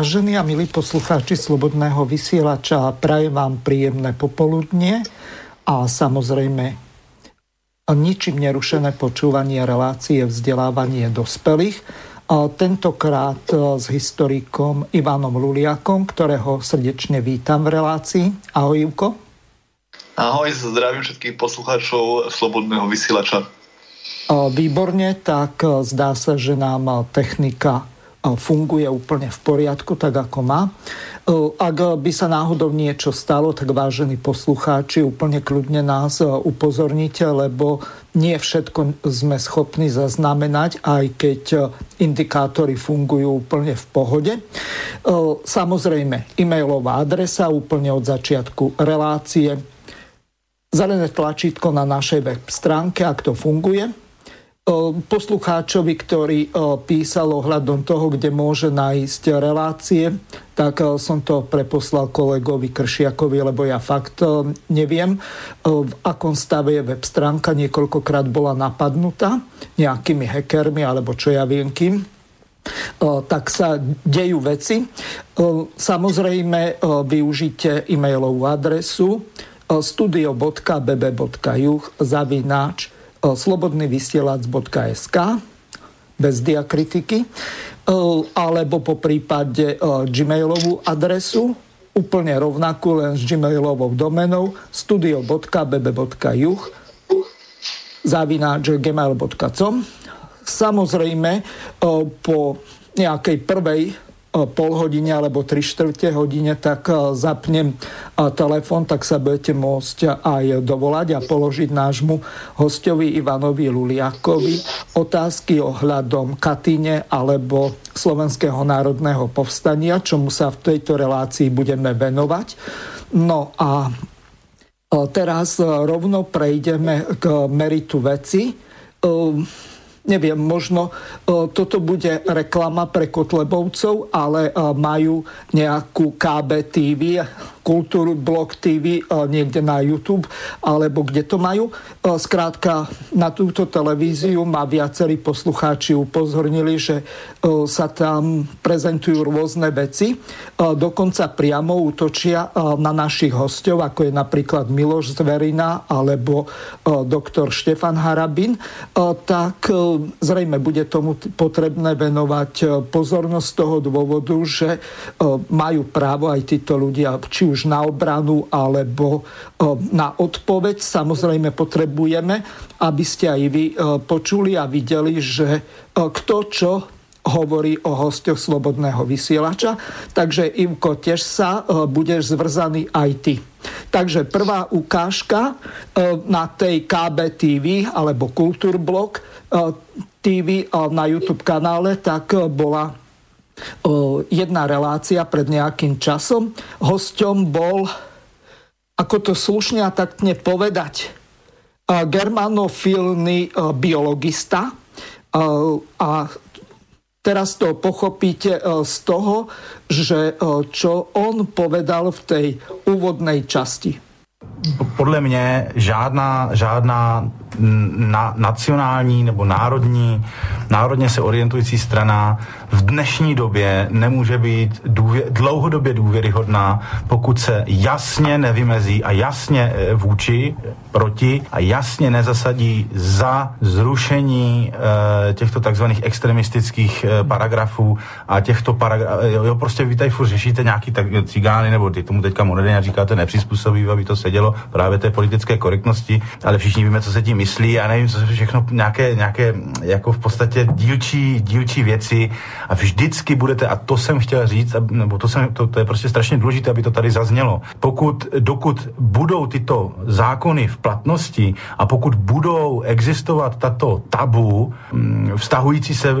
Vážení a milí poslucháči Slobodného vysielača, prajem vám príjemné popoludnie a samozrejme ničím nerušené počúvanie relácie vzdelávanie dospelých. A tentokrát s historikom Ivanom Luliakom, ktorého srdečne vítam v relácii. Ahoj, Ivko. Ahoj, zdravím všetkých poslucháčov Slobodného vysielača. Výborne, tak zdá sa, že nám technika funguje úplne v poriadku, tak ako má. Ak by sa náhodou niečo stalo, tak vážení poslucháči, úplne kľudne nás upozornite, lebo nie všetko sme schopní zaznamenať, aj keď indikátory fungujú úplne v pohode. Samozrejme, e-mailová adresa úplne od začiatku relácie, zelené tlačítko na našej web stránke, ak to funguje, poslucháčovi, ktorý písal ohľadom toho, kde môže nájsť relácie, tak som to preposlal kolegovi Kršiakovi, lebo ja fakt neviem, v akom stave je web stránka. Niekoľkokrát bola napadnutá nejakými hackermi, alebo čo ja viem kým tak sa dejú veci. Samozrejme, využite e-mailovú adresu studio.bb.juh zavináč slobodnyvysielac.sk bez diakritiky alebo po prípade gmailovú adresu úplne rovnakú, len s gmailovou domenou studio.bb.juh zavináč gmail.com Samozrejme po nejakej prvej pol hodine alebo tri štvrte hodine, tak zapnem telefon, tak sa budete môcť aj dovolať a položiť nášmu hostovi Ivanovi Luliakovi otázky ohľadom Katyne alebo Slovenského národného povstania, čomu sa v tejto relácii budeme venovať. No a teraz rovno prejdeme k meritu veci neviem, možno e, toto bude reklama pre Kotlebovcov, ale e, majú nejakú KB TV, Kultúru Blog TV niekde na YouTube, alebo kde to majú. Skrátka, na túto televíziu ma viacerí poslucháči upozornili, že sa tam prezentujú rôzne veci. Dokonca priamo útočia na našich hostov, ako je napríklad Miloš Zverina alebo doktor Štefan Harabin. Tak zrejme bude tomu potrebné venovať pozornosť z toho dôvodu, že majú právo aj títo ľudia, či už na obranu alebo na odpoveď. Samozrejme potrebujeme, aby ste aj vy počuli a videli, že kto čo hovorí o hostoch Slobodného vysielača. Takže Ivko, tiež sa budeš zvrzaný aj ty. Takže prvá ukážka na tej KB TV alebo Kultúrblok TV na YouTube kanále, tak bola jedna relácia pred nejakým časom. Hosťom bol, ako to slušne a taktne povedať, germanofilný biologista. A teraz to pochopíte z toho, že čo on povedal v tej úvodnej časti. Podle mě žádná, žádná na, nacionální nebo národní, národně se orientující strana v dnešní době nemůže být důvě, dlouhodobě důvěryhodná, pokud se jasně nevymezí a jasně e, vůči, proti a jasně nezasadí za zrušení e, těchto takzvaných extremistických e, paragrafů a těchto paragrafů. Jo, prostě vy tady furt řešíte nějaký tak, cigány, nebo ty tomu teďka moderně říkáte nepřizpůsobí, aby to sedělo právě té politické korektnosti, ale všichni víme, co se tím myslí a nevím, co všechno, nějaké, nějaké jako v podstatě dílčí, dílčí věci a vždycky budete, a to jsem chtěl říct, nebo to, jsem, to, to je prostě strašně důležité, aby to tady zaznělo. Pokud, dokud budou tyto zákony v platnosti a pokud budou existovat tato tabu, mm, vztahující se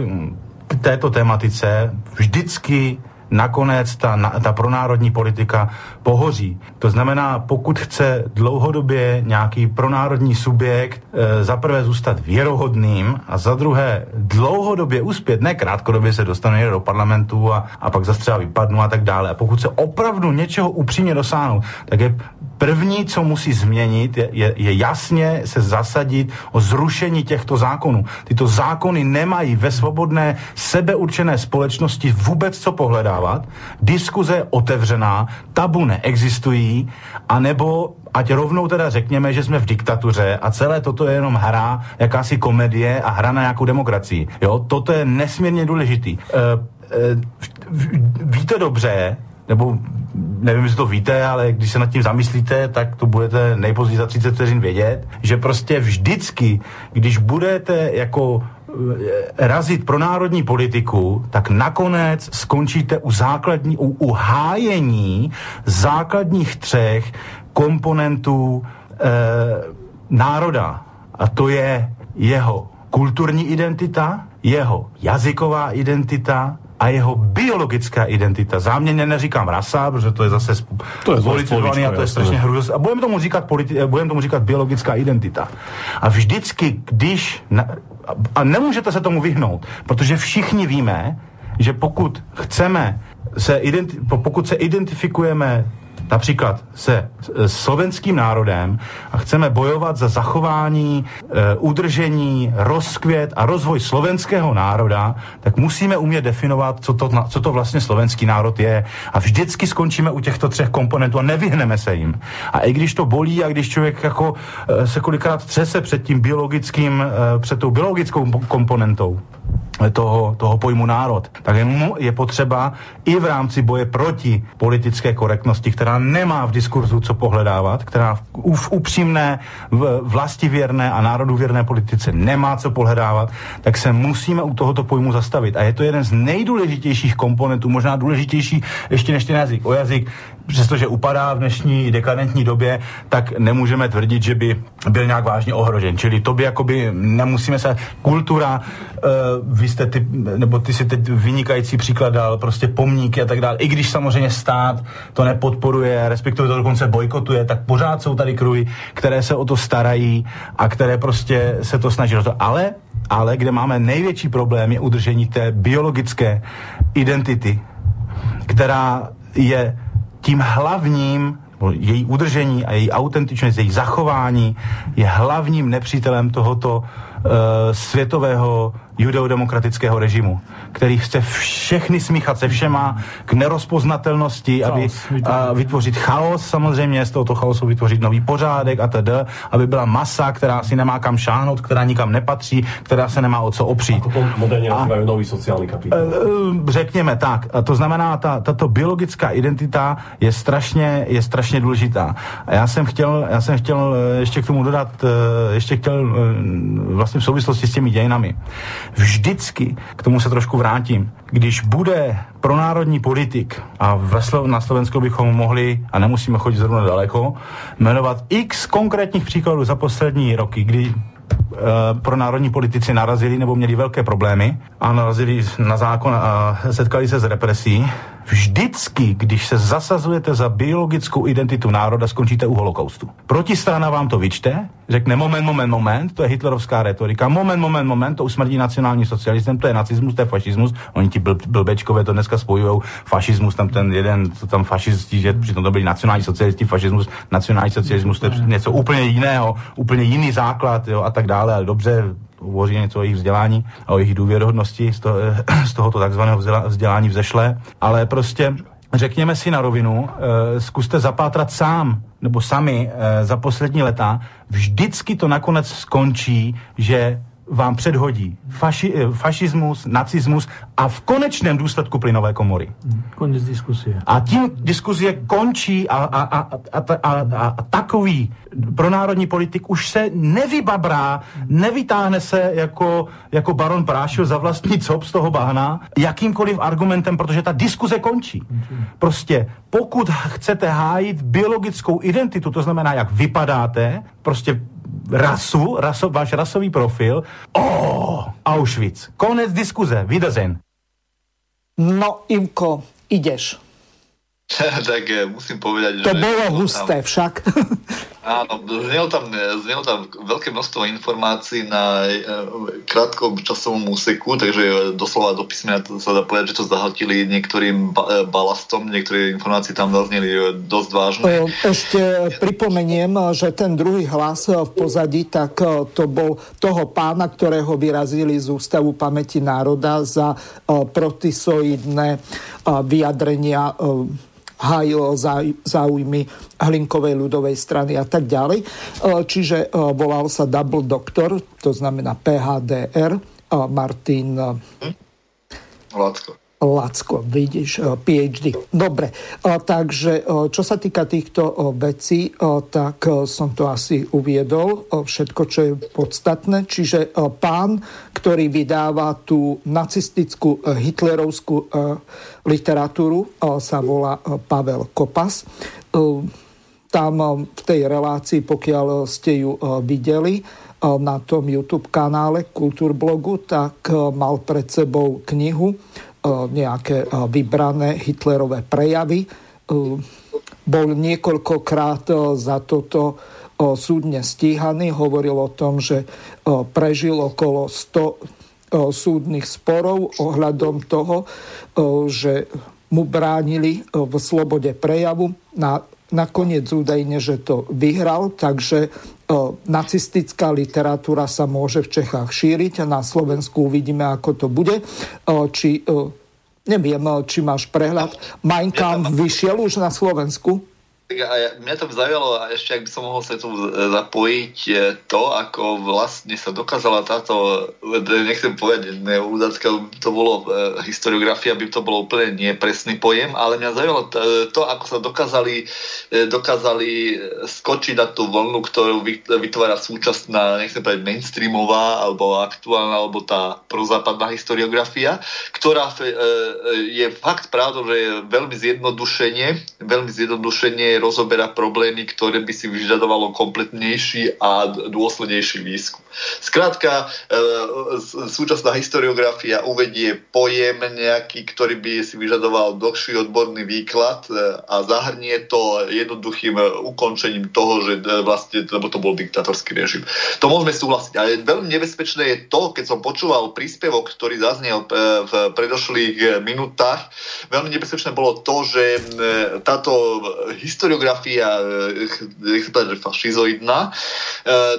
k této tematice vždycky nakonec ta, ta pronárodní politika pohoří. To znamená, pokud chce dlouhodobě nějaký pronárodní subjekt e, za prvé zůstat věrohodným a za druhé dlouhodobě uspět, ne krátkodobě se dostane do parlamentu a, a pak zase třeba vypadnu a tak dále. A pokud se opravdu něčeho upřímně dosáhnou, tak je První, co musí změnit, je, je, je jasně se zasadit o zrušení těchto zákonů. Tyto zákony nemají ve svobodné sebeurčené společnosti vůbec co pohledávat. Diskuze je otevřená, tabu neexistují, anebo ať rovnou teda řekněme, že jsme v diktatuře a celé toto je jenom hra, jakási komedie a hra na nějakou demokracii. Jo, toto je nesmírně důležitý. E, e, víte dobře, nebo nevím, jestli to víte, ale když se nad tím zamyslíte, tak to budete nejpozději za 30 vteřin vědět, že prostě vždycky, když budete jako razit pro národní politiku, tak nakonec skončíte u základní, u, u hájení základních třech komponentů e, národa. A to je jeho kulturní identita, jeho jazyková identita a jeho biologická identita. Záměrně neříkám rasa, protože to je zase to je politizovaný a to je strašně hrůz. A budeme tomu říkat, politi- budeme tomu říkat biologická identita. A vždycky, když... Na, a nemůžete se tomu vyhnout, protože všichni víme, že pokud chceme se identi- pokud se identifikujeme například se slovenským národem a chceme bojovat za zachování, e, udržení, rozkvět a rozvoj slovenského národa, tak musíme umět definovat, co to, co to vlastně slovenský národ je. A vždycky skončíme u těchto třech komponentů a nevyhneme se jim. A i když to bolí a když člověk jako e, se kolikrát třese před tím biologickým, e, před tou biologickou komponentou, toho, toho pojmu národ, tak je, potřeba i v rámci boje proti politické korektnosti, která nemá v diskurzu co pohledávat, která v, v upřímné, v vlastivěrné a národuvěrné politice nemá co pohledávat, tak se musíme u tohoto pojmu zastavit. A je to jeden z nejdůležitějších komponentů, možná důležitější ještě než ten jazyk. O jazyk přestože upadá v dnešní dekadentní době, tak nemůžeme tvrdit, že by byl nějak vážně ohrožen. Čili to by jakoby nemusíme se... Kultura, uh, vy jste ty, nebo ty si teď vynikající příklad dal, prostě pomníky a tak dále. I když samozřejmě stát to nepodporuje, respektive to dokonce bojkotuje, tak pořád jsou tady kruhy, které se o to starají a které prostě se to snaží. Ale, ale kde máme největší problém je udržení té biologické identity, která je tím hlavním její udržení a její autentičnost, její zachování je hlavním nepřítelem tohoto uh, světového judeodemokratického režimu, který chce všechny smíchat se všema k nerozpoznatelnosti, aby a vytvořit chaos samozřejmě, z tohoto chaosu vytvořit nový pořádek a tedy, aby byla masa, která si nemá kam šáhnout, která nikam nepatří, která se nemá o co opřít. Ako moderně a, nový sociální kapitál. Eh, eh, řekněme tak. A to znamená, ta, tato biologická identita je strašně, je strašně důležitá. A já jsem chtěl, já jsem chtěl eh, ještě k tomu dodat, ještě chtěl vlastně v souvislosti s těmi dějinami vždycky, k tomu se trošku vrátím, když bude pronárodní politik, a na Slovensku bychom mohli, a nemusíme chodit zrovna daleko, jmenovat x konkrétních příkladů za poslední roky, kdy Eh, pro národní politici narazili nebo měli velké problémy a narazili na zákon a setkali se s represí. Vždycky, když se zasazujete za biologickou identitu národa, skončíte u holokaustu. Protistrana vám to vyčte, řekne moment, moment, moment, to je hitlerovská retorika, moment, moment, moment, to usmrdí nacionální socialistem, to je nacismus, to je fašismus, oni ti bl- blbečkové to dneska spojují, fašismus, tam ten jeden, co tam fašisti, že přitom to byli nacionální socialisti, fašismus, nacionální socialismus, to je něco úplně jiného, úplně jiný základ, jo, a tak dále, ale dobře, hovoří něco o jejich vzdělání a o jejich důvěrohodnosti z, toho, z tohoto takzvaného vzdělání vzešle, ale prostě řekněme si na rovinu, e, zkuste zapátrat sám nebo sami e, za poslední leta, vždycky to nakonec skončí, že vám předhodí faši, eh, fašismus, nacismus a v konečném důsledku plynové komory. Konec diskusie. A tím diskusie končí a, a, a, a, a, a, a takový pronárodní politik už se nevybabrá, nevytáhne se jako, jako baron Prášil za vlastní cop z toho bahna jakýmkoliv argumentem, protože ta diskuze končí. Prostě pokud chcete hájit biologickou identitu, to znamená, jak vypadáte, prostě rasu, raso, váš rasový profil. Oh, Auschwitz. Konec diskuze. Wiedersehen. No, Ivko, ideš. tak musím povedať, to že... To bolo husté tam, však. áno, znelo tam, znelo tam veľké množstvo informácií na e, krátkom časovom úseku, takže doslova do písmena sa dá povedať, že to zahltili niektorým ba- balastom, niektoré informácie tam zazneli dosť vážne. Ešte pripomeniem, že ten druhý hlas v pozadí, tak to bol toho pána, ktorého vyrazili z Ústavu pamäti národa za protisoidné vyjadrenia hájil záujmy Hlinkovej ľudovej strany a tak ďalej. E, čiže e, volal sa Double Doctor, to znamená PHDR, Martin Lacko. Lacko, vidíš, eh, PhD. Dobre, eh, takže eh, čo sa týka týchto vecí, tak som to asi uviedol, všetko, čo je podstatné. Čiže pán, ktorý vydáva tú nacistickú hitlerovskú literatúru, sa volá Pavel Kopas. Tam v tej relácii, pokiaľ ste ju videli, na tom YouTube kanále Kultúrblogu, tak mal pred sebou knihu nejaké e, vybrané Hitlerové prejavy. E, bol niekoľkokrát za toto súdne stíhaný. Hovoril o tom, že prežil okolo 100 súdnych sporov ohľadom toho, že mu bránili v slobode prejavu. Na, nakoniec údajne, že to vyhral, takže nacistická literatúra sa môže v Čechách šíriť a na Slovensku uvidíme, ako to bude. Či, neviem, či máš prehľad. Mein Kampf vyšiel už na Slovensku? A ja, mňa to zaujalo a ešte ak by som mohol sa tu zapojiť e, to, ako vlastne sa dokázala táto, e, nechcem povedať neúdacká, to bolo e, historiografia, by to bolo úplne nepresný pojem, ale mňa zaujalo to, to ako sa dokázali, dokázali skočiť na tú vlnu, ktorú vytvára súčasná, nechcem povedať mainstreamová, alebo aktuálna, alebo tá prozápadná historiografia, ktorá je fakt pravdou, že je veľmi zjednodušenie, veľmi zjednodušenie rozoberá problémy, ktoré by si vyžadovalo kompletnejší a dôslednejší výskum. Skrátka, e, súčasná historiografia uvedie pojem nejaký, ktorý by si vyžadoval dlhší odborný výklad e, a zahrnie to jednoduchým ukončením toho, že e, vlastne, lebo to bol diktatorský režim. To môžeme súhlasiť. Ale veľmi nebezpečné je to, keď som počúval príspevok, ktorý zaznel v predošlých minútach, veľmi nebezpečné bolo to, že táto historiografia historiografia, povedať, že fašizoidná, e,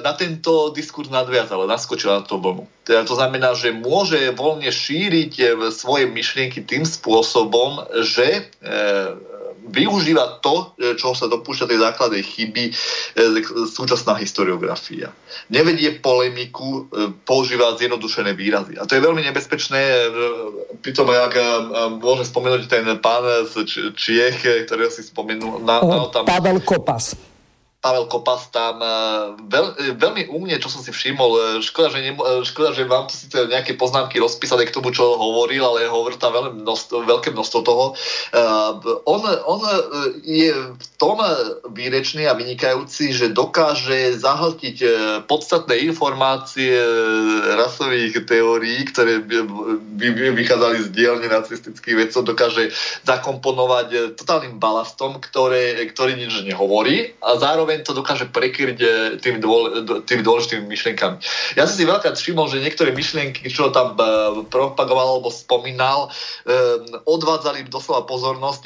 na tento diskurs nadviazala, naskočila na to vlnu. Teda to znamená, že môže voľne šíriť e, svoje myšlienky tým spôsobom, že e, využíva to, čo sa dopúšťa tej základnej chyby súčasná historiografia. Nevedie polemiku, používa zjednodušené výrazy. A to je veľmi nebezpečné. Pritom, ak môžem spomenúť ten pán z Čiech, ktorého si spomenul, na, na tam... Pavel Kopas. Pavel Kopas tam e, veľ, e, veľmi umne, čo som si všimol. E, škoda, že, ne, škoda, že vám tu nejaké poznámky rozpísané k tomu, čo hovoril, ale hovoril tam veľmi množstvo, veľké množstvo toho. On, on je v tom výrečný a vynikajúci, že dokáže zahltiť podstatné informácie rasových teórií, ktoré by, by, by vychádzali z dielne nacistických vedcov, dokáže zakomponovať totálnym balastom, ktoré, ktorý nič nehovorí a zároveň zároveň to dokáže prekryť e, tými, dôle, tými dôležitými myšlienkami. Ja som si veľká všimol, že niektoré myšlienky, čo tam e, propagoval alebo spomínal, e, odvádzali doslova pozornosť,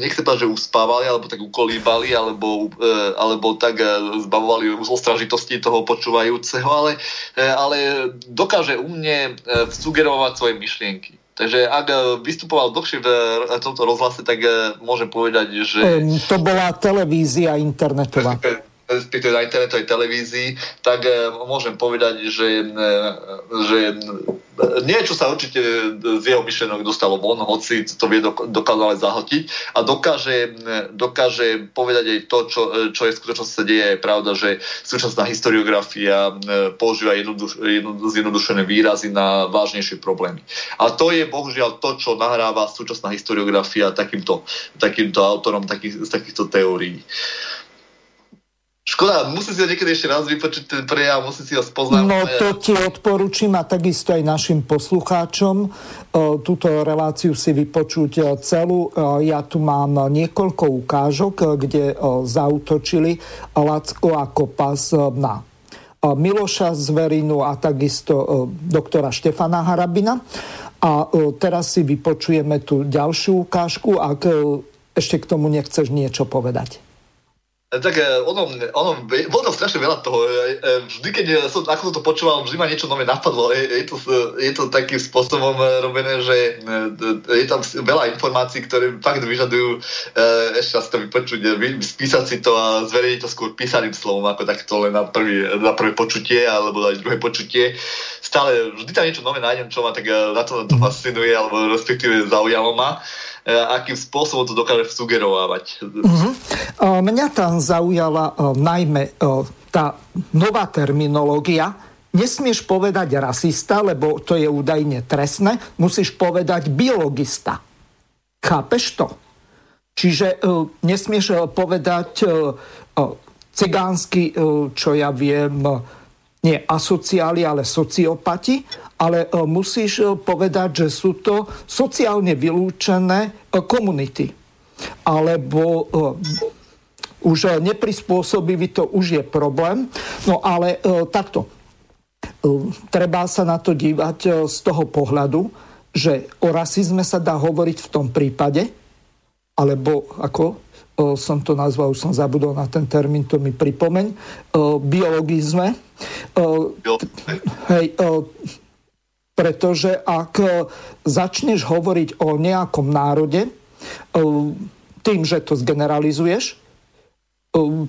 nechcem povedať, že uspávali, alebo tak ukolíbali, alebo, alebo tak zbavovali ostražitosti toho počúvajúceho, ale, ale dokáže u mne sugerovať svoje myšlienky. Takže ak vystupoval dlhšie v tomto rozhlase, tak môžem povedať, že... To bola televízia internetová respektíve na internetovej televízii, tak môžem povedať, že, že nie, čo sa určite z jeho myšlenok dostalo von, hoci to vie dokázať zahltiť a dokáže, dokáže povedať aj to, čo, čo je v skutočnosti sa deje. Je pravda, že súčasná historiografia používa jednoduš, zjednodušené výrazy na vážnejšie problémy. A to je bohužiaľ to, čo nahráva súčasná historiografia takýmto, takýmto autorom takých, z takýchto teórií. Škoda, musím si ho niekedy ešte raz vypočuť ten prejav, musím si ho spoznať. No to ti odporúčam a takisto aj našim poslucháčom túto reláciu si vypočuť celú. Ja tu mám niekoľko ukážok, kde zautočili Lacko a Kopas na Miloša Zverinu a takisto doktora Štefana Harabina. A teraz si vypočujeme tú ďalšiu ukážku, ak ešte k tomu nechceš niečo povedať. Tak e, ono, ono, bolo tam strašne veľa toho. E, e, vždy, keď som, ako som to počúval, vždy ma niečo nové napadlo. Je, je, to, je to takým spôsobom robené, že je tam veľa informácií, ktoré fakt vyžadujú ešte raz to vypočuť, spísať si to a zverejniť to skôr písaným slovom, ako takto len na, prvý, na prvé počutie alebo aj druhé počutie. Stále vždy tam niečo nové nájdem, čo ma tak na to, to fascinuje, alebo respektíve zaujalo ma. Akým spôsobom to dokáže sugerovávať. Uh-huh. Mňa tam zaujala e, najmä e, tá nová terminológia. Nesmieš povedať rasista, lebo to je údajne trestné. Musíš povedať biologista. Chápeš to? Čiže nesmieš povedať cigánsky, čo ja viem, nie asociáli, ale sociopati, ale e, musíš e, povedať, že sú to sociálne vylúčené e, komunity. Alebo už neprispôsobivý, to už je problém. No ale takto. Treba sa na to dívať z toho pohľadu, že o rasizme sa dá hovoriť v tom prípade, alebo ako som to nazval, už som zabudol na ten termín, to mi pripomeň, biologizme. Hej, pretože ak začneš hovoriť o nejakom národe, tým, že to zgeneralizuješ,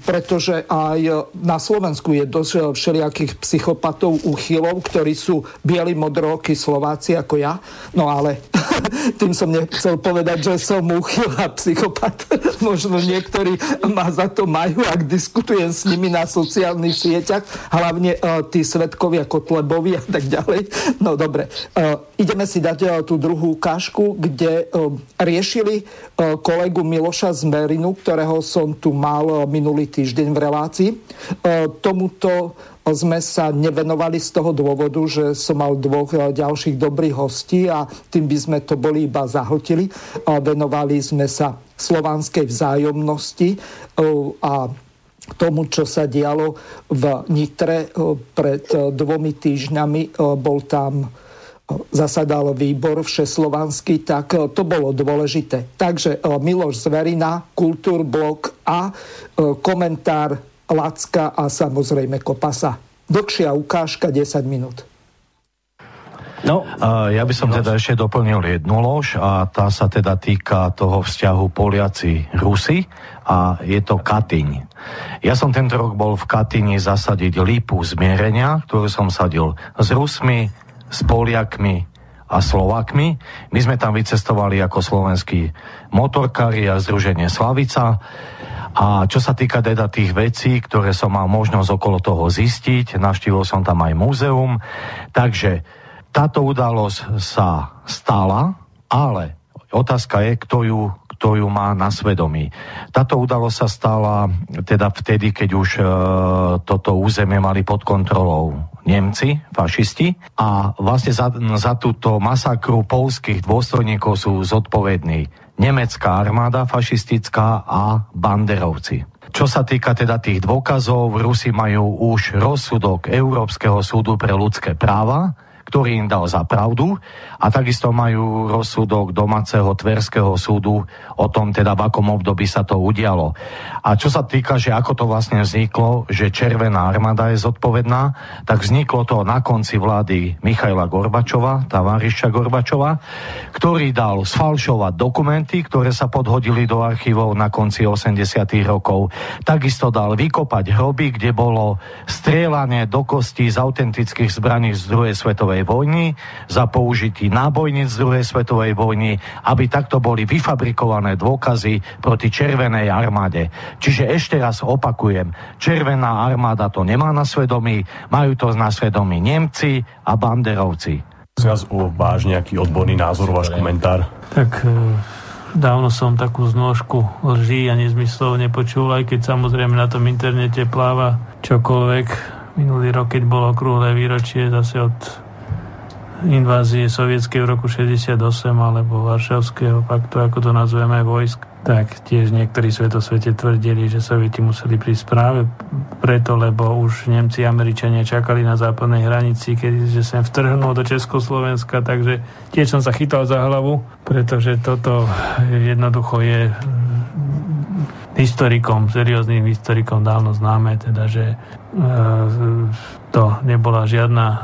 pretože aj na Slovensku je dosť eh, všelijakých psychopatov, úchylov, ktorí sú bieli, modrooky Slováci ako ja. No ale tým som nechcel povedať, že som úchyl a psychopat. Možno niektorí ma za to majú, ak diskutujem s nimi na sociálnych sieťach, hlavne uh, tí svetkovia Kotlebovi a tak ďalej. No dobre, ideme si dať tú druhú ukážku, kde riešili kolegu Miloša Zmerinu, ktorého som tu mal minulý týždeň v relácii. E, tomuto sme sa nevenovali z toho dôvodu, že som mal dvoch e, ďalších dobrých hostí a tým by sme to boli iba zahltili. Venovali sme sa slovanskej vzájomnosti e, a tomu, čo sa dialo v Nitre pred dvomi týždňami. Bol tam zasadal výbor všeslovanský, tak e, to bolo dôležité. Takže e, Miloš Zverina, Kultúrblok a e, komentár Lacka a samozrejme Kopasa. Dlhšia ukážka 10 minút. No, ja by som teda ešte doplnil jednu lož a tá sa teda týka toho vzťahu Poliaci-Rusy a je to Katyň. Ja som tento rok bol v Katyni zasadiť lípu zmierenia, ktorú som sadil s Rusmi, s Poliakmi a Slovakmi. My sme tam vycestovali ako slovenskí motorkári a Združenie Slavica. A čo sa týka teda tých vecí, ktoré som mal možnosť okolo toho zistiť, navštívil som tam aj múzeum, takže táto udalosť sa stala, ale otázka je, kto ju, kto ju má na svedomí. Táto udalosť sa stala teda vtedy, keď už e, toto územie mali pod kontrolou Nemci, fašisti a vlastne za, za túto masakru polských dôstojníkov sú zodpovední nemecká armáda fašistická a banderovci. Čo sa týka teda tých dôkazov, Rusi majú už rozsudok Európskeho súdu pre ľudské práva, ktorý im dal za pravdu a takisto majú rozsudok domáceho Tverského súdu o tom teda v akom období sa to udialo. A čo sa týka, že ako to vlastne vzniklo, že Červená armáda je zodpovedná, tak vzniklo to na konci vlády Michaila Gorbačova, Tavariša Gorbačova, ktorý dal sfalšovať dokumenty, ktoré sa podhodili do archívov na konci 80. rokov. Takisto dal vykopať hroby, kde bolo strieľanie do kostí z autentických zbraní z druhej svetovej vojny, za použití nábojníc z druhej svetovej vojny, aby takto boli vyfabrikované dôkazy proti Červenej armáde. Čiže ešte raz opakujem, Červená armáda to nemá na svedomí, majú to na svedomí Nemci a Banderovci. Zraz o váš nejaký odborný názor, váš komentár. Tak e, dávno som takú znožku lží a nezmyslov nepočul, aj keď samozrejme na tom internete pláva čokoľvek. Minulý rok, keď bolo okrúhle výročie zase od invázie sovietskej v roku 68 alebo Varšavského paktu, ako to nazveme, vojsk, tak tiež niektorí svetosvete tvrdili, že Sovieti museli prísť práve preto, lebo už Nemci a Američania čakali na západnej hranici, keďže sem vtrhnú do Československa, takže tiež som sa chytal za hlavu, pretože toto jednoducho je historikom, serióznym historikom dávno známe, teda, že e, to nebola žiadna, e,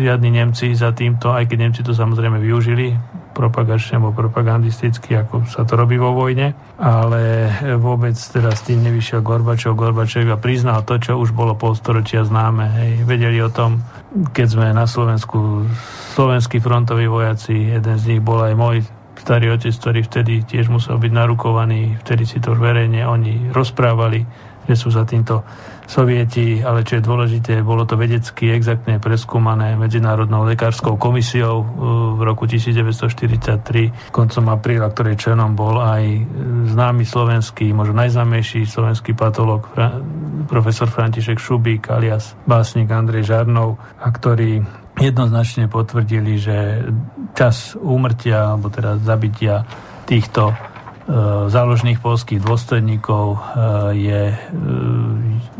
žiadni Nemci za týmto, aj keď Nemci to samozrejme využili propagačne alebo propagandisticky, ako sa to robí vo vojne, ale vôbec s tým nevyšiel Gorbačov. Gorbačov a priznal to, čo už bolo polstoročia známe. Hej. Vedeli o tom, keď sme na Slovensku, slovenskí frontoví vojaci, jeden z nich bol aj môj starý otec, ktorý vtedy tiež musel byť narukovaný, vtedy si to verejne oni rozprávali, že sú za týmto sovieti, ale čo je dôležité, bolo to vedecky exaktne preskúmané Medzinárodnou lekárskou komisiou uh, v roku 1943, koncom apríla, ktorej členom bol aj známy slovenský, možno najznámejší slovenský patolog, profesor František Šubík alias básnik Andrej Žarnov, a ktorý jednoznačne potvrdili, že čas úmrtia, alebo teda zabitia týchto e, záložných polských dôstojníkov e, je e,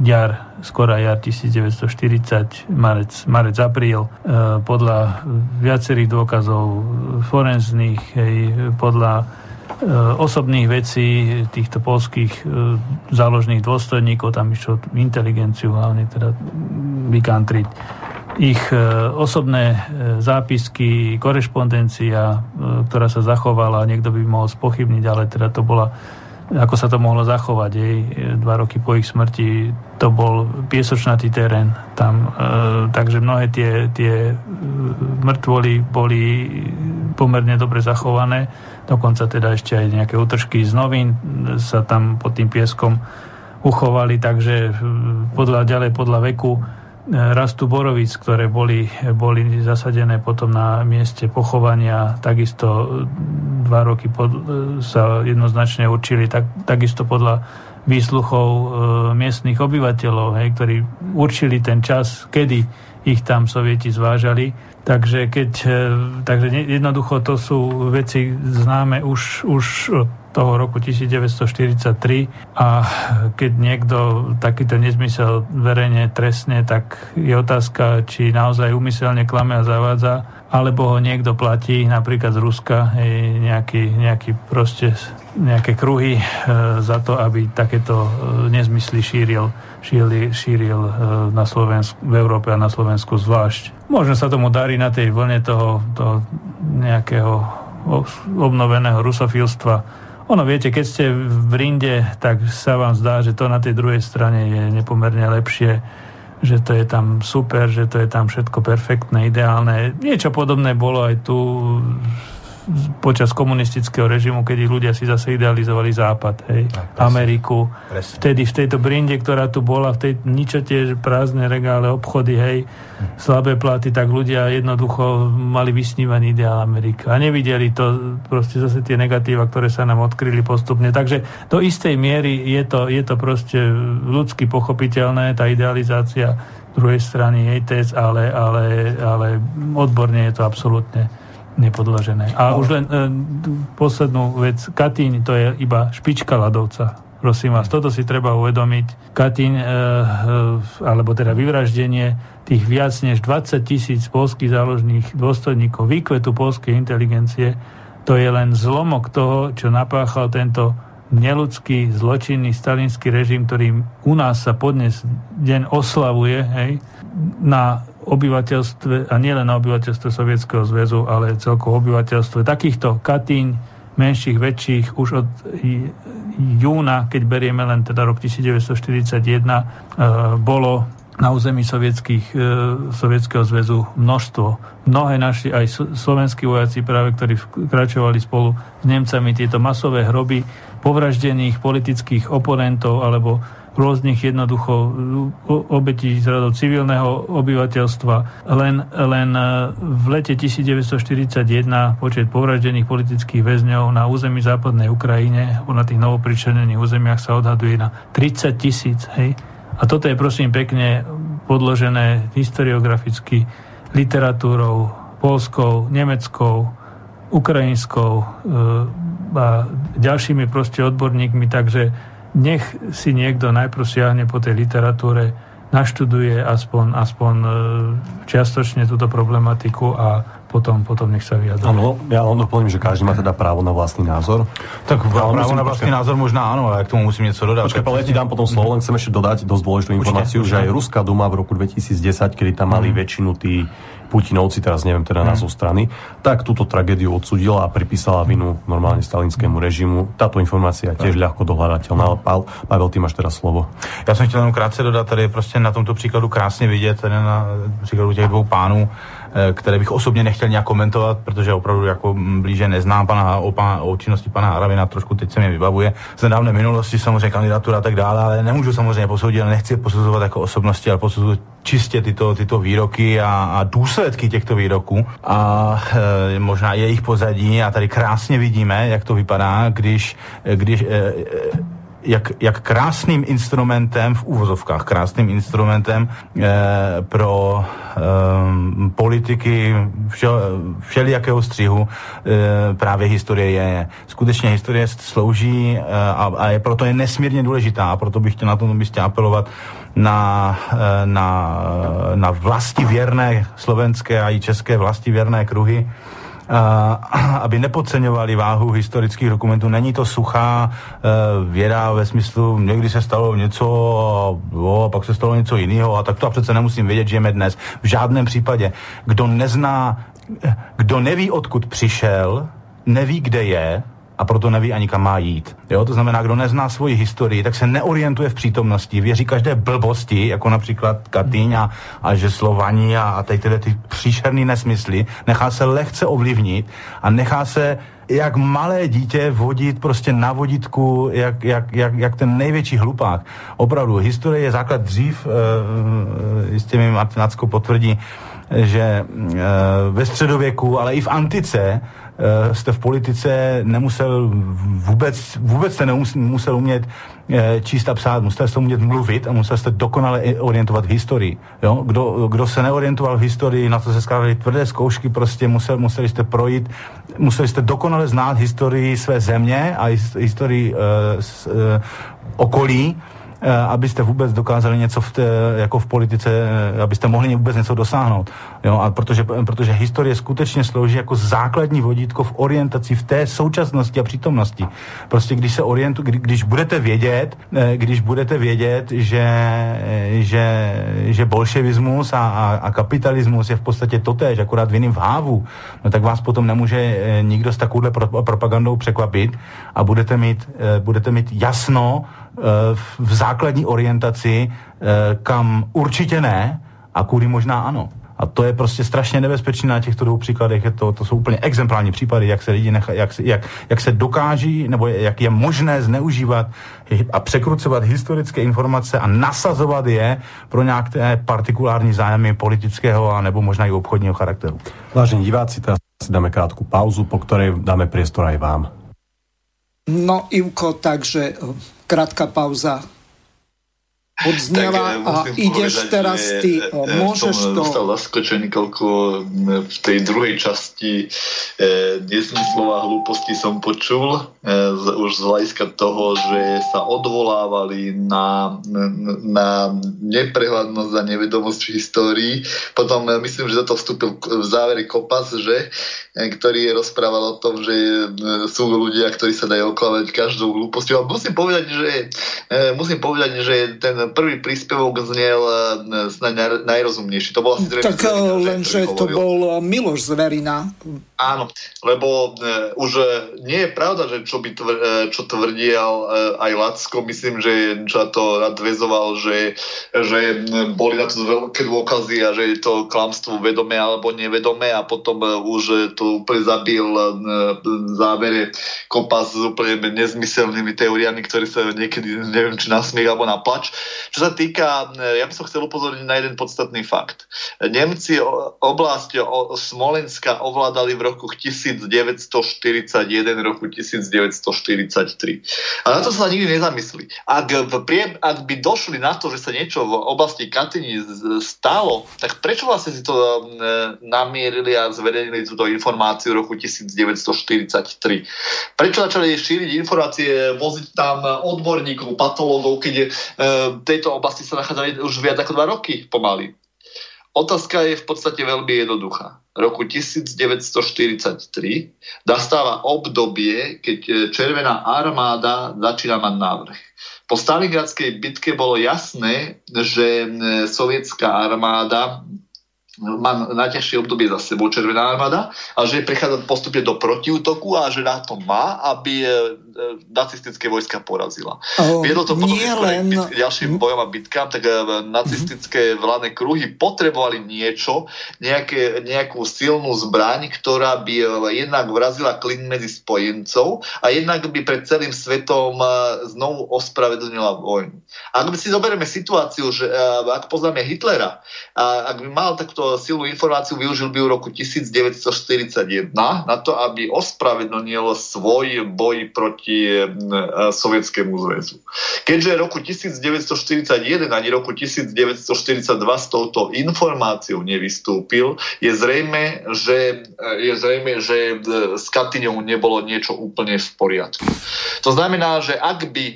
jar, skorá jar 1940, marec, marec apríl. Podľa viacerých dôkazov forenzných, hej, podľa osobných vecí týchto polských záložných dôstojníkov, tam išlo inteligenciu hlavne teda vykantriť ich e, osobné e, zápisky, korešpondencia, e, ktorá sa zachovala, niekto by mohol spochybniť, ale teda to bola, ako sa to mohlo zachovať, jej, dva roky po ich smrti, to bol piesočnatý terén tam, takže mnohé tie, tie mŕtvoly boli pomerne dobre zachované, dokonca teda ešte aj nejaké útržky z novín sa tam pod tým pieskom uchovali, takže podľa, ďalej podľa veku rastu borovic, ktoré boli, boli zasadené potom na mieste pochovania, takisto dva roky pod, sa jednoznačne určili, tak, takisto podľa výsluchov e, miestnych obyvateľov, hej, ktorí určili ten čas, kedy ich tam sovieti zvážali. Takže, keď, e, takže jednoducho to sú veci známe už, už toho roku 1943 a keď niekto takýto nezmysel verejne trestne, tak je otázka, či naozaj umyselne klame a zavádza, alebo ho niekto platí, napríklad z Ruska, nejaký, nejaký proste nejaké kruhy e, za to, aby takéto e, nezmysly šíril, šíril, šíril e, na Slovensku, v Európe a na Slovensku zvlášť. Možno sa tomu darí na tej vlne toho, toho nejakého obnoveného rusofilstva, ono, viete, keď ste v Rinde, tak sa vám zdá, že to na tej druhej strane je nepomerne lepšie, že to je tam super, že to je tam všetko perfektné, ideálne. Niečo podobné bolo aj tu počas komunistického režimu, kedy ľudia si zase idealizovali Západ, hej, presne, Ameriku. Presne. Vtedy v tejto brinde, ktorá tu bola, v tej ničote prázdne regále, obchody, hej, hm. slabé platy, tak ľudia jednoducho mali vysnívaný ideál Amerika. A nevideli to proste zase tie negatíva, ktoré sa nám odkryli postupne. Takže do istej miery je to, je to proste ľudsky pochopiteľné, tá idealizácia druhej strany jej test, ale, ale, ale odborne je to absolútne nepodložené. A už len e, poslednú vec. Katín to je iba špička ľadovca. Prosím vás, toto si treba uvedomiť. Katín, e, e, alebo teda vyvraždenie tých viac než 20 tisíc polských záložných dôstojníkov, výkvetu polskej inteligencie, to je len zlomok toho, čo napáchal tento neludský, zločinný stalinský režim, ktorý u nás sa podnes deň oslavuje, hej, na obyvateľstve, a nielen na obyvateľstve Sovietskeho zväzu, ale celkovo obyvateľstve takýchto katíň, menších, väčších, už od júna, keď berieme len teda rok 1941, e, bolo na území e, Sovietskeho zväzu množstvo. Mnohé naši, aj slovenskí vojaci práve, ktorí vkračovali spolu s Nemcami, tieto masové hroby povraždených politických oponentov alebo rôznych jednoducho obetí z radov civilného obyvateľstva. Len, len v lete 1941 počet povraždených politických väzňov na území západnej Ukrajine, na tých novopričlenených územiach sa odhaduje na 30 tisíc. A toto je prosím pekne podložené historiograficky literatúrou polskou, nemeckou, ukrajinskou e, a ďalšími proste odborníkmi, takže nech si niekto najprv siahne po tej literatúre, naštuduje aspoň, aspoň e, čiastočne túto problematiku a potom, potom nech sa vyjadrí. Áno, ja len doplním, že každý má teda právo na vlastný názor. Tak právo na vlastný názor možná áno, ale k tomu musím niečo dodať. Počkaj, ja ti dám potom slovo, len chcem ešte dodať dosť dôležitú informáciu, určite, že aj Ruská duma v roku 2010, kedy tam mali mm. väčšinu tí Putinovci, teraz neviem teda názov mm. strany, tak túto tragédiu odsudila a pripísala vinu normálne stalinskému režimu. Táto informácia je tiež ľahko dohľadateľná. Pavel, Pavel, ty máš teraz slovo. Já jsem chtěl jenom krátce dodat, tady je prostě na tomto příkladu krásně vidět, tady na příkladu těch dvou pánů, Eh, které bych osobně nechtěl nějak komentovat, protože opravdu jako blíže neznám pana, o, pana, o činnosti pana Haravina, trošku teď se mi vybavuje. Z nedávné minulosti, samozřejmě kandidatura a tak dále, ale nemůžu samozřejmě posoudit, nechci posuzovat jako osobnosti, ale posuzuji čistě tyto, tyto výroky a, a důsledky těchto výroků. A e, možná jejich pozadí. A tady krásně vidíme, jak to vypadá, když, když e, jak, jak krásným instrumentem, v úvozovkách krásným instrumentem e, pro e, politiky všel, všelijakého střihu e, právě historie je. Skutečně historie slouží e, a, a je, proto je nesmírně důležitá a proto bych chtěl na tom místě apelovat na, na, na vlastivěrné slovenské a i české vlastivěrné kruhy, aby nepodceňovali váhu historických dokumentů. Není to suchá e, věda ve smyslu, někdy se stalo něco a, pak se stalo něco jiného a tak to a přece nemusím vědět, že žijeme dnes. V žádném případě. Kdo nezná, kdo neví, odkud přišel, neví, kde je, a proto neví ani kam má jít. Jo? To znamená, kdo nezná svoji historii, tak se neorientuje v přítomnosti, věří každé blbosti, jako například Katyň a, a že Slovani a, a tady tyhle ty příšerný nesmysly, nechá se lehce ovlivnit a nechá se jak malé dítě vodit prostě na vodítku, jak, jak, jak, jak ten největší hlupák. Opravdu, historie je základ dřív, e, jistě mi Martinacko potvrdí, že e, ve středověku, ale i v antice jste v politice nemusel vůbec, vůbec jste nemusel umět eh, číst a psát, musel jste umět mluvit a musel jste dokonale orientovat v historii. Jo? Kdo, kdo se neorientoval v historii, na to se skládaly tvrdé zkoušky, prostě musel, museli jste projít, museli jste dokonale znát historii své země a historii uh, s, uh, okolí, Eh, abyste vůbec dokázali něco v té, jako v politice, eh, abyste mohli vůbec něco dosáhnout. Jo? A protože, protože historie skutečně slouží jako základní vodítko v orientaci v té současnosti a přítomnosti. Prostě když se orientu, kdy, když budete vědět, eh, když budete vědět, že, že, že bolševismus a, a, a kapitalismus je v podstatě totéž, akorát v jiným hávu, no tak vás potom nemůže nikdo s takovouhle propagandou překvapit a budete mít, budete mít jasno, Eh, v základní orientaci, eh, kam určitě ne a kudy možná ano. A to je prostě strašně nebezpečné na těchto dvou příkladech. Je to, to jsou úplně exemplární případy, jak se lidi nechá, jak, jak, jak se dokáží, nebo jak je možné zneužívat a překrucovat historické informace a nasazovat je pro nějaké partikulární zájmy politického a nebo možná i obchodního charakteru. Vážení diváci, teraz si dáme krátku pauzu, po ktorej dáme priestor aj vám. No Ivko, takže krátka pauza odznela tak, a ideš povedať, teraz ty, e, môžeš som to... dostal zaskočený, koľko v tej druhej časti e, nezmyslov a hlúposti som počul, e, z, už z hľadiska toho, že sa odvolávali na, na neprehľadnosť a nevedomosť v histórii. Potom e, myslím, že toto vstúpil v závere Kopas, že, e, ktorý rozprával o tom, že e, sú ľudia, ktorí sa dajú oklavať každou hlúposťou. A musím povedať, že, e, musím povedať, že ten prvý príspevok znel naj, najrozumnejší. To bol asi tak len, že to bol Miloš Zverina. Áno, lebo už nie je pravda, že čo, by tvr, čo tvrdil aj Lacko, myslím, že čo to nadvezoval, že, že boli na to veľké dôkazy a že je to klamstvo vedomé alebo nevedomé a potom už to úplne zabil v závere kopa s úplne nezmyselnými teóriami, ktoré sa niekedy neviem, či na smiech alebo na plač. Čo sa týka, ja by som chcel upozorniť na jeden podstatný fakt. Nemci oblasť Smolenska ovládali v roku 1941, roku 1943. A na to sa nikdy nezamyslí. Ak, v prie, ak by došli na to, že sa niečo v oblasti Katyni stalo, tak prečo vlastne si to namierili a zverejnili túto informáciu v roku 1943? Prečo začali šíriť informácie, voziť tam odborníkov, patológov, keď je, e, tejto oblasti sa nachádzali už viac ako dva roky pomaly. Otázka je v podstate veľmi jednoduchá. Roku 1943 nastáva obdobie, keď e, Červená armáda začína mať návrh. Po Stalingradskej bitke bolo jasné, že sovietská armáda má najťažšie obdobie za sebou Červená armáda a že prechádza postupne do protiútoku a že na to má, aby e, nacistické vojska porazila. Oh, Viedlo to potom len... k ďalším bojom a bitkám, tak e, nacistické vládne kruhy potrebovali niečo, nejaké, nejakú silnú zbraň, ktorá by jednak vrazila klin medzi spojencov a jednak by pred celým svetom znovu ospravedlnila vojnu. Ak by si zoberieme situáciu, že ak poznáme Hitlera, a ak by mal takto silnú informáciu využil by v roku 1941 na to, aby ospravedlnil svoj boj proti e, Sovietskému zväzu. Keďže roku 1941 ani roku 1942 s touto informáciou nevystúpil, je zrejme, že, je zrejme, že s Katyňou nebolo niečo úplne v poriadku. To znamená, že ak by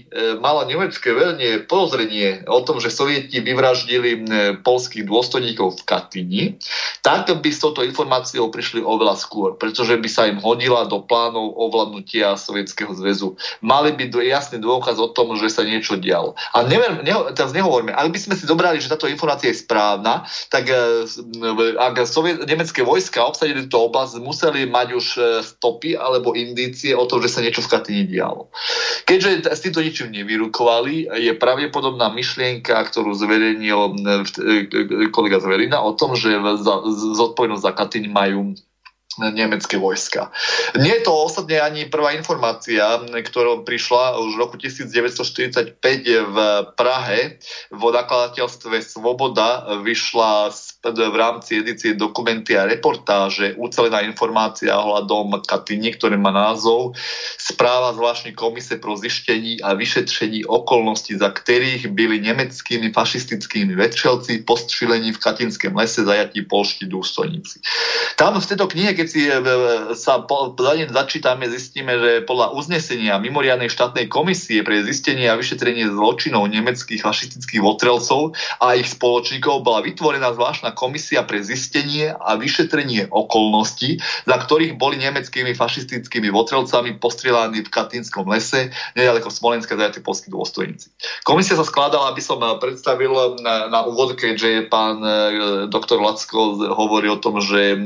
malo nemecké veľnie podozrenie o tom, že Sovieti vyvraždili polských dôstojníkov v Katyni, tak by s touto informáciou prišli oveľa skôr, pretože by sa im hodila do plánov ovládnutia Sovietskeho zväzu. Mali by jasný dôkaz o tom, že sa niečo dialo. A never, neho, teraz nehovoríme, ak by sme si dobrali, že táto informácia je správna, tak e, ak soviet, nemecké vojska obsadili túto oblasť, museli mať už e, stopy alebo indície o tom, že sa niečo v Katyni dialo. Keďže s týmto ničím nevyrukovali, je pravdepodobná myšlienka, ktorú zverejnil e, kolega Zverina o tom, že zodpovednosť za Katyň majú nemecké vojska. Nie je to ostatne ani prvá informácia, ktorá prišla už v roku 1945 v Prahe. V nakladateľstve Svoboda vyšla v rámci edície dokumenty a reportáže ucelená informácia ohľadom Katyni, ktoré má názov Správa zvláštnej komise pro zištení a vyšetrení okolností, za ktorých byli nemeckými fašistickými vetřelci postřilení v Katinském lese zajatí polští dôstojníci. Tam v tejto knihe, keď si e, sa po, začítame, zistíme, že podľa uznesenia mimoriadnej štátnej komisie pre zistenie a vyšetrenie zločinov nemeckých fašistických votrelcov a ich spoločníkov bola vytvorená zvláštna komisia pre zistenie a vyšetrenie okolností, za ktorých boli nemeckými fašistickými votrelcami postrieľaní v Katinskom lese, nedaleko Smolenska zajatí polskí dôstojníci. Komisia sa skladala, aby som predstavil na, na úvod, keďže pán e, doktor Lacko hovorí o tom, že,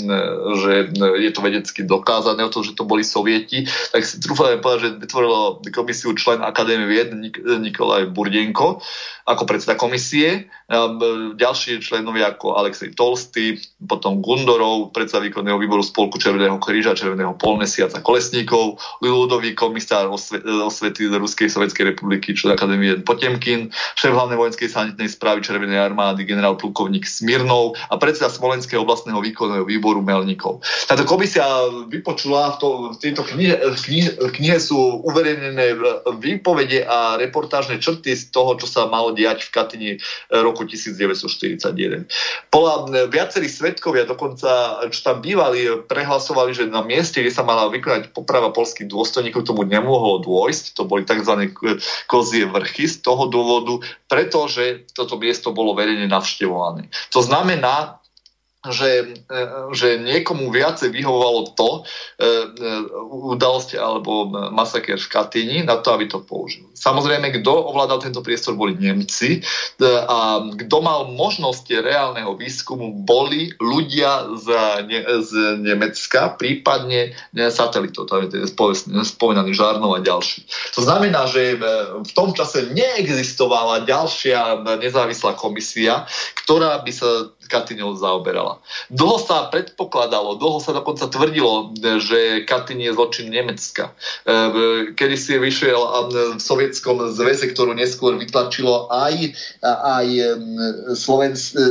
že je to vedecky dokázané o tom, že to boli sovieti, tak si trúfam povedať, že vytvorilo komisiu člen Akadémie vied Nik- Nikolaj Burdenko ako predseda komisie, ďalší členovia ako Alexej Tolsty, potom Gundorov, predseda výkonného výboru Spolku Červeného kríža, Červeného polmesiaca Kolesníkov, ľudový komisár osvety z Ruskej sovietskej republiky, člen Akadémie Potemkin, šéf hlavnej vojenskej sanitnej správy Červenej armády, generál plukovník Smirnov a predseda Smolenského oblastného výkonného výboru Melnikov. Táto komisia vypočula, v, to, v tejto knihe, knihe, knihe sú uverejnené výpovede a reportážne črty z toho, čo sa malo diať v Katyni e, roku 1941. Podľa viacerí svetkovia, dokonca čo tam bývali, prehlasovali, že na mieste, kde sa mala vykonať poprava polských dôstojníkov, tomu nemohlo dôjsť. To boli tzv. kozie vrchy z toho dôvodu, pretože toto miesto bolo verejne navštevované. To znamená, že, e, že niekomu viacej vyhovovalo to e, e, udalosť alebo masaker v Katyni na to, aby to použil. Samozrejme, kto ovládal tento priestor, boli Nemci a kto mal možnosť reálneho výskumu, boli ľudia z, ne, z Nemecka, prípadne satelitov, to je spomínaný Žarnov a ďalší. To znamená, že v tom čase neexistovala ďalšia nezávislá komisia, ktorá by sa Katyňou zaoberala. Dlho sa predpokladalo, dlho sa dokonca tvrdilo, že Katyn je zločin Nemecka. E, kedy si vyšiel v Sovietskom zväze, ktorú neskôr vytlačilo aj, aj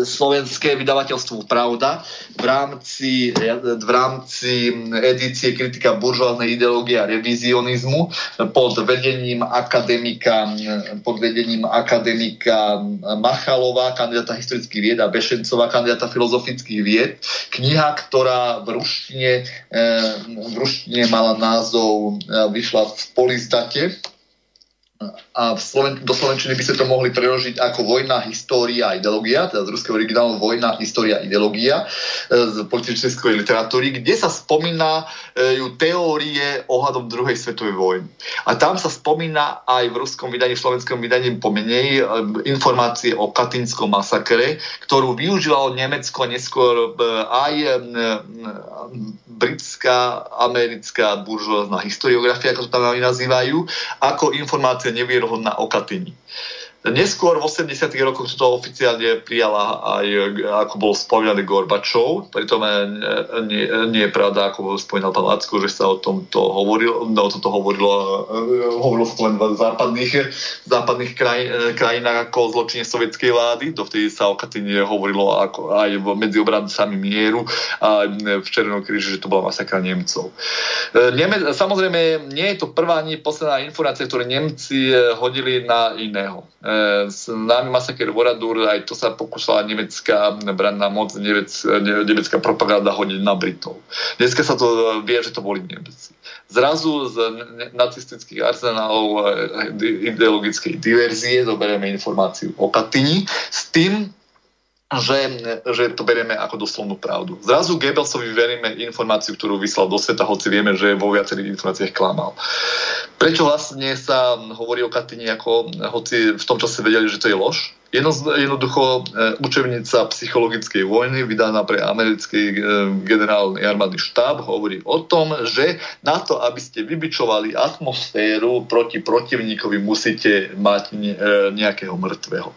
slovenské vydavateľstvo Pravda v rámci, v rámci edície kritika buržoáznej ideológie a revizionizmu pod vedením akademika, pod vedením akademika Machalova, kandidáta historických vied a Bešencova, kandidáta filozofických vied. Kniha, ktorá v ruštine, eh, v ruštine mala názov, eh, vyšla v Polizdate, a v Sloven- do Slovenčiny by sa to mohli preložiť ako vojna, história ideológia, teda z ruského originálu vojna, história ideológia e, z politickej literatúry, kde sa spomína e, teórie ohľadom druhej svetovej vojny. A tam sa spomína aj v ruskom vydaní, v slovenskom vydaní pomenej e, informácie o katinskom masakre, ktorú využilo Nemecko neskôr aj britská, americká buržoázna historiografia, ako to tam nazývajú, ako informácia nevierohodná o Katyni. Neskôr v 80. rokoch to oficiálne prijala aj, ako bol spomínaný Gorbačov, pritom nie, nie je pravda, ako spomínal pán Lacko, že sa o tomto hovorilo, no, o tomto hovorilo, hovorilo sa to len v západných, západných kraj, krajinách ako o zločine sovietskej vlády, dovtedy sa o Katyne hovorilo ako aj medzi obrancami mieru a v Červenom kríži, že to bola masakra Nemcov. Neme, samozrejme, nie je to prvá ani posledná informácia, ktoré Nemci hodili na iného známy masaker Voradur, aj to sa pokúšala nemecká branná moc, nemec, nemecká propaganda hodiť na Britov. Dneska sa to vie, že to boli Nemci. Zrazu z nacistických arzenálov ideologickej diverzie zoberieme informáciu o Katyni s tým, že, že to berieme ako doslovnú pravdu. Zrazu Goebbelsovi veríme informáciu, ktorú vyslal do sveta, hoci vieme, že vo viacerých informáciách klamal. Prečo vlastne sa hovorí o Katyni, ako, hoci v tom čase vedeli, že to je lož? Jedno, jednoducho e, učebnica psychologickej vojny vydaná pre americký e, generálny armádny štáb hovorí o tom, že na to, aby ste vybičovali atmosféru proti protivníkovi, musíte mať e, nejakého mŕtvého.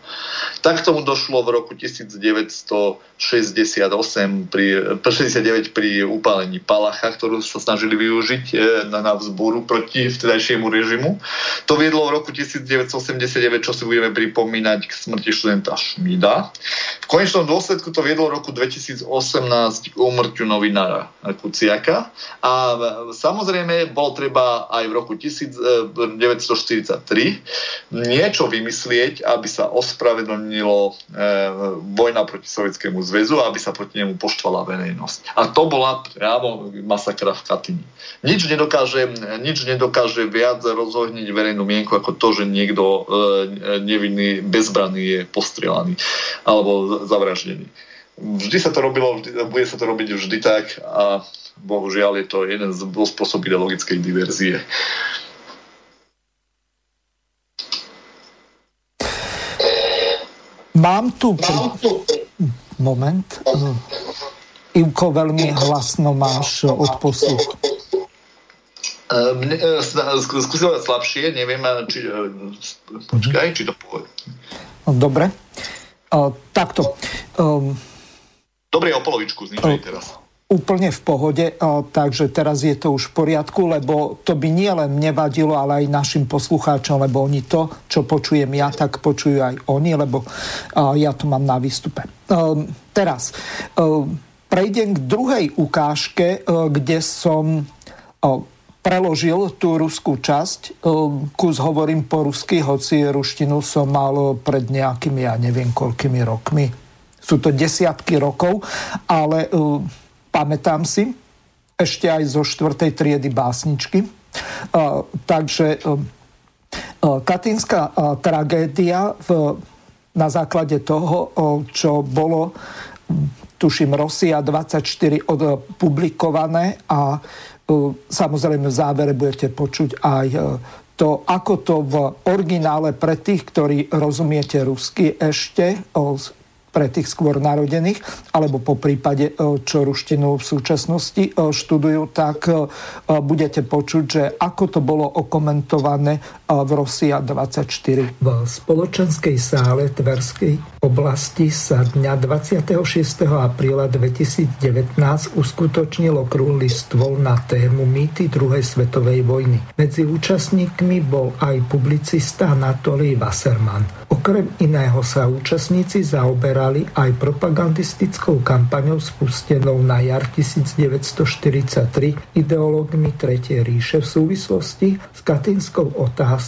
Tak tomu došlo v roku 1968 pri, 69 pri upálení Palacha, ktorú sa snažili využiť na, na vzbúru proti vtedajšiemu režimu. To viedlo v roku 1989, čo si budeme pripomínať k smrti smrti študenta Šmída. V konečnom dôsledku to viedlo v roku 2018 k úmrťu novinára Kuciaka a samozrejme bolo treba aj v roku 1943 niečo vymyslieť, aby sa ospravedlnilo e, vojna proti Sovietskému zväzu a aby sa proti nemu poštvala verejnosť. A to bola priamo masakra v Katyni. Nič nedokáže, nič nedokáže viac rozhodniť verejnú mienku ako to, že niekto e, nevinný, bezbranný postrelaný alebo zavraždený. Vždy sa to robilo, vždy, bude sa to robiť vždy tak a bohužiaľ je to jeden z spôsob ideologickej diverzie. Mám tu... Moment. Ivko, veľmi hlasno máš odposluch. Skúsim slabšie, neviem, či... Počkaj, či to poviem. Dobre. Uh, takto. Um, Dobre, o polovičku zničili uh, teraz. Úplne v pohode, uh, takže teraz je to už v poriadku, lebo to by nie len nevadilo, ale aj našim poslucháčom, lebo oni to, čo počujem ja, tak počujú aj oni, lebo uh, ja to mám na výstupe. Uh, teraz uh, prejdem k druhej ukážke, uh, kde som uh, preložil tú ruskú časť. Ehm, kus hovorím po rusky, hoci ruštinu som mal pred nejakými, ja neviem koľkými rokmi. Sú to desiatky rokov, ale ehm, pamätám si ešte aj zo štvrtej triedy básničky. Ehm, takže Katinská tragédia v, na základe toho, čo bolo tuším, Rosia 24 odpublikované a samozrejme v závere budete počuť aj to, ako to v originále pre tých, ktorí rozumiete rusky ešte, pre tých skôr narodených, alebo po prípade, e, čo ruštinu v súčasnosti e, študujú, tak e, budete počuť, že ako to bolo okomentované v Rosia 24. V spoločenskej sále Tverskej oblasti sa dňa 26. apríla 2019 uskutočnil okrúhly stôl na tému mýty druhej svetovej vojny. Medzi účastníkmi bol aj publicista Anatolij Wasserman. Okrem iného sa účastníci zaoberali aj propagandistickou kampaňou spustenou na jar 1943 ideológmi Tretej ríše v súvislosti s katinskou otázkou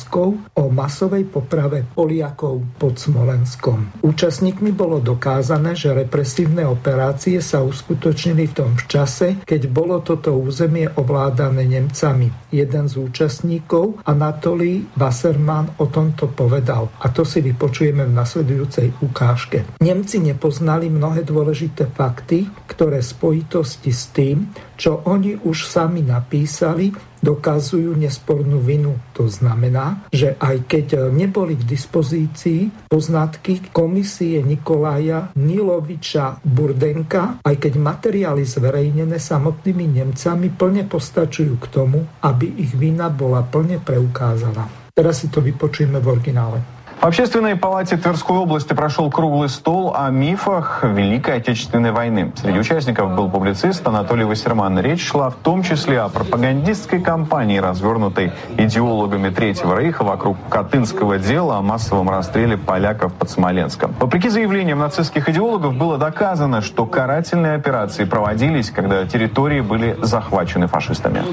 o masovej poprave Poliakov pod Smolenskom. Účastníkmi bolo dokázané, že represívne operácie sa uskutočnili v tom čase, keď bolo toto územie ovládané Nemcami. Jeden z účastníkov, Anatolí Wasserman, o tomto povedal. A to si vypočujeme v nasledujúcej ukážke. Nemci nepoznali mnohé dôležité fakty, ktoré spojitosti s tým, čo oni už sami napísali, dokazujú nespornú vinu. To znamená, že aj keď neboli k dispozícii poznatky komisie Nikolaja Niloviča Burdenka, aj keď materiály zverejnené samotnými Nemcami plne postačujú k tomu, aby ich vina bola plne preukázaná. Teraz si to vypočujeme v originále. В Общественной палате Тверской области прошел круглый стол о мифах Великой Отечественной войны. Среди участников был публицист Анатолий Вассерман. Речь шла в том числе о пропагандистской кампании, развернутой идеологами Третьего Рейха вокруг Катынского дела о массовом расстреле поляков под Смоленском. Вопреки заявлениям нацистских идеологов было доказано, что карательные операции проводились, когда территории были захвачены фашистами.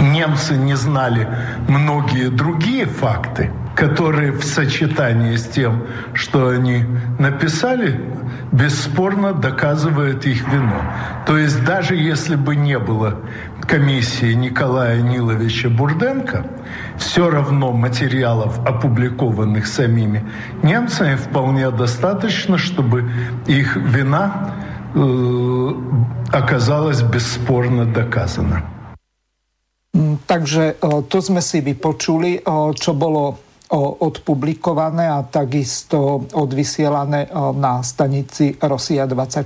Немцы не знали многие другие факты – которые в сочетании с тем, что они написали, бесспорно доказывают их вину. То есть даже если бы не было комиссии Николая Ниловича Бурденко, все равно материалов, опубликованных самими немцами, вполне достаточно, чтобы их вина э, оказалась бесспорно доказана. Takže to sme si vypočuli, čo bolo odpublikované a takisto odvysielané na stanici Rosia 24.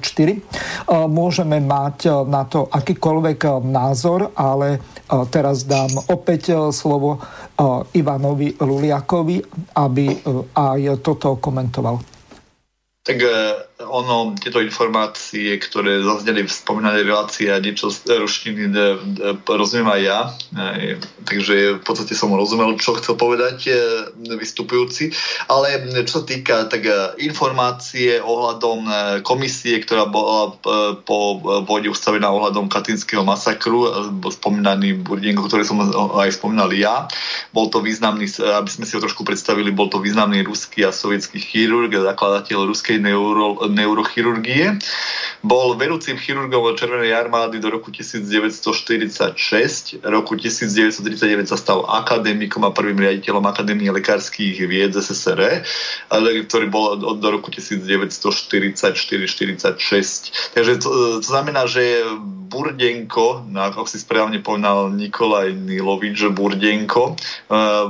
Môžeme mať na to akýkoľvek názor, ale teraz dám opäť slovo Ivanovi Luliakovi, aby aj toto komentoval. Tak ono, tieto informácie, ktoré zazneli v spomínanej relácii a niečo z ruštiny rozumiem aj ja. Takže v podstate som rozumel, čo chcel povedať e, vystupujúci. Ale čo sa týka tak e, informácie ohľadom e, komisie, ktorá bola po vojne ustavená ohľadom katinského masakru, spomínaný Burdienko, ktorý som aj spomínal ja, bol to významný, aby sme si ho trošku predstavili, bol to významný ruský a sovietský chirurg, zakladateľ ruskej neuro, neurochirurgie. Bol vedúcim chirurgom Červenej armády do roku 1946. Roku 1939 sa stal akademikom a prvým riaditeľom Akadémie lekárskych vied SSR, ktorý bol od do roku 1944-46. Takže to, to znamená, že Burdenko, ako si správne povedal Nikolaj Nilovič Burdenko, eh,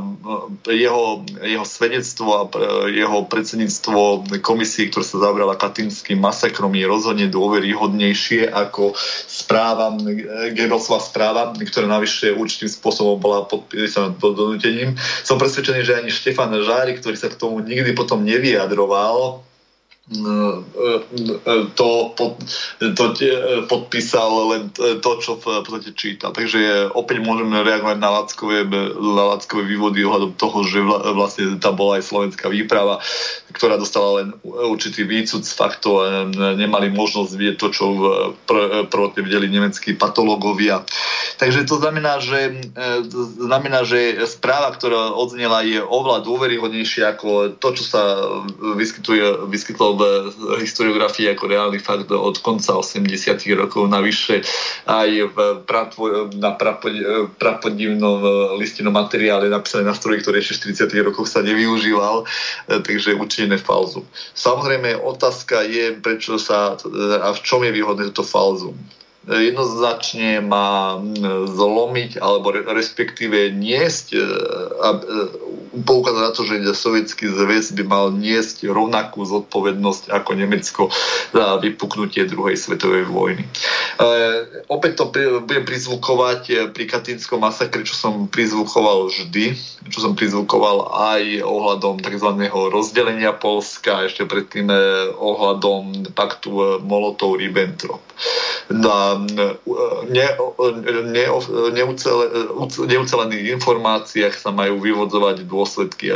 jeho, jeho svedectvo a jeho predsedníctvo komisie, ktoré sa zabrala katinským masakrom, je rozhodne dôveryhodnejšie ako správa, Gebelsová správa, ktorá navyše určitým spôsobom bola podpísaná pod donútením. Som presvedčený, že ani Štefan Žári, ktorý sa k tomu nikdy potom nevyjadroval, to, pod, to podpísal len to, čo v podstate čítal. Takže opäť môžeme reagovať na lackové, na lackové vývody ohľadom toho, že vlastne tam bola aj slovenská výprava, ktorá dostala len určitý výcud z faktov a nemali možnosť vidieť to, čo pr- prvotne videli nemeckí patológovia. Takže to znamená, že, znamená, že správa, ktorá odznela, je oveľa dôveryhodnejšia ako to, čo sa vyskytuje, vyskytlo v historiografii ako reálny fakt od konca 80 rokov. Navyše aj v prapo, na prapodivnom listinom materiále napísané na stroji, ktorý ešte v 40 rokoch sa nevyužíval, takže učinené falzum. Samozrejme, otázka je, prečo sa a v čom je výhodné toto falzum jednoznačne má zlomiť alebo respektíve niesť a poukázať na to, že sovietský zväz by mal niesť rovnakú zodpovednosť ako Nemecko za vypuknutie druhej svetovej vojny. E, opäť to budem prizvukovať pri Katinskom masakre, čo som prizvukoval vždy, čo som prizvukoval aj ohľadom tzv. rozdelenia Polska, ešte predtým e, ohľadom paktu Molotov-Ribbentrop. Na ne, ne, ne, neucelených informáciách sa majú vyvodzovať dôsledky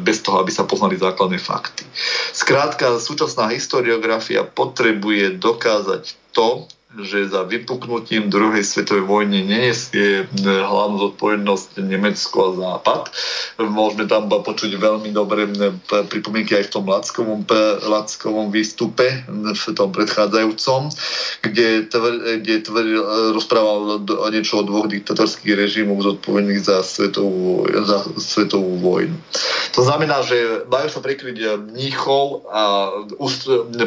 bez toho, aby sa poznali základné fakty. Skrátka, súčasná historiografia potrebuje dokázať to, že za vypuknutím druhej svetovej vojny nenesie hlavnú zodpovednosť Nemecko a Západ. Môžeme tam počuť veľmi dobré pripomienky aj v tom Lackovom, Lackovom výstupe, v tom predchádzajúcom, kde, tvr, kde tvr, rozprával niečo o dvoch diktatorských režimoch zodpovedných za svetovú, za svetovú vojnu. To znamená, že majú sa prekryť Mníchov a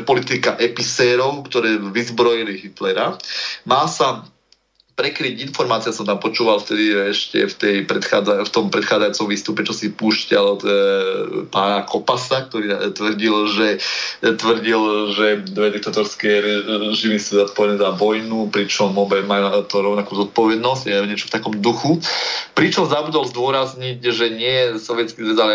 politika episérov, ktoré vyzbrojili Hitler Hitlera. Má sa prekryť informácia som tam počúval vtedy ešte v, tej predchádza, v tom predchádzajúcom výstupe, čo si púšťal od e, pána Kopasa, ktorý tvrdil, že, tvrdil, že dve diktatorské režimy sú zodpovedné za vojnu, pričom obe majú to rovnakú zodpovednosť, je niečo v takom duchu. Pričom zabudol zdôrazniť, že nie sovietský zväz, ale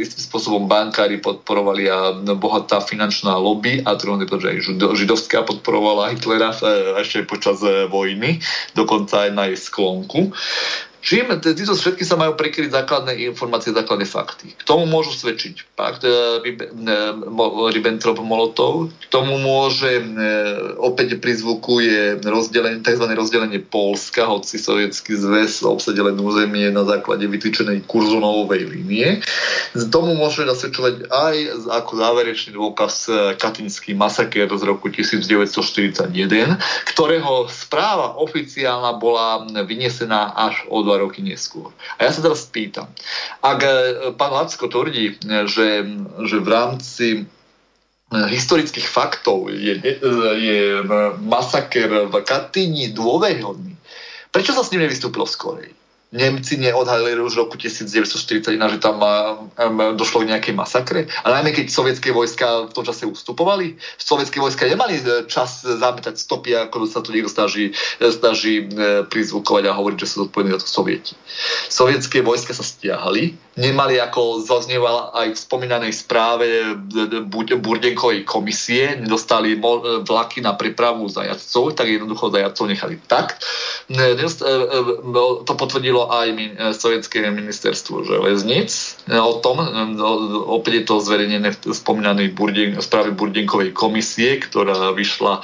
istým spôsobom bankári podporovali a bohatá finančná lobby a druhý že aj židovská podporovala Hitlera e, ešte počas e, vojny dokonca aj na jej sklonku. Čím títo všetky sa majú prekryť základné informácie, základné fakty. K tomu môžu svedčiť pakt e, Ribbentrop-Molotov, k tomu môže e, opäť prizvukuje rozdelenie, tzv. rozdelenie Polska, hoci sovietský zväz obsadil len územie na základe vytýčenej kurzonovej línie. Z tomu môže nasvedčovať aj ako záverečný dôkaz e, Katinský masaker z roku 1941, ktorého správa oficiálna bola vyniesená až o dva roky neskôr. A ja sa teraz pýtam, ak e, pán Lacko tvrdí, že, že v rámci e, historických faktov je, e, je masaker v Katyni dôveryhodný, prečo sa s ním nevystúpilo skorej? Nemci neodhalili už v roku 1941, že tam došlo k nejakej masakre. A najmä keď sovietské vojska v tom čase ustupovali, sovietské vojska nemali e, čas zametať stopy, ako sa to niekto snaží, e, snaží e, prizvukovať a hovoriť, že sú zodpovední za to sovieti. Sovietské vojska sa stiahli, nemali, ako zaznievala aj v spomínanej správe Burdenkovej komisie, nedostali vlaky na prepravu zajacov, tak jednoducho zajacov nechali tak. To potvrdilo aj e, sovietské ministerstvo železnic e, o tom, e, opäť je to zverejnené v spomínanej Burdien, správe Burdenkovej komisie, ktorá vyšla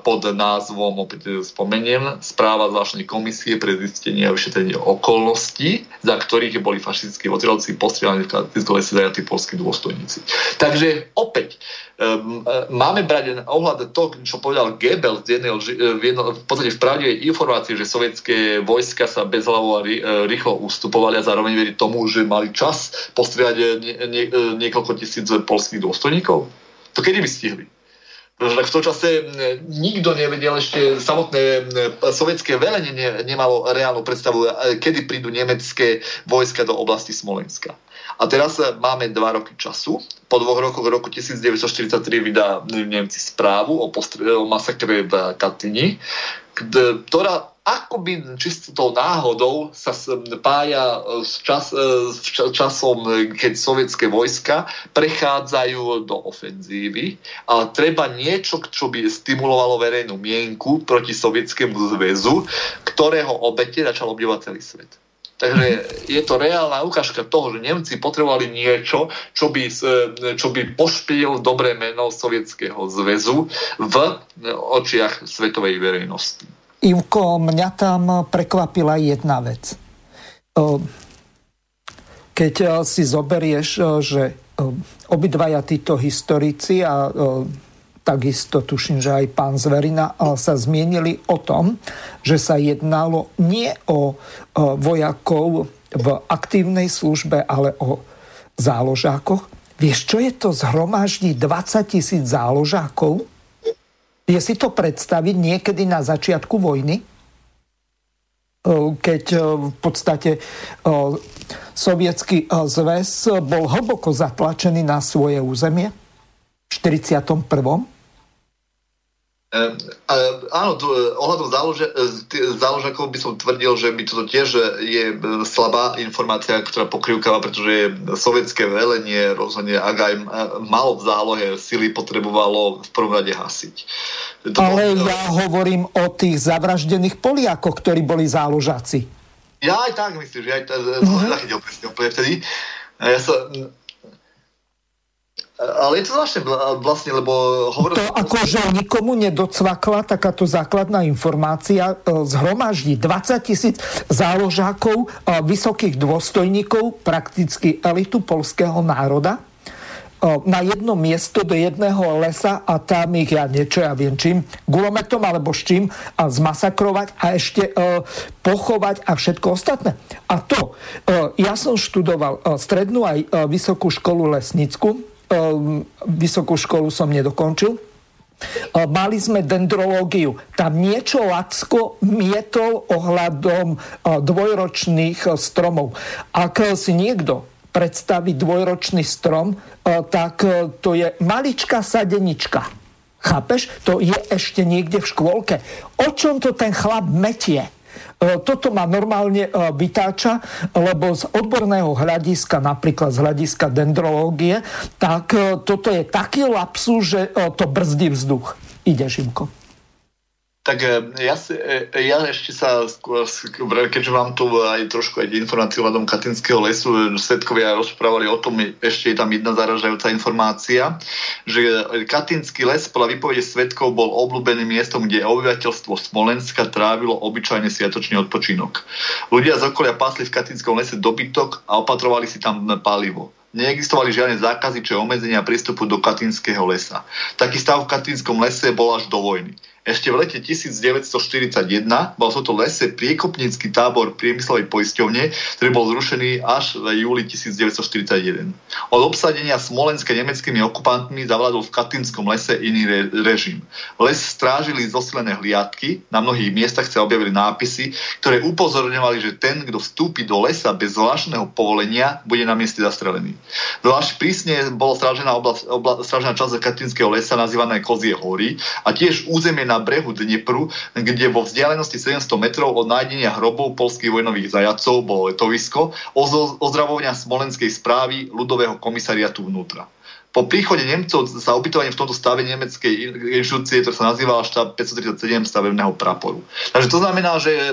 pod názvom, opäť spomeniem, správa zvláštnej komisie pre zistenie a vyšetrenie okolností, za ktorých boli fašistickí odstrelci postrelaní v Katinskej lese zajatí polskí dôstojníci. Takže opäť, e, máme brať ohľad to, čo povedal Goebbels v, jednej, v, jedno, v podstate v pravdivej informácii, že sovietské vojska sa bezhlavo a e, rýchlo ustupovali a zároveň veriť tomu, že mali čas postrieľať nie, nie, e, niekoľko tisíc polských dôstojníkov? To kedy by stihli? v tom čase nikto nevedel, ešte samotné sovietské velenie nemalo reálnu predstavu, kedy prídu nemecké vojska do oblasti Smolenska. A teraz e, máme dva roky času. Po dvoch rokoch, v roku 1943 vydá Nemci správu o, postre, o masakre v Katyni, ktorá akoby čisto náhodou sa spája s, čas, e, s časom, keď sovietské vojska prechádzajú do ofenzívy, ale treba niečo, čo by stimulovalo verejnú mienku proti sovietskému zväzu, ktorého obete začal obdivovať celý svet. Takže je to reálna ukážka toho, že Nemci potrebovali niečo, čo by, čo by pošpil dobré meno Sovietskeho zväzu v očiach svetovej verejnosti. Ivko, mňa tam prekvapila jedna vec. Keď si zoberieš, že obidvaja títo historici a takisto tuším, že aj pán Zverina sa zmienili o tom, že sa jednalo nie o vojakov v aktívnej službe, ale o záložákoch. Vieš, čo je to zhromaždiť 20 tisíc záložákov? Je si to predstaviť niekedy na začiatku vojny? Keď v podstate sovietský zväz bol hlboko zatlačený na svoje územie v 41. Ehm, áno, tu, e, ohľadom zálože, e, záložakov by som tvrdil, že by toto tiež je e, slabá informácia, ktorá pokrývkava, pretože sovietské velenie rozhodne, ak aj malo v zálohe sily, potrebovalo v prvom rade hasiť. To Ale bol... ja hovorím o tých zavraždených Poliakoch, ktorí boli záložáci. Ja aj tak myslím, že aj tak, uh-huh. zachytil presne vtedy. Ja sa, ale je to zvláštne vlastne, lebo hovoril... To akože nikomu nedocvakla takáto základná informácia e, zhromaždí 20 tisíc záložákov, e, vysokých dôstojníkov, prakticky elitu polského národa e, na jedno miesto do jedného lesa a tam ich, ja niečo, ja viem čím, gulometom alebo s čím a zmasakrovať a ešte uh, pochovať a všetko ostatné. A to, uh, ja som študoval uh, strednú aj uh, vysokú školu lesnickú, vysokú školu som nedokončil. Ehm, mali sme dendrológiu. Tam niečo Lacko mietol ohľadom ehm, dvojročných stromov. Ak si niekto predstaví dvojročný strom, tak to je maličká sadenička. Chápeš? To je ešte niekde v škôlke. O čom to ten chlap metie? E, toto ma normálne e, vytáča, lebo z odborného hľadiska, napríklad z hľadiska dendrológie, tak e, toto je taký lapsu, že to brzdí vzduch. Ide, Šimko. Tak e, ja, si, e, ja ešte sa skôr, keďže mám tu aj trošku aj informáciu o Katinského lesu, e, svetkovia rozprávali o tom, ešte je tam jedna zaražajúca informácia, že Katinský les podľa výpovede svetkov bol obľúbeným miestom, kde obyvateľstvo Smolenska trávilo obyčajne sviatočný odpočinok. Ľudia z okolia pásli v Katinskom lese dobytok a opatrovali si tam palivo neexistovali žiadne zákazy či obmedzenia prístupu do Katinského lesa. Taký stav v Katinskom lese bol až do vojny. Ešte v lete 1941 bol v tomto lese priekopnícky tábor priemyslovej poisťovne, ktorý bol zrušený až v júli 1941. Od obsadenia Smolenska nemeckými okupantmi zavládol v Katinskom lese iný re- režim. Les strážili zosilené hliadky, na mnohých miestach sa objavili nápisy, ktoré upozorňovali, že ten, kto vstúpi do lesa bez zvláštneho povolenia, bude na mieste zastrelený. Zvlášť prísne bola strážená, obla- obla- strážená časť Katinského lesa nazývané Kozie hory a tiež územie na na brehu Dnepru, kde vo vzdialenosti 700 metrov od nájdenia hrobov polských vojnových zajacov bolo letovisko ozdravovania Smolenskej správy ľudového komisariatu vnútra. Po príchode Nemcov sa ubytovanie v tomto stave nemeckej inštitúcie, ktorá sa nazývala štáb 537 stavebného praporu. Takže to znamená, že e,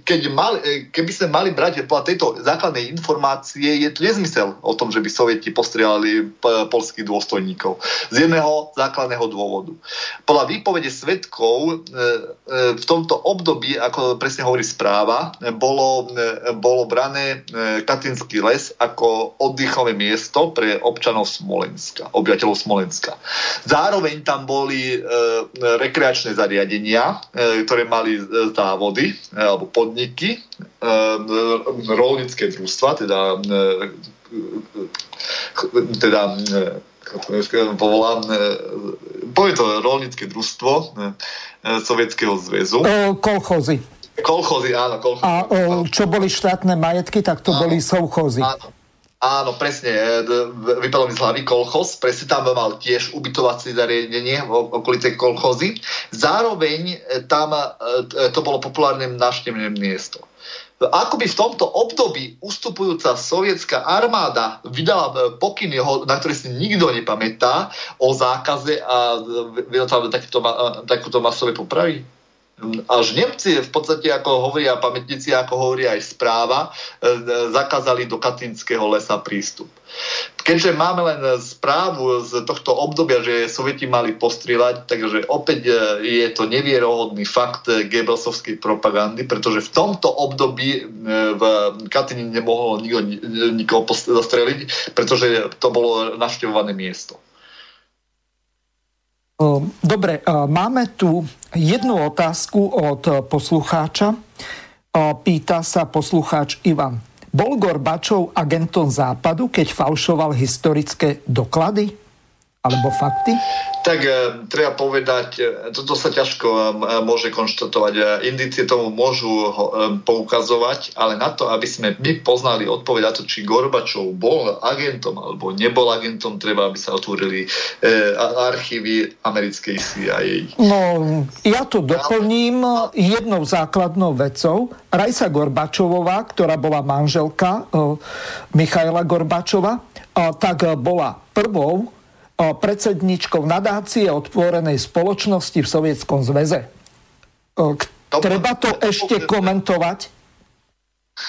keď mali, e, keby sme mali brať podľa tejto základnej informácie, je to nezmysel o tom, že by Sovieti postrieľali polských dôstojníkov. Z jedného základného dôvodu. Podľa výpovede svetkov e, v tomto období, ako presne hovorí správa, bolo, bolo brané Katinský les ako oddychové miesto pre občanov Smolenia. Smolenska, obyvateľov Smolenska. Zároveň tam boli e, rekreačné zariadenia, e, ktoré mali e, závody e, alebo podniky, e, rolnické družstva, teda e, teda e, povolám, e, povie to rolnické družstvo e, Sovietskeho zväzu. E, kolchozy. Kolchozy, áno. Kolchozy. A o, čo boli štátne majetky, tak to áno, boli sovchozy. Áno. Áno, presne. E, vypadol mi z hlavy kolchoz. Presne tam mal tiež ubytovacie zariadenie v okolice kolchozy. Zároveň e, tam e, to bolo populárne návštevné miesto. Ako by v tomto období ustupujúca sovietská armáda vydala pokyny, na ktoré si nikto nepamätá, o zákaze a vydala takúto masové popravy? Až Nemci v podstate, ako hovoria pamätníci, ako hovoria aj správa, zakázali do Katinského lesa prístup. Keďže máme len správu z tohto obdobia, že Sovieti mali postrieľať, takže opäť e, je to nevierohodný fakt Goebbelsovskej propagandy, pretože v tomto období e, v Katyni nemohol nikto, nikoho zastreliť, pretože to bolo navštevované miesto. Dobre, máme tu jednu otázku od poslucháča. Pýta sa poslucháč Ivan. Bol Gorbačov agentom západu, keď falšoval historické doklady alebo fakty? Tak e, treba povedať, e, toto sa ťažko e, môže konštatovať. Indície tomu môžu poukazovať, ale na to, aby sme my poznali odpoveď na to, či Gorbačov bol agentom alebo nebol agentom, treba, aby sa otvorili archívy americkej CIA. No, ja to doplním jednou základnou vecou. Rajsa Gorbačovová, ktorá bola manželka Michaela Gorbačova, tak bola prvou predsedničkou nadácie otvorenej spoločnosti v Sovietskom zväze. Treba to ešte komentovať?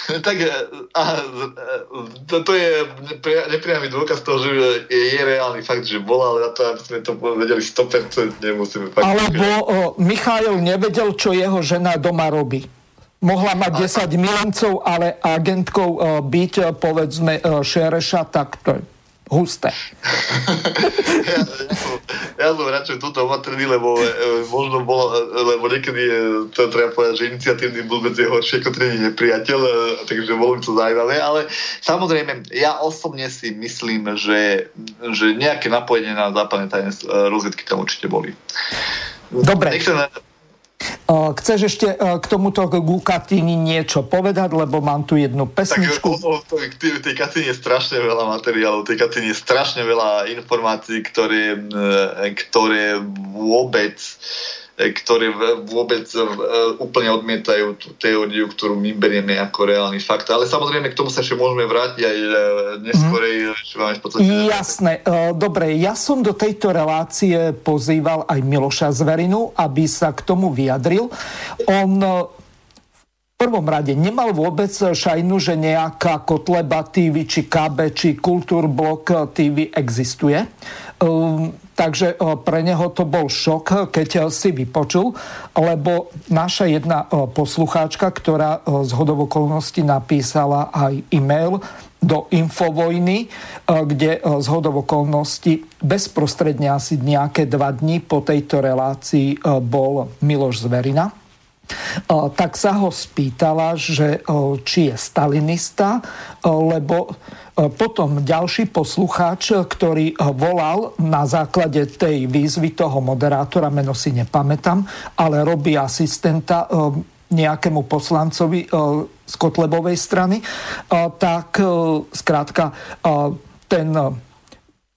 Tak e, a, to, to je nepriamy dôkaz toho, že je, je reálny fakt, že bola, ale na to, aby sme to vedeli 100%, nemusíme fakt... Alebo o, Michail nevedel, čo jeho žena doma robí. Mohla mať 10 milencov, ale agentkou o, byť, povedzme, Šereša, tak to je husté. ja, ja, som, ja som radšej túto opatrný, lebo e, možno bolo, e, lebo niekedy je, to treba povedať, že iniciatívny blbec je horšie ako trený nepriateľ, e, takže bolo to zaujímavé, ale samozrejme, ja osobne si myslím, že, že nejaké napojenie na západné tajné e, rozvedky tam určite boli. Dobre. Nechcem, Chceš ešte k tomuto Gukatini niečo povedať, lebo mám tu jednu pesničku. Tak ono, to, tej, tej Katini je strašne veľa materiálov, tej Katini je strašne veľa informácií, ktoré, ktoré vôbec uh, E, ktorí vôbec e, úplne odmietajú tú teóriu, ktorú my berieme ako reálny fakt. Ale samozrejme k tomu sa ešte môžeme vrátiť aj e, neskorej. Mm. v podstate... Jasné. Dobre, ja som do tejto relácie pozýval aj Miloša Zverinu, aby sa k tomu vyjadril. On v prvom rade nemal vôbec šajnu, že nejaká Kotleba TV, či KB, či Kultúrblok TV existuje. Um, Takže pre neho to bol šok, keď si vypočul, lebo naša jedna poslucháčka, ktorá z hodovokolnosti napísala aj e-mail do Infovojny, kde z hodovokolnosti bezprostredne asi nejaké dva dní po tejto relácii bol Miloš Zverina, tak sa ho spýtala, že či je stalinista, lebo potom ďalší poslucháč, ktorý volal na základe tej výzvy toho moderátora, meno si nepamätám, ale robí asistenta nejakému poslancovi z Kotlebovej strany, tak skrátka ten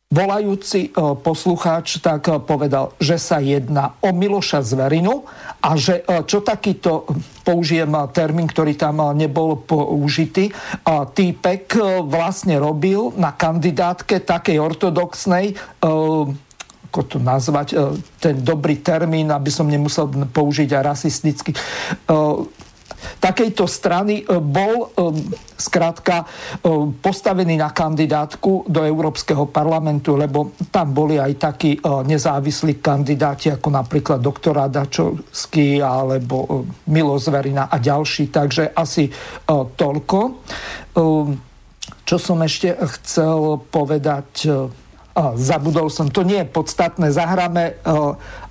volajúci poslucháč tak povedal, že sa jedná o Miloša Zverinu a že e, čo takýto, použijem termín, ktorý tam e, nebol použitý, týpek e, vlastne robil na kandidátke takej ortodoxnej ako to nazvať, ten dobrý termín, aby som nemusel použiť aj rasisticky takejto strany e, bol skrátka e, postavený na kandidátku do Európskeho parlamentu, lebo tam boli aj takí e, nezávislí kandidáti, ako napríklad doktor Adačovský alebo Milo Zverina a ďalší. Takže asi toľko. Čo som ešte chcel povedať zabudol som, to nie je podstatné. Zahráme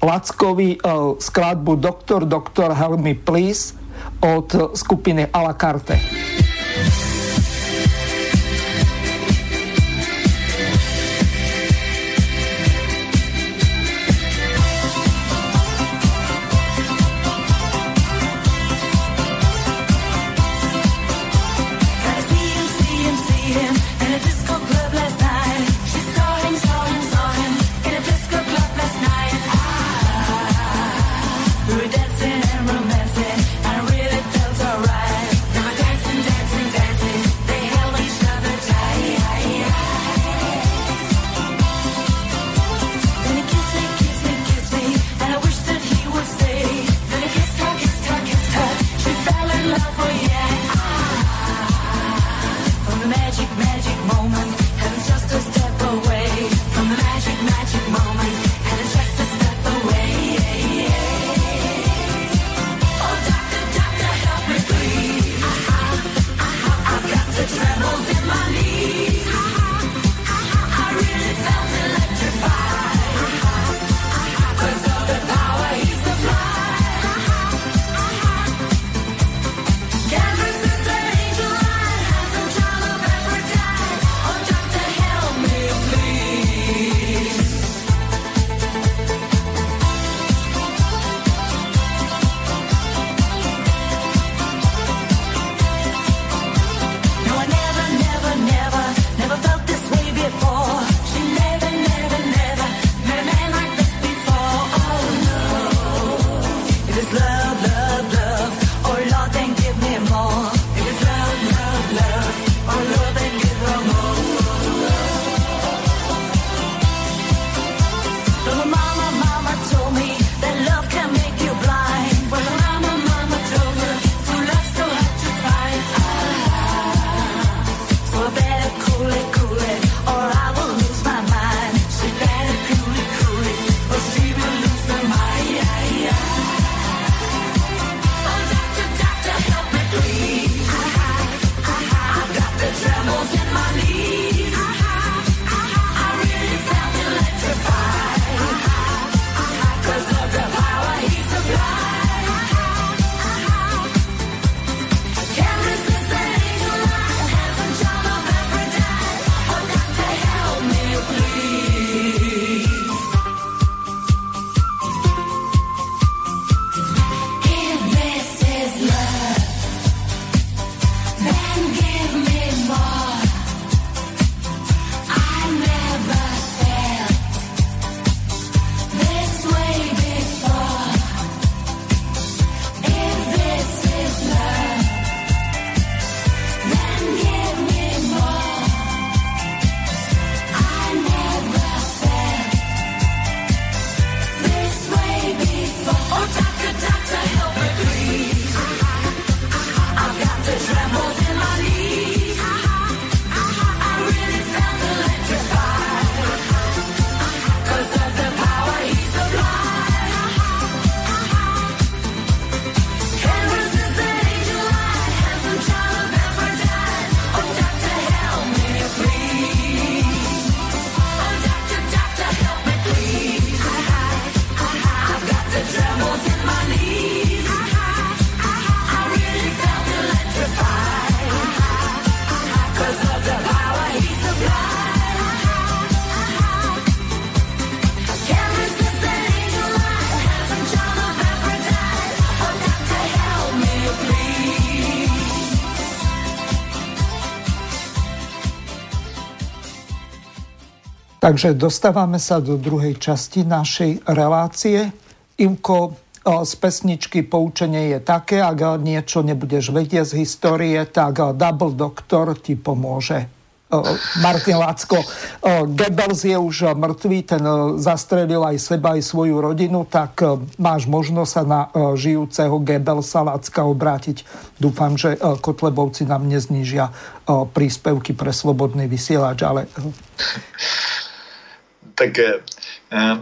Lackovi skladbu Doktor, doktor, help me please od skupiny A la carte. Takže dostávame sa do druhej časti našej relácie. Imko, z pesničky poučenie je také, ak niečo nebudeš vedieť z histórie, tak Double Doctor ti pomôže. Martin Lacko, Goebbels je už mŕtvý, ten zastrelil aj seba, aj svoju rodinu, tak máš možnosť sa na žijúceho Goebbelsa Lacka obrátiť. Dúfam, že Kotlebovci nám neznížia príspevky pre slobodný vysielač, ale... Tak Ehm,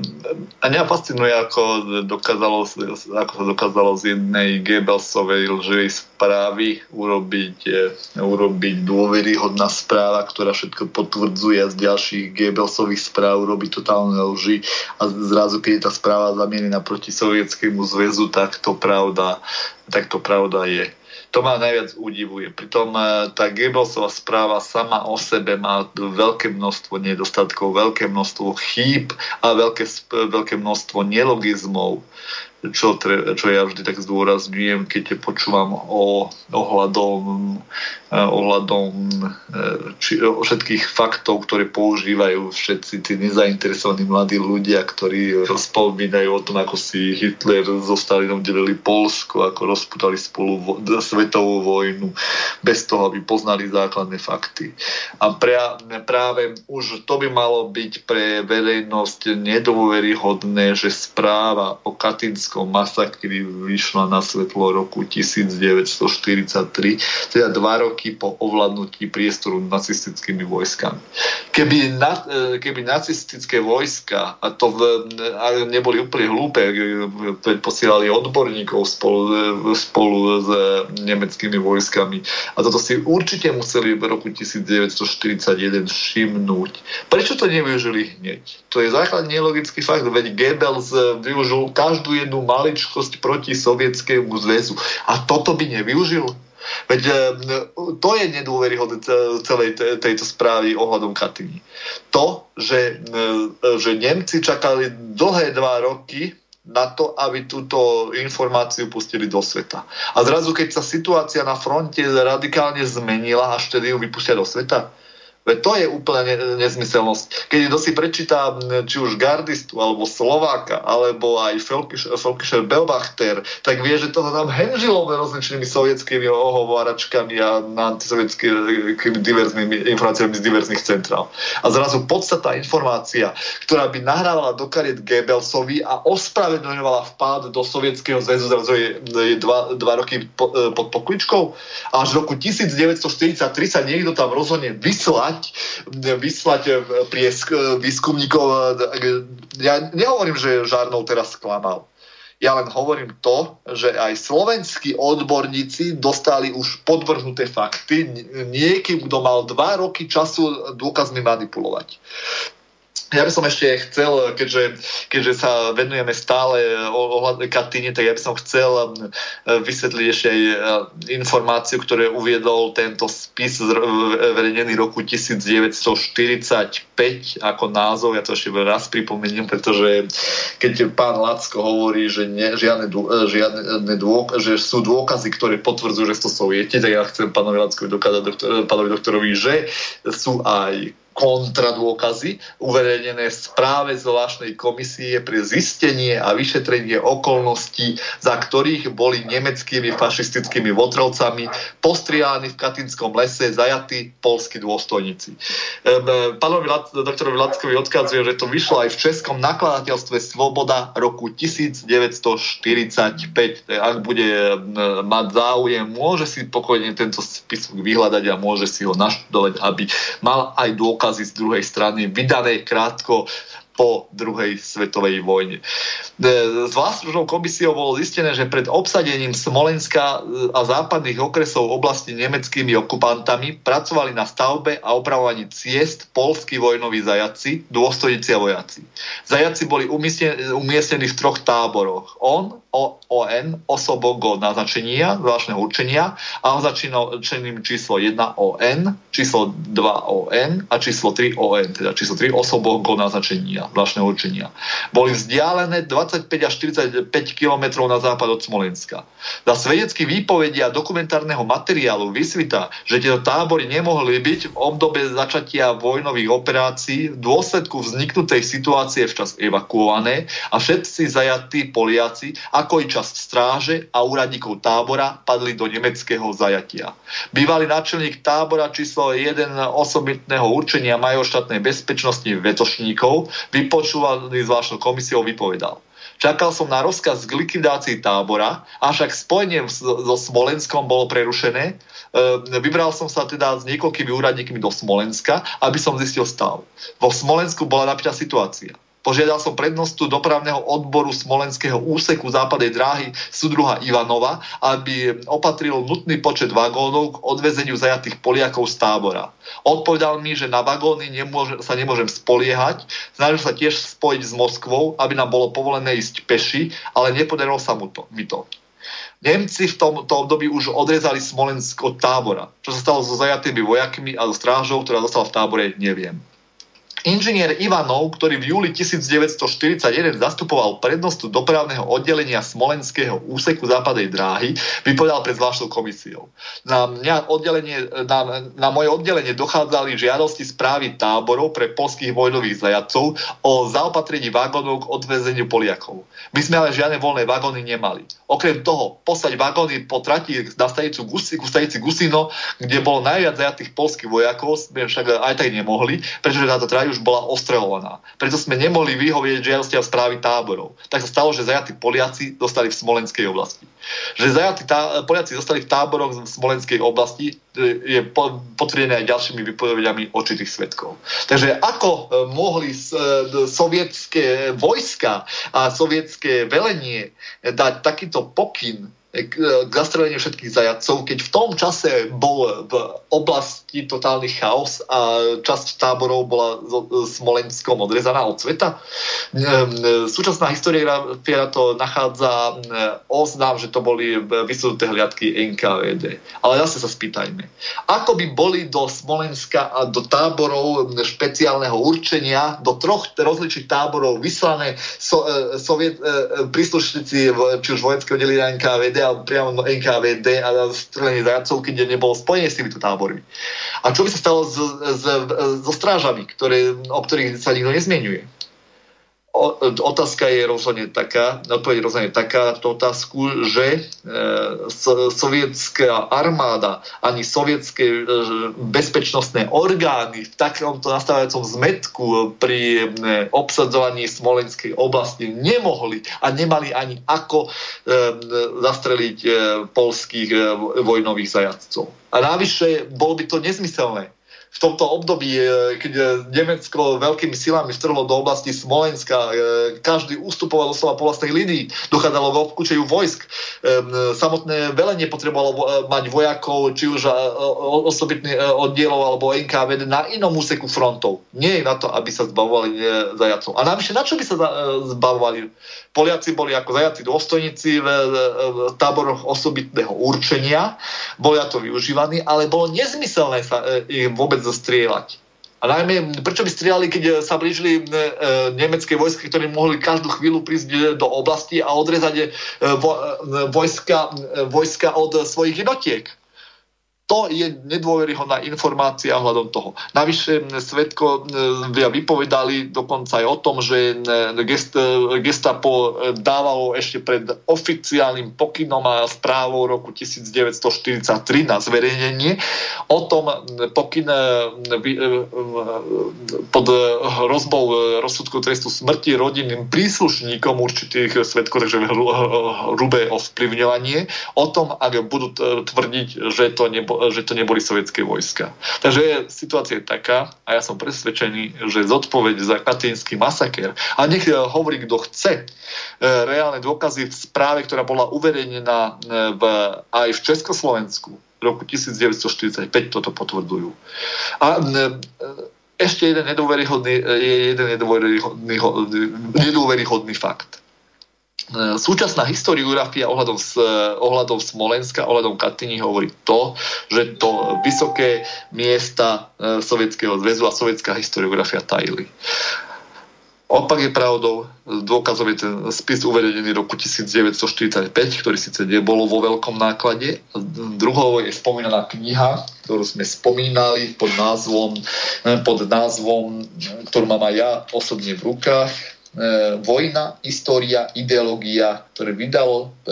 a mňa fascinuje, ako, dokázalo, ako sa dokázalo z jednej Goebbelsovej lživej správy urobiť, e, urobiť dôveryhodná správa, ktorá všetko potvrdzuje z ďalších Goebbelsových správ robí totálne lži a zrazu, keď je tá správa zamienená proti Sovietskému zväzu, tak to pravda, tak to pravda je. To ma najviac udivuje. Pritom e, tá Goebbelsová správa sama o sebe má veľké množstvo nedostatkov, veľké množstvo chýb a veľké, veľké množstvo nelogizmov čo, tre, čo ja vždy tak zdôrazňujem, keď počúvam o ohľadom, eh, ohľadom eh, či, o všetkých faktov, ktoré používajú všetci tí nezainteresovaní mladí ľudia, ktorí rozpomínajú o tom, ako si Hitler so Stalinom delili Polsko, ako rozputali spolu vo, svetovú vojnu, bez toho, aby poznali základné fakty. A pre, práve už to by malo byť pre verejnosť nedôveryhodné, že správa o Katinskom Arménskom masakri vyšla na svetlo roku 1943, teda dva roky po ovládnutí priestoru nacistickými vojskami. Keby, na, e, keby nacistické vojska, a to v, a neboli úplne hlúpe, posielali odborníkov spolu, e, spolu s nemeckými vojskami a toto si určite museli v roku 1941 všimnúť. Prečo to nevyužili hneď? To je základný nelogický fakt, veď Goebbels využil každú jednu maličkosť proti Sovietskému zväzu. A toto by nevyužil? Veď e, to je nedôveryhodné celej tejto správy ohľadom Katyni. To, že, e, že Nemci čakali dlhé dva roky na to, aby túto informáciu pustili do sveta. A zrazu, keď sa situácia na fronte radikálne zmenila, až tedy ju vypustia do sveta, Veď to je úplne nezmyselnosť. Keď kto si prečíta či už Gardistu, alebo Slováka, alebo aj Felkischer Belbachter, tak vie, že toho tam henžilo rozličnými sovietskými ohováračkami a antisovietskými diverznými informáciami z diverzných centrál. A zrazu podstatná informácia, ktorá by nahrávala do kariet Goebbelsovi a ospravedlňovala vpád do Sovietskeho zväzu, zrazu je, je dva, dva roky po, pod pokličkou. A až v roku 1943 sa niekto tam rozhodne vyslať vyslať, vyslať eh, priesk, eh, výskumníkov. Eh, ja nehovorím, že Žarnov teraz sklamal. Ja len hovorím to, že aj slovenskí odborníci dostali už podvrhnuté fakty. Niekým, kto mal dva roky času dôkazmi manipulovať. Ja by som ešte chcel, keďže, keďže sa venujeme stále ohľadne Katyne, tak ja by som chcel um, vysvetliť ešte aj uh, informáciu, ktoré uviedol tento spis verejnený roku 1945 ako názov. Ja to ešte raz pripomeniem, pretože keď pán Lacko hovorí, že, ne, žiadne, žiadne dôk, že sú dôkazy, ktoré potvrdzujú, že to sovieti, tak ja chcem pánovi Lackovi dokázať, doktor, pánovi doktorovi, že sú aj kontradôkazy uverejnené v správe zvláštnej komisie pre zistenie a vyšetrenie okolností, za ktorých boli nemeckými fašistickými votrovcami postriáni v Katinskom lese zajatí polskí dôstojníci. Pánovi doktorovi Lackovi odkazuje, že to vyšlo aj v českom nakladateľstve Svoboda roku 1945. Ak bude mať záujem, môže si pokojne tento spis vyhľadať a môže si ho naštudovať, aby mal aj dôkaz dôkazy z druhej strany, vydané krátko po druhej svetovej vojne. S vlastnou komisiou bolo zistené, že pred obsadením Smolenska a západných okresov oblasti nemeckými okupantami pracovali na stavbe a opravovaní ciest polskí vojnoví zajaci, dôstojníci a vojaci. Zajaci boli umiestnení v troch táboroch. On, ON osobogo naznačenia, zvláštneho určenia a označeným číslo 1 ON, číslo 2 ON a číslo 3 ON, teda číslo 3 osobogo naznačenia, zvláštneho určenia. Boli vzdialené 25 až 45 km na západ od Smolenska. Za svedecký výpovedí a dokumentárneho materiálu vysvita, že tieto tábory nemohli byť v obdobie začatia vojnových operácií v dôsledku vzniknutej situácie včas evakuované a všetci zajatí Poliaci, ako i časť stráže a úradníkov tábora padli do nemeckého zajatia. Bývalý náčelník tábora číslo 1 osobitného určenia major štátnej bezpečnosti Vetošníkov, vypočúvaný zvláštnou komisiou, vypovedal. Čakal som na rozkaz k likvidácii tábora, avšak spojenie so Smolenskom bolo prerušené. E, vybral som sa teda s niekoľkými úradníkmi do Smolenska, aby som zistil stav. Vo Smolensku bola napätá situácia. Požiadal som prednostu dopravného odboru Smolenského úseku západnej dráhy súdruha Ivanova, aby opatril nutný počet vagónov k odvezeniu zajatých Poliakov z tábora. Odpovedal mi, že na vagóny nemôže, sa nemôžem spoliehať, snažil sa tiež spojiť s Moskvou, aby nám bolo povolené ísť peši, ale nepodarilo sa mu to, mi to. Nemci v tomto období už odrezali Smolensko od tábora. Čo sa stalo so zajatými vojakmi a so strážou, ktorá zostala v tábore, neviem. Inžinier Ivanov, ktorý v júli 1941 zastupoval prednostu dopravného oddelenia Smolenského úseku západnej dráhy, vypovedal pred zvláštnou komisiou. Na, mňa oddelenie, na, na moje oddelenie dochádzali žiadosti správy táborov pre polských vojnových zajacov o zaopatrení vagónov k odvezeniu Poliakov. My sme ale žiadne voľné vagóny nemali. Okrem toho, poslať vagóny po trati na stanicu Gusi, stanici Gusino, kde bolo najviac zajatých polských vojakov, sme však aj tak nemohli, pretože táto trať už bola ostrelovaná. Preto sme nemohli vyhovieť žiadosti a správy táborov. Tak sa stalo, že zajatí Poliaci dostali v Smolenskej oblasti. Že zajatí tá, Poliaci dostali v táboroch v Smolenskej oblasti je potvrdené aj ďalšími vypovediami očitých svetkov. Takže ako e, mohli e, sovietské vojska a sovietské velenie dať takýto pokyn k zastreleniu všetkých zajacov, keď v tom čase bol v oblasti totálny chaos a časť táborov bola s Smolenskom odrezaná od sveta. Súčasná historiografia to nachádza oznám, že to boli vysudnuté hliadky NKVD. Ale zase sa spýtajme. Ako by boli do Smolenska a do táborov špeciálneho určenia, do troch rozličných táborov vyslané so, e, soviet, e, príslušníci či už vojenského delenia NKVD alebo priamo NKVD a strelenie zajacov, keď nebolo spojenie s týmito tábormi. A čo by sa stalo so strážami, ktoré, o ktorých sa nikto nezmienuje? Otázka je rozhodne taká, odpoveď je rozhodne taká tú otázku, že e, sovietská armáda ani sovietské e, bezpečnostné orgány v takomto nastávajúcom zmetku pri e, obsadzovaní Smolenskej oblasti nemohli a nemali ani ako e, zastreliť e, polských e, vojnových zajacov. A navyše bolo by to nezmyselné v tomto období, e, keď e, Nemecko veľkými silami vtrhlo do oblasti Smolenska, e, každý ustupoval doslova po vlastnej linii, dochádzalo k obkúčeju vojsk. Samotné velenie potrebovalo mať vojakov, či už osobitný oddielov alebo NKVD na inom úseku frontov. Nie na to, aby sa zbavovali zajacov. A navyše, na čo by sa zbavovali? Poliaci boli ako zajaci dôstojníci v, v táboroch osobitného určenia, boli na to využívaní, ale bolo nezmyselné sa ich vôbec zostrieľať. A najmä, prečo by strieľali, keď sa blížili e, nemecké vojska, ktoré mohli každú chvíľu prísť do oblasti a odrezať e, vo, e, vojska, e, vojska od svojich jednotiek? To je nedôveryhodná informácia hľadom toho. Navyše Svetko vypovedali dokonca aj o tom, že gest, gestapo dávalo ešte pred oficiálnym pokynom a správou roku 1943 na zverejnenie o tom pokyn pod hrozbou rozsudku trestu smrti rodinným príslušníkom určitých svetkov, takže hrubé ovplyvňovanie, o tom, ak budú tvrdiť, že to nebo, že to neboli sovietské vojska. Takže situácia je taká a ja som presvedčený, že zodpoveď za katínsky masaker a nech eh, hovorí, kto chce, eh, reálne dôkazy v správe, ktorá bola uverejnená v, aj v Československu v roku 1945 toto potvrdzujú. A ešte jeden nedôveryhodný, je jeden nedôveryhodný, nedôveryhodný fakt súčasná historiografia ohľadom, ohľadom Smolenska, ohľadom Katyni hovorí to, že to vysoké miesta Sovietskeho zväzu a sovietská historiografia tajili. Opak je pravdou, dôkazom je ten spis uvedený roku 1945, ktorý síce nebolo vo veľkom náklade. Druhou je spomínaná kniha, ktorú sme spomínali pod názvom, pod názvom ktorú mám aj ja osobne v rukách, E, vojna, história, ideológia, ktoré vydalo e,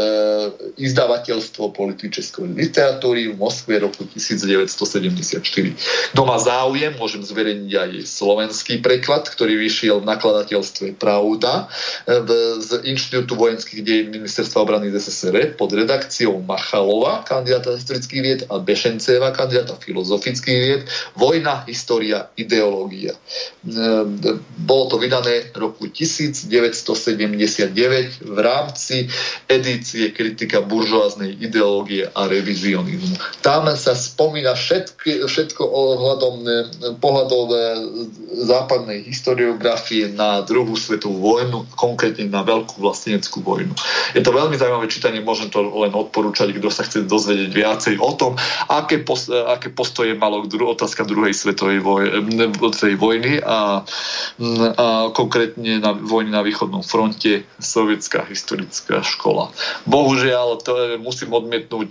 izdavateľstvo politickej literatúry v Moskve roku 1974. Kto má záujem, môžem zverejniť aj slovenský preklad, ktorý vyšiel v nakladateľstve Pravda e, z Inštitútu vojenských dejín Ministerstva obrany z SSR pod redakciou Machalova, kandidáta historických vied, a Bešenceva, kandidáta filozofických vied. Vojna, história, ideológia. E, bolo to vydané roku 1974 1979 v rámci edície kritika buržoáznej ideológie a revizionizmu. Tam sa spomína všetky, všetko ohľadom eh, pohľadov eh, západnej historiografie na druhú svetovú vojnu, konkrétne na veľkú vlasteneckú vojnu. Je to veľmi zaujímavé čítanie, môžem to len odporúčať, kto sa chce dozvedieť viacej o tom, aké, post, aké postoje malo otázka druhej svetovej voj, vojny a, a konkrétne na vojny na východnom fronte, sovietská historická škola. Bohužiaľ, to je, musím odmietnúť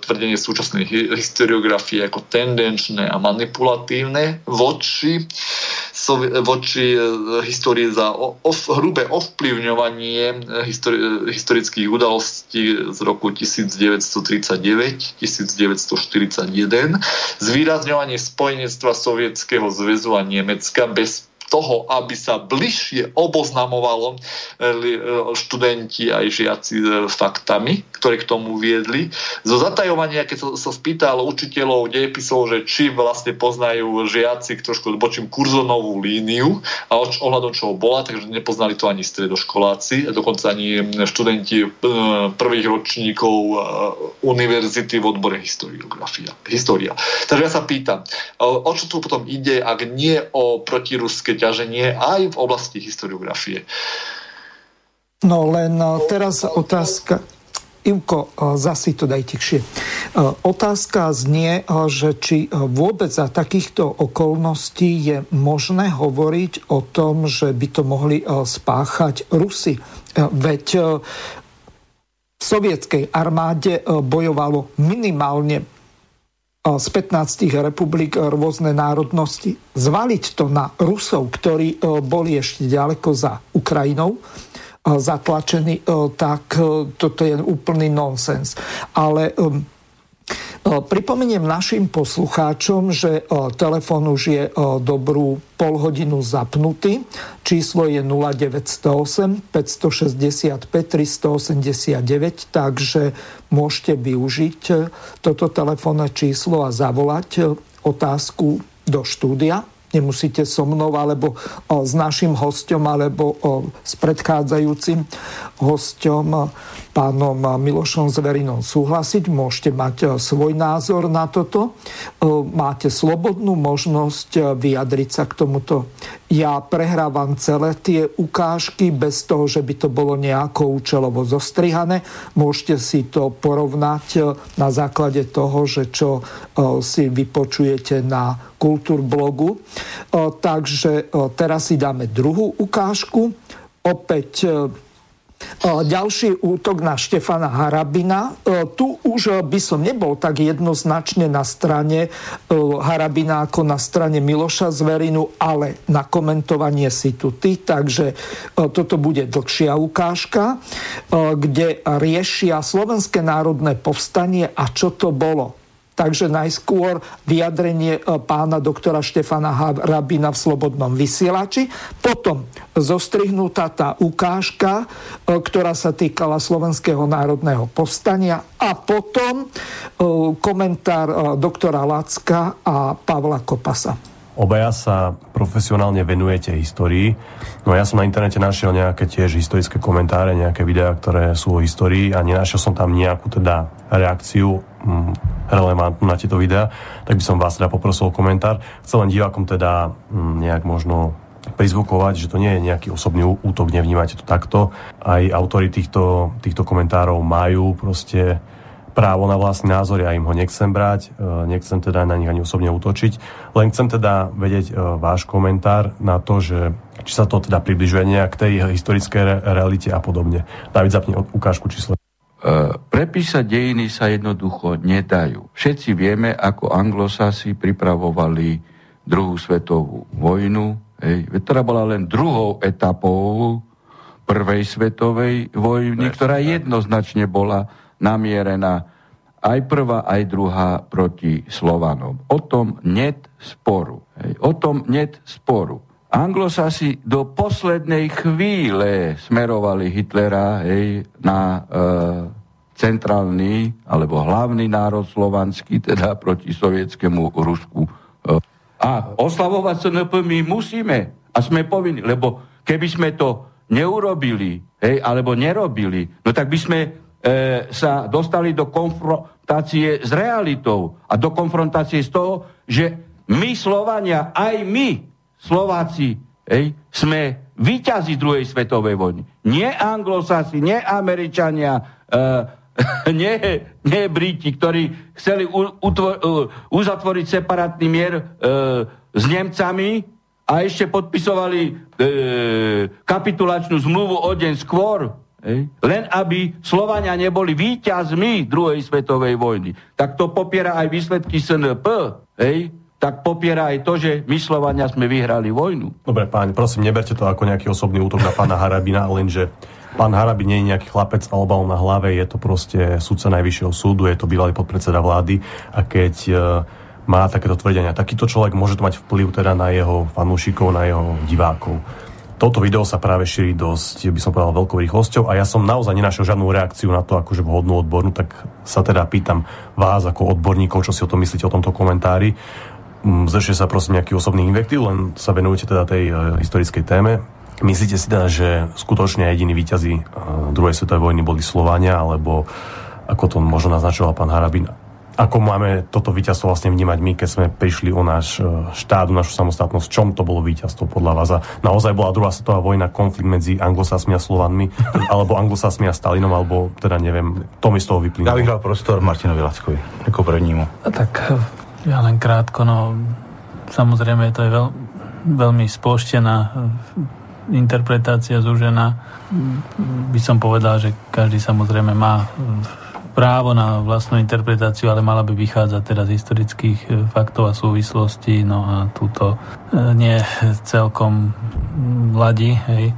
tvrdenie súčasnej historiografie ako tendenčné a manipulatívne voči, voči e, histórii za of, hrubé ovplyvňovanie histori, historických udalostí z roku 1939-1941, zvýrazňovanie spojenectva Sovietskeho zväzu a Nemecka bez toho, aby sa bližšie oboznamovalo eh, eh, študenti aj žiaci s eh, faktami, ktoré k tomu viedli. Zo zatajovania, keď sa, sa spýtal učiteľov dejepisov, že či vlastne poznajú žiaci trošku bočím kurzonovú líniu a ohľadom čoho bola, takže nepoznali to ani stredoškoláci, dokonca ani študenti prvých ročníkov univerzity v odbore historiografia. História. Takže ja sa pýtam, o čo tu potom ide, ak nie o protiruské ťaženie aj v oblasti historiografie. No len eh, teraz otázka. Ivko, eh, zasi to daj tichšie. Eh, otázka znie, že či vôbec za takýchto okolností je možné hovoriť o tom, že by to mohli spáchať Rusy. Veď v sovietskej armáde bojovalo minimálne z 15 republik rôzne národnosti. Zvaliť to na Rusov, ktorí e, boli ešte ďaleko za Ukrajinou, e, zatlačení, e, tak toto je úplný nonsens. Ale Pripomeniem našim poslucháčom, že telefon už je dobrú pol hodinu zapnutý. Číslo je 0908 565 389, takže môžete využiť toto telefónne číslo a zavolať otázku do štúdia nemusíte so mnou alebo o, s našim hostom alebo o, s predchádzajúcim hostom pánom Milošom Zverinom súhlasiť, môžete mať svoj názor na toto, máte slobodnú možnosť vyjadriť sa k tomuto. Ja prehrávam celé tie ukážky bez toho, že by to bolo nejako účelovo zostrihané. Môžete si to porovnať na základe toho, že čo si vypočujete na kultúrblogu. Takže teraz si dáme druhú ukážku. Opäť ďalší útok na Štefana Harabina. Tu už by som nebol tak jednoznačne na strane Harabina ako na strane Miloša Zverinu, ale na komentovanie si tu ty. Takže toto bude dlhšia ukážka, kde riešia Slovenské národné povstanie a čo to bolo Takže najskôr vyjadrenie e, pána doktora Štefana Rabina v Slobodnom vysielači, potom zostrihnutá tá ukážka, e, ktorá sa týkala Slovenského národného povstania a potom e, komentár doktora Lacka a Pavla Kopasa. Obaja sa profesionálne venujete histórii. No ja som na internete našiel nejaké tiež historické komentáre, nejaké videá, ktoré sú o histórii a nenašiel som tam nejakú teda reakciu mm, relevantnú na tieto videá, tak by som vás teda poprosil o komentár. Chcel len divákom teda mm, nejak možno prizvukovať, že to nie je nejaký osobný útok, nevnímate to takto. Aj autory týchto, týchto komentárov majú proste právo na vlastný názor, ja im ho nechcem brať, e, nechcem teda na nich ani osobne útočiť, len chcem teda vedieť e, váš komentár na to, že či sa to teda približuje nejak k tej historickej realite a podobne. David, zapni ukážku číslo. Uh, prepísať dejiny sa jednoducho nedajú. Všetci vieme, ako anglosasi pripravovali druhú svetovú vojnu. Hej. Ktorá bola len druhou etapou prvej svetovej vojny, ktorá jednoznačne bola namierená aj prvá, aj druhá proti Slovanom. O tom net sporu. Hej. O tom net sporu. Anglosasi do poslednej chvíle smerovali Hitlera hej, na e, centrálny alebo hlavný národ slovanský, teda proti sovietskému Rusku. E, a oslavovať SNP my musíme a sme povinni, lebo keby sme to neurobili, hej, alebo nerobili, no tak by sme e, sa dostali do konfrontácie s realitou a do konfrontácie z toho, že my Slovania, aj my Slováci ej, sme výťazí druhej svetovej vojny. Nie anglosasi, nie Američania, uh, nie, nie Briti, ktorí chceli utvor, uh, uzatvoriť separátny mier uh, s Nemcami a ešte podpisovali uh, kapitulačnú zmluvu o deň skôr, len aby Slovania neboli výťazmi druhej svetovej vojny. Tak to popiera aj výsledky SNP. Ej, tak popiera aj to, že my Slovania sme vyhrali vojnu. Dobre, páni, prosím, neberte to ako nejaký osobný útok na pána Harabina, lenže pán Harabin nie je nejaký chlapec a obal na hlave, je to proste sudca Najvyššieho súdu, je to bývalý podpredseda vlády a keď e, má takéto tvrdenia, takýto človek môže to mať vplyv teda na jeho fanúšikov, na jeho divákov. Toto video sa práve šíri dosť, by som povedal, veľkou rýchlosťou a ja som naozaj nenašiel žiadnu reakciu na to, akože vhodnú odbornú, tak sa teda pýtam vás ako odborníkov, čo si o tom myslíte o tomto komentári. Mm, zrešuje sa prosím nejaký osobný invektív, len sa venujete teda tej uh, historickej téme. Myslíte si teda, že skutočne jediní výťazí uh, druhej svetovej vojny boli Slovania, alebo ako to možno naznačoval pán Harabin, ako máme toto víťazstvo vlastne vnímať my, keď sme prišli o náš e, štát, o našu samostatnosť, čom to bolo víťazstvo podľa vás? A naozaj bola druhá svetová vojna konflikt medzi anglosasmi a slovanmi, alebo anglosasmi a Stalinom, alebo teda neviem, to mi z toho vyplynulo. Ja vyhral prostor Martinovi Lackovi, ako prvnímu. Tak ja len krátko, no samozrejme to je veľ, veľmi sploštená eh, interpretácia zúžená. By som povedal, že každý samozrejme má právo na vlastnú interpretáciu, ale mala by vychádzať teda z historických eh, faktov a súvislostí, no a túto nie celkom mladí, hej.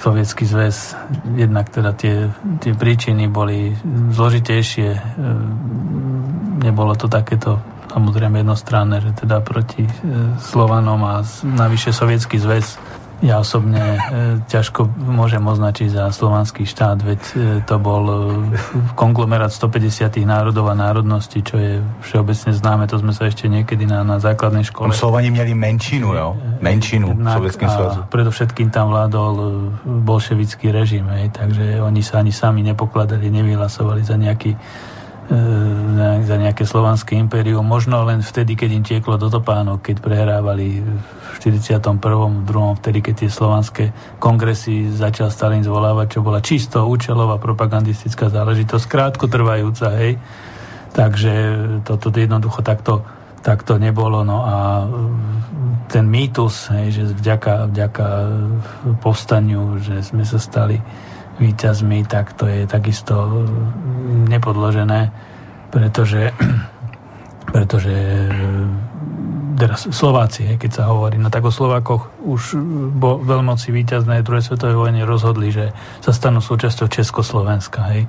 Sovietský zväz, jednak teda tie, tie príčiny boli zložitejšie nebolo to takéto samozrejme jednostranné, že teda proti e, Slovanom a navyše Sovietský zväz ja osobne e, ťažko môžem označiť za slovanský štát, veď e, to bol e, konglomerát 150 národov a národností, čo je všeobecne známe, to sme sa ešte niekedy na, na základnej škole. Slovani mieli menšinu, jo? Menšinu v Sovietskom. Predovšetkým tam vládol bolševický režim, hej, takže oni sa ani sami nepokladali, nevyhlasovali za nejaký za nejaké slovanské impérium, možno len vtedy, keď im tieklo do topánok, keď prehrávali v 41. druhom, vtedy, keď tie slovanské kongresy začal Stalin zvolávať, čo bola čisto účelová propagandistická záležitosť, krátko trvajúca, hej. Takže toto jednoducho takto, takto nebolo. No a ten mýtus, hej, že vďaka, vďaka povstaniu, že sme sa stali výťazmi, tak to je takisto nepodložené, pretože, pretože teraz Slováci, keď sa hovorí, no tak o Slovákoch už bo veľmoci víťaznej druhej svetovej vojne rozhodli, že sa stanú súčasťou Československa, hej.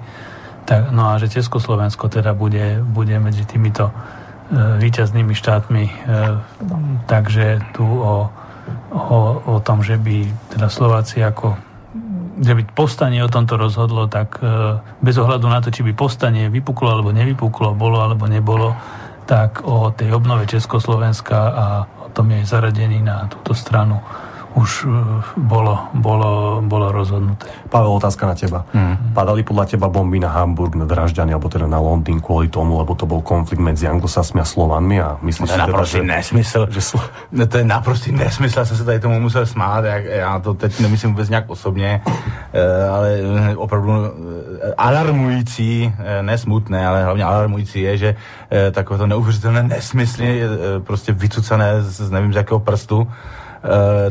Tak, no a že Československo teda bude, bude medzi týmito e, víťaznými štátmi. E, takže tu o, o, o tom, že by teda Slováci ako že by povstanie o tomto rozhodlo, tak e, bez ohľadu na to, či by povstanie vypuklo alebo nevypuklo, bolo alebo nebolo, tak o tej obnove Československa a o tom je zaradený na túto stranu už bolo, bolo, bolo rozhodnuté. Pavel, otázka na teba. Hmm. Padali podľa teba bomby na Hamburg, na Dražďany, alebo teda na Londýn kvôli tomu, lebo to bol konflikt medzi anglosasmi a Slovanmi a myslíš to je naprostý teda, nesmysl. Že sl- no, to je naprostý nesmysl, som sa tady tomu musel smát, jak, já to teď nemyslím vůbec nějak osobně, ale opravdu alarmující, nesmutné, ale hlavně alarmující je, že takové to neuvěřitelné nesmysly, prostě vycucané z nevím z jakého prstu,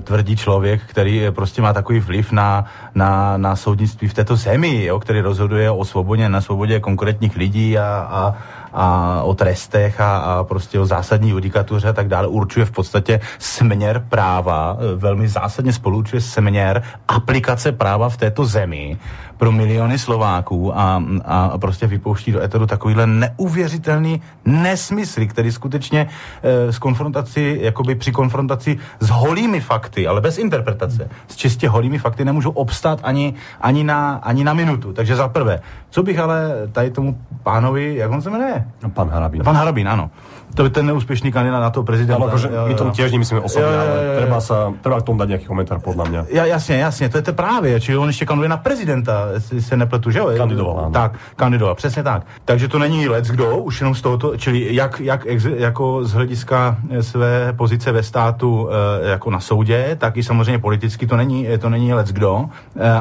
tvrdí člověk, který prostě má takový vliv na, na, na soudnictví v této zemi, jo, který rozhoduje o svobodě, na svobodě konkrétních lidí a, a, a o trestech a, a prostě o zásadní judikatuře a tak dále, určuje v podstatě směr práva, eh, velmi zásadně spolučuje směr aplikace práva v této zemi pro miliony Slováků a, a prostě vypouští do eteru takovýhle neuvěřitelný nesmysl, který skutečně e, s konfrontací, jakoby při konfrontaci s holými fakty, ale bez interpretace, s čistě holými fakty nemůžou obstát ani, ani, na, ani na minutu. Takže za prvé, co bych ale tady tomu pánovi, jak on se jmenuje? Pan Harabín. Pan Harabín, ano to je ten neúspěšný kandidát na to prezidenta. Ale akože my tomu tiež nemyslíme osobne, ale treba, sa, treba k tomu dať nejaký komentár, podľa mňa. Ja, jasně, jasně, to je to právě, či on ještě kandiduje na prezidenta, jestli se nepletu, že jo? Kandidoval, ano. Tak, kandidoval, přesně tak. Takže to není lec kdo, už jenom z tohoto, čili jak, jak ex, jako z hlediska své pozice ve státu e, jako na soudě, tak i samozřejmě politicky to není, to není lec kdo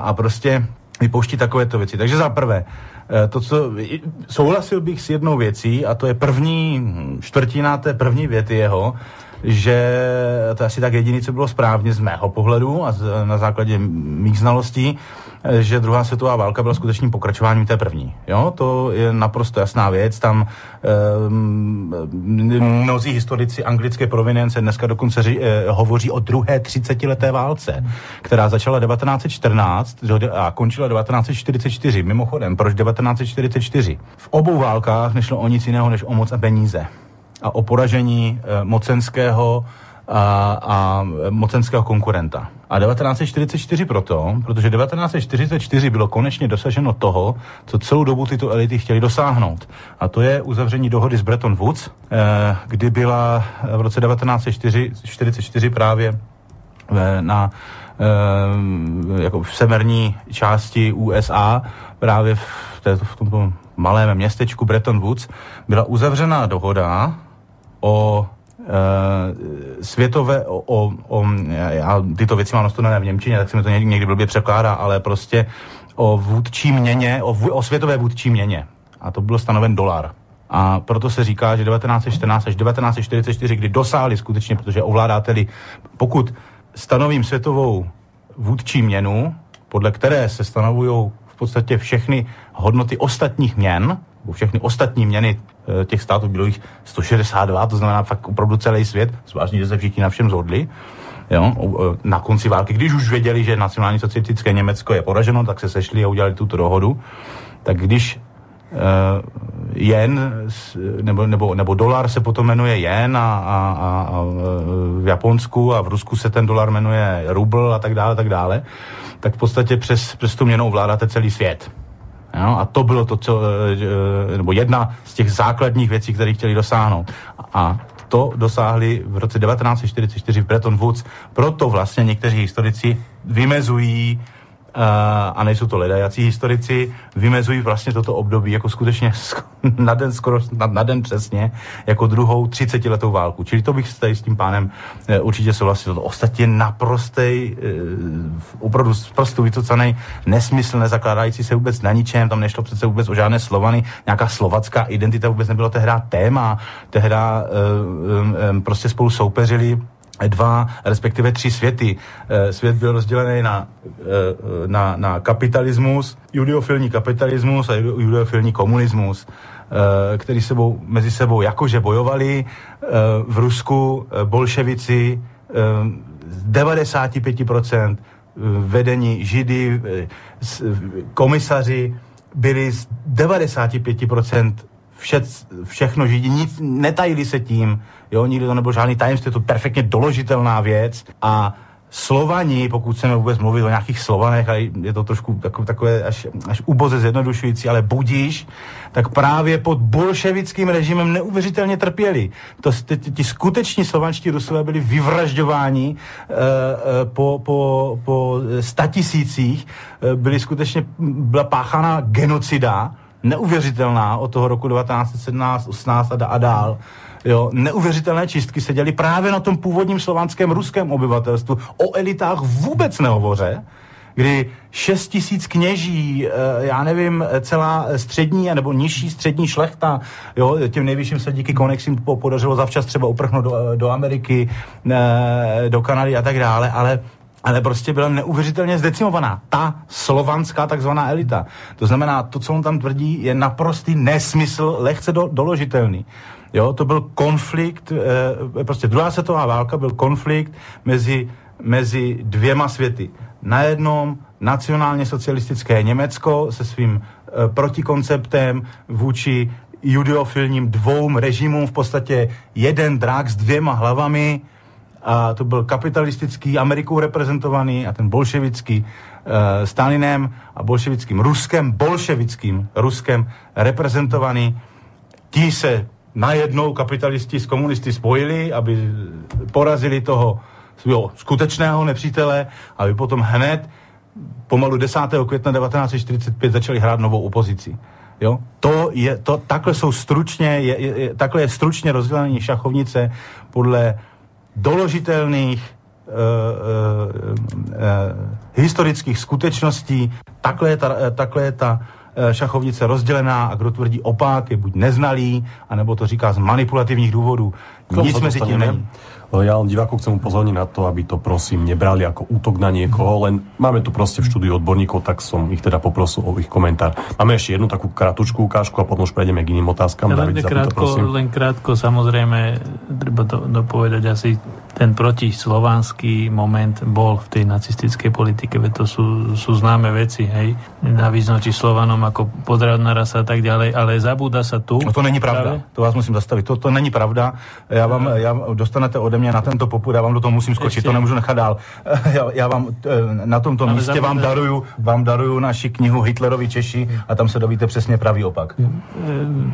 a prostě vypouští takovéto věci. Takže za prvé, Eh, to, co souhlasil bych s jednou věcí, a to je první čtvrtina té první věty jeho, že to je asi tak jediné, co bylo správně z mého pohledu a z, na základě mých znalostí, že druhá světová válka byla skutečným pokračováním té první. Jo? To je naprosto jasná věc. Tam um, mnozí historici anglické provenience dneska dokonce ři, eh, hovoří o druhé třicetileté válce, která začala 1914 a končila 1944. Mimochodem, proč 1944? V obou válkách nešlo o nic jiného než o moc a peníze a o poražení e, mocenského a, a mocenského konkurenta. A 1944 proto, protože 1944 bylo konečně dosaženo toho, co celou dobu tyto elity chtěli dosáhnout. A to je uzavření dohody z Bretton Woods, eh, kdy byla v roce 1944 právě na jako v severní části USA, právě v, této, v tomto malém městečku Bretton Woods, byla uzavřena dohoda o Eh, světové, o, o, já tyto věci mám nastudené v Němčině, tak se mi to někdy, blbě překládá, ale prostě o vůdčí měně, o, o světové vůdčí měně. A to byl stanoven dolar. A proto se říká, že 1914 až 1944, kdy dosáhli skutečně, protože ovládáte pokud stanovím světovou vůdčí měnu, podle které se stanovují v podstatě všechny hodnoty ostatních měn, všechny ostatní měny Eh, těch států bylo jich 162, to znamená fakt opravdu celý svět, zvláštní, že se všichni na všem zhodli. Jo, eh, na konci války, když už věděli, že nacionální socialistické Německo je poraženo, tak se sešli a udělali tuto dohodu. Tak když uh, jen nebo, nebo, nebo dolar se potom jmenuje jen a, a, a, a v Japonsku a v Rusku se ten dolar jmenuje rubl a tak dále, tak dále, tak v podstatě přes, přes tu měnu ovládáte celý svět. Jo? A to bylo to, co, eh, eh, nebo jedna z těch základních věcí, které chtěli dosáhnout. A to dosáhli v roce 1944 v Bretton Woods. Proto vlastně někteří historici vymezují a nejsou to ledajací historici, vymezují vlastně toto období jako skutečně na den, skoro na, na den přesně, jako druhou třicetiletou válku. Čili to bych tady s tím pánem e, určitě souhlasil. Ostatně naprostej, e, opravdu prostě vycucaný, nesmysl, nezakládající se vůbec na ničem, tam nešlo přece vůbec o žádné Slovany, nějaká slovacká identita vůbec nebylo tehda téma, tehda e, prostě spolu soupeřili dva, respektive tři světy. Eh, svět byl rozdělený na, eh, na, na kapitalismus, judiofilní kapitalismus a judiofilní komunismus, eh, který sebou, mezi sebou jakože bojovali. V Rusku bolševici 95% vedení židy, komisaři byli z 95% vše, všechno židi, nic, netajili se tím, jo, nikdy to nebylo žádný tajemství, je to perfektně doložitelná věc a Slovani, pokud chceme vůbec mluvit o nějakých Slovanech, a je to trošku takové, až, až uboze zjednodušující, ale budíš, tak právě pod bolševickým režimem neuvěřitelně trpěli. To, ty, ty skuteční slovanští rusové byli vyvražďováni e, po, po, po statisících, e, byly skutečně, byla páchána genocida, neuvěřitelná od toho roku 1917, 18 a, a dál. Jo, neuvěřitelné čistky se děly právě na tom původním slovanském ruském obyvatelstvu. O elitách vůbec nehovoře, kdy 6 tisíc kněží, eh, já nevím, celá střední nebo nižší střední šlechta, jo, těm nejvyšším se díky Konexím podařilo zavčas třeba uprchnout do, do Ameriky, eh, do Kanady a tak dále, ale ale prostě byla neuvěřitelně zdecimovaná. Ta slovanská takzvaná elita. To znamená, to, co on tam tvrdí, je naprostý nesmysl, lehce do, doložitelný. Jo, to byl konflikt, e, prostě druhá světová válka byl konflikt mezi, mezi dvěma světy. Na jednom nacionálně socialistické Německo se svým e, protikonceptem vůči judeofilním dvou režimům v podstatě jeden drak s dvěma hlavami, a to byl kapitalistický Amerikou reprezentovaný a ten bolševický e, Stalinem a bolševickým Ruskem, bolševickým Ruskem reprezentovaný. Ti se najednou kapitalisti s komunisty spojili, aby porazili toho svého skutečného nepřítele, aby potom hned pomalu 10. května 1945 začali hrát novou opozici. Jo? To je, to, takhle jsou stručně, je, je, takhle je stručně rozdělení šachovnice podle doložitelných uh, uh, uh, historických skutečností. Takhle je ta, takhle je ta šachovnice rozdělená a kdo tvrdí opak, je buď neznalý, anebo to říká z manipulativních důvodů. Nic mezi tím není. Ja len divákov chcem upozorniť na to, aby to prosím nebrali ako útok na niekoho, len máme tu proste v štúdiu odborníkov, tak som ich teda poprosil o ich komentár. Máme ešte jednu takú kratučku ukážku a potom už prejdeme k iným otázkam. Ja len, David, krátko, to, len krátko, samozrejme, treba to dopovedať asi ten protislovanský moment bol v tej nacistickej politike, veď to sú, sú známe veci, hej, na význači Slovanom ako podradná rasa a tak ďalej, ale zabúda sa tu. No to není pravda, práve? to vás musím zastavit, to, to není pravda, já vám, já, dostanete ode mě na tento popud, já vám do toho musím skočit, Ešte. to nemůžu nechat dál. Já, já vám eh, na tomto ale místě vám daruju, vám daruju naši knihu Hitlerovi Češi a tam se dovíte přesně pravý opak. Eh,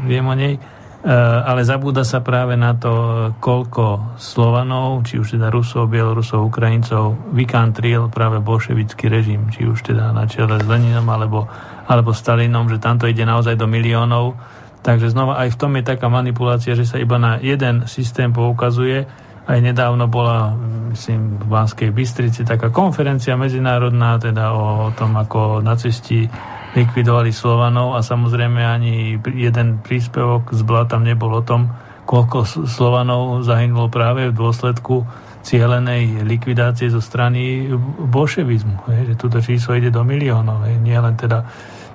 viem o nej. Eh, ale zabúda sa práve na to, koľko Slovanov, či už teda Rusov, Bielorusov, Ukrajincov, vykantril práve bolševický režim, či už teda na čele s Leninom alebo, alebo Stalinom, že tamto ide naozaj do miliónov. Takže znova aj v tom je taká manipulácia, že sa iba na jeden systém poukazuje. Aj nedávno bola, myslím, v Banskej Bystrici taká konferencia medzinárodná, teda o tom, ako nacisti likvidovali Slovanov a samozrejme ani jeden príspevok z Bla tam nebol o tom, koľko Slovanov zahynulo práve v dôsledku cielenej likvidácie zo strany bolševizmu. Hej, že túto číslo ide do miliónov. Hej, nie len teda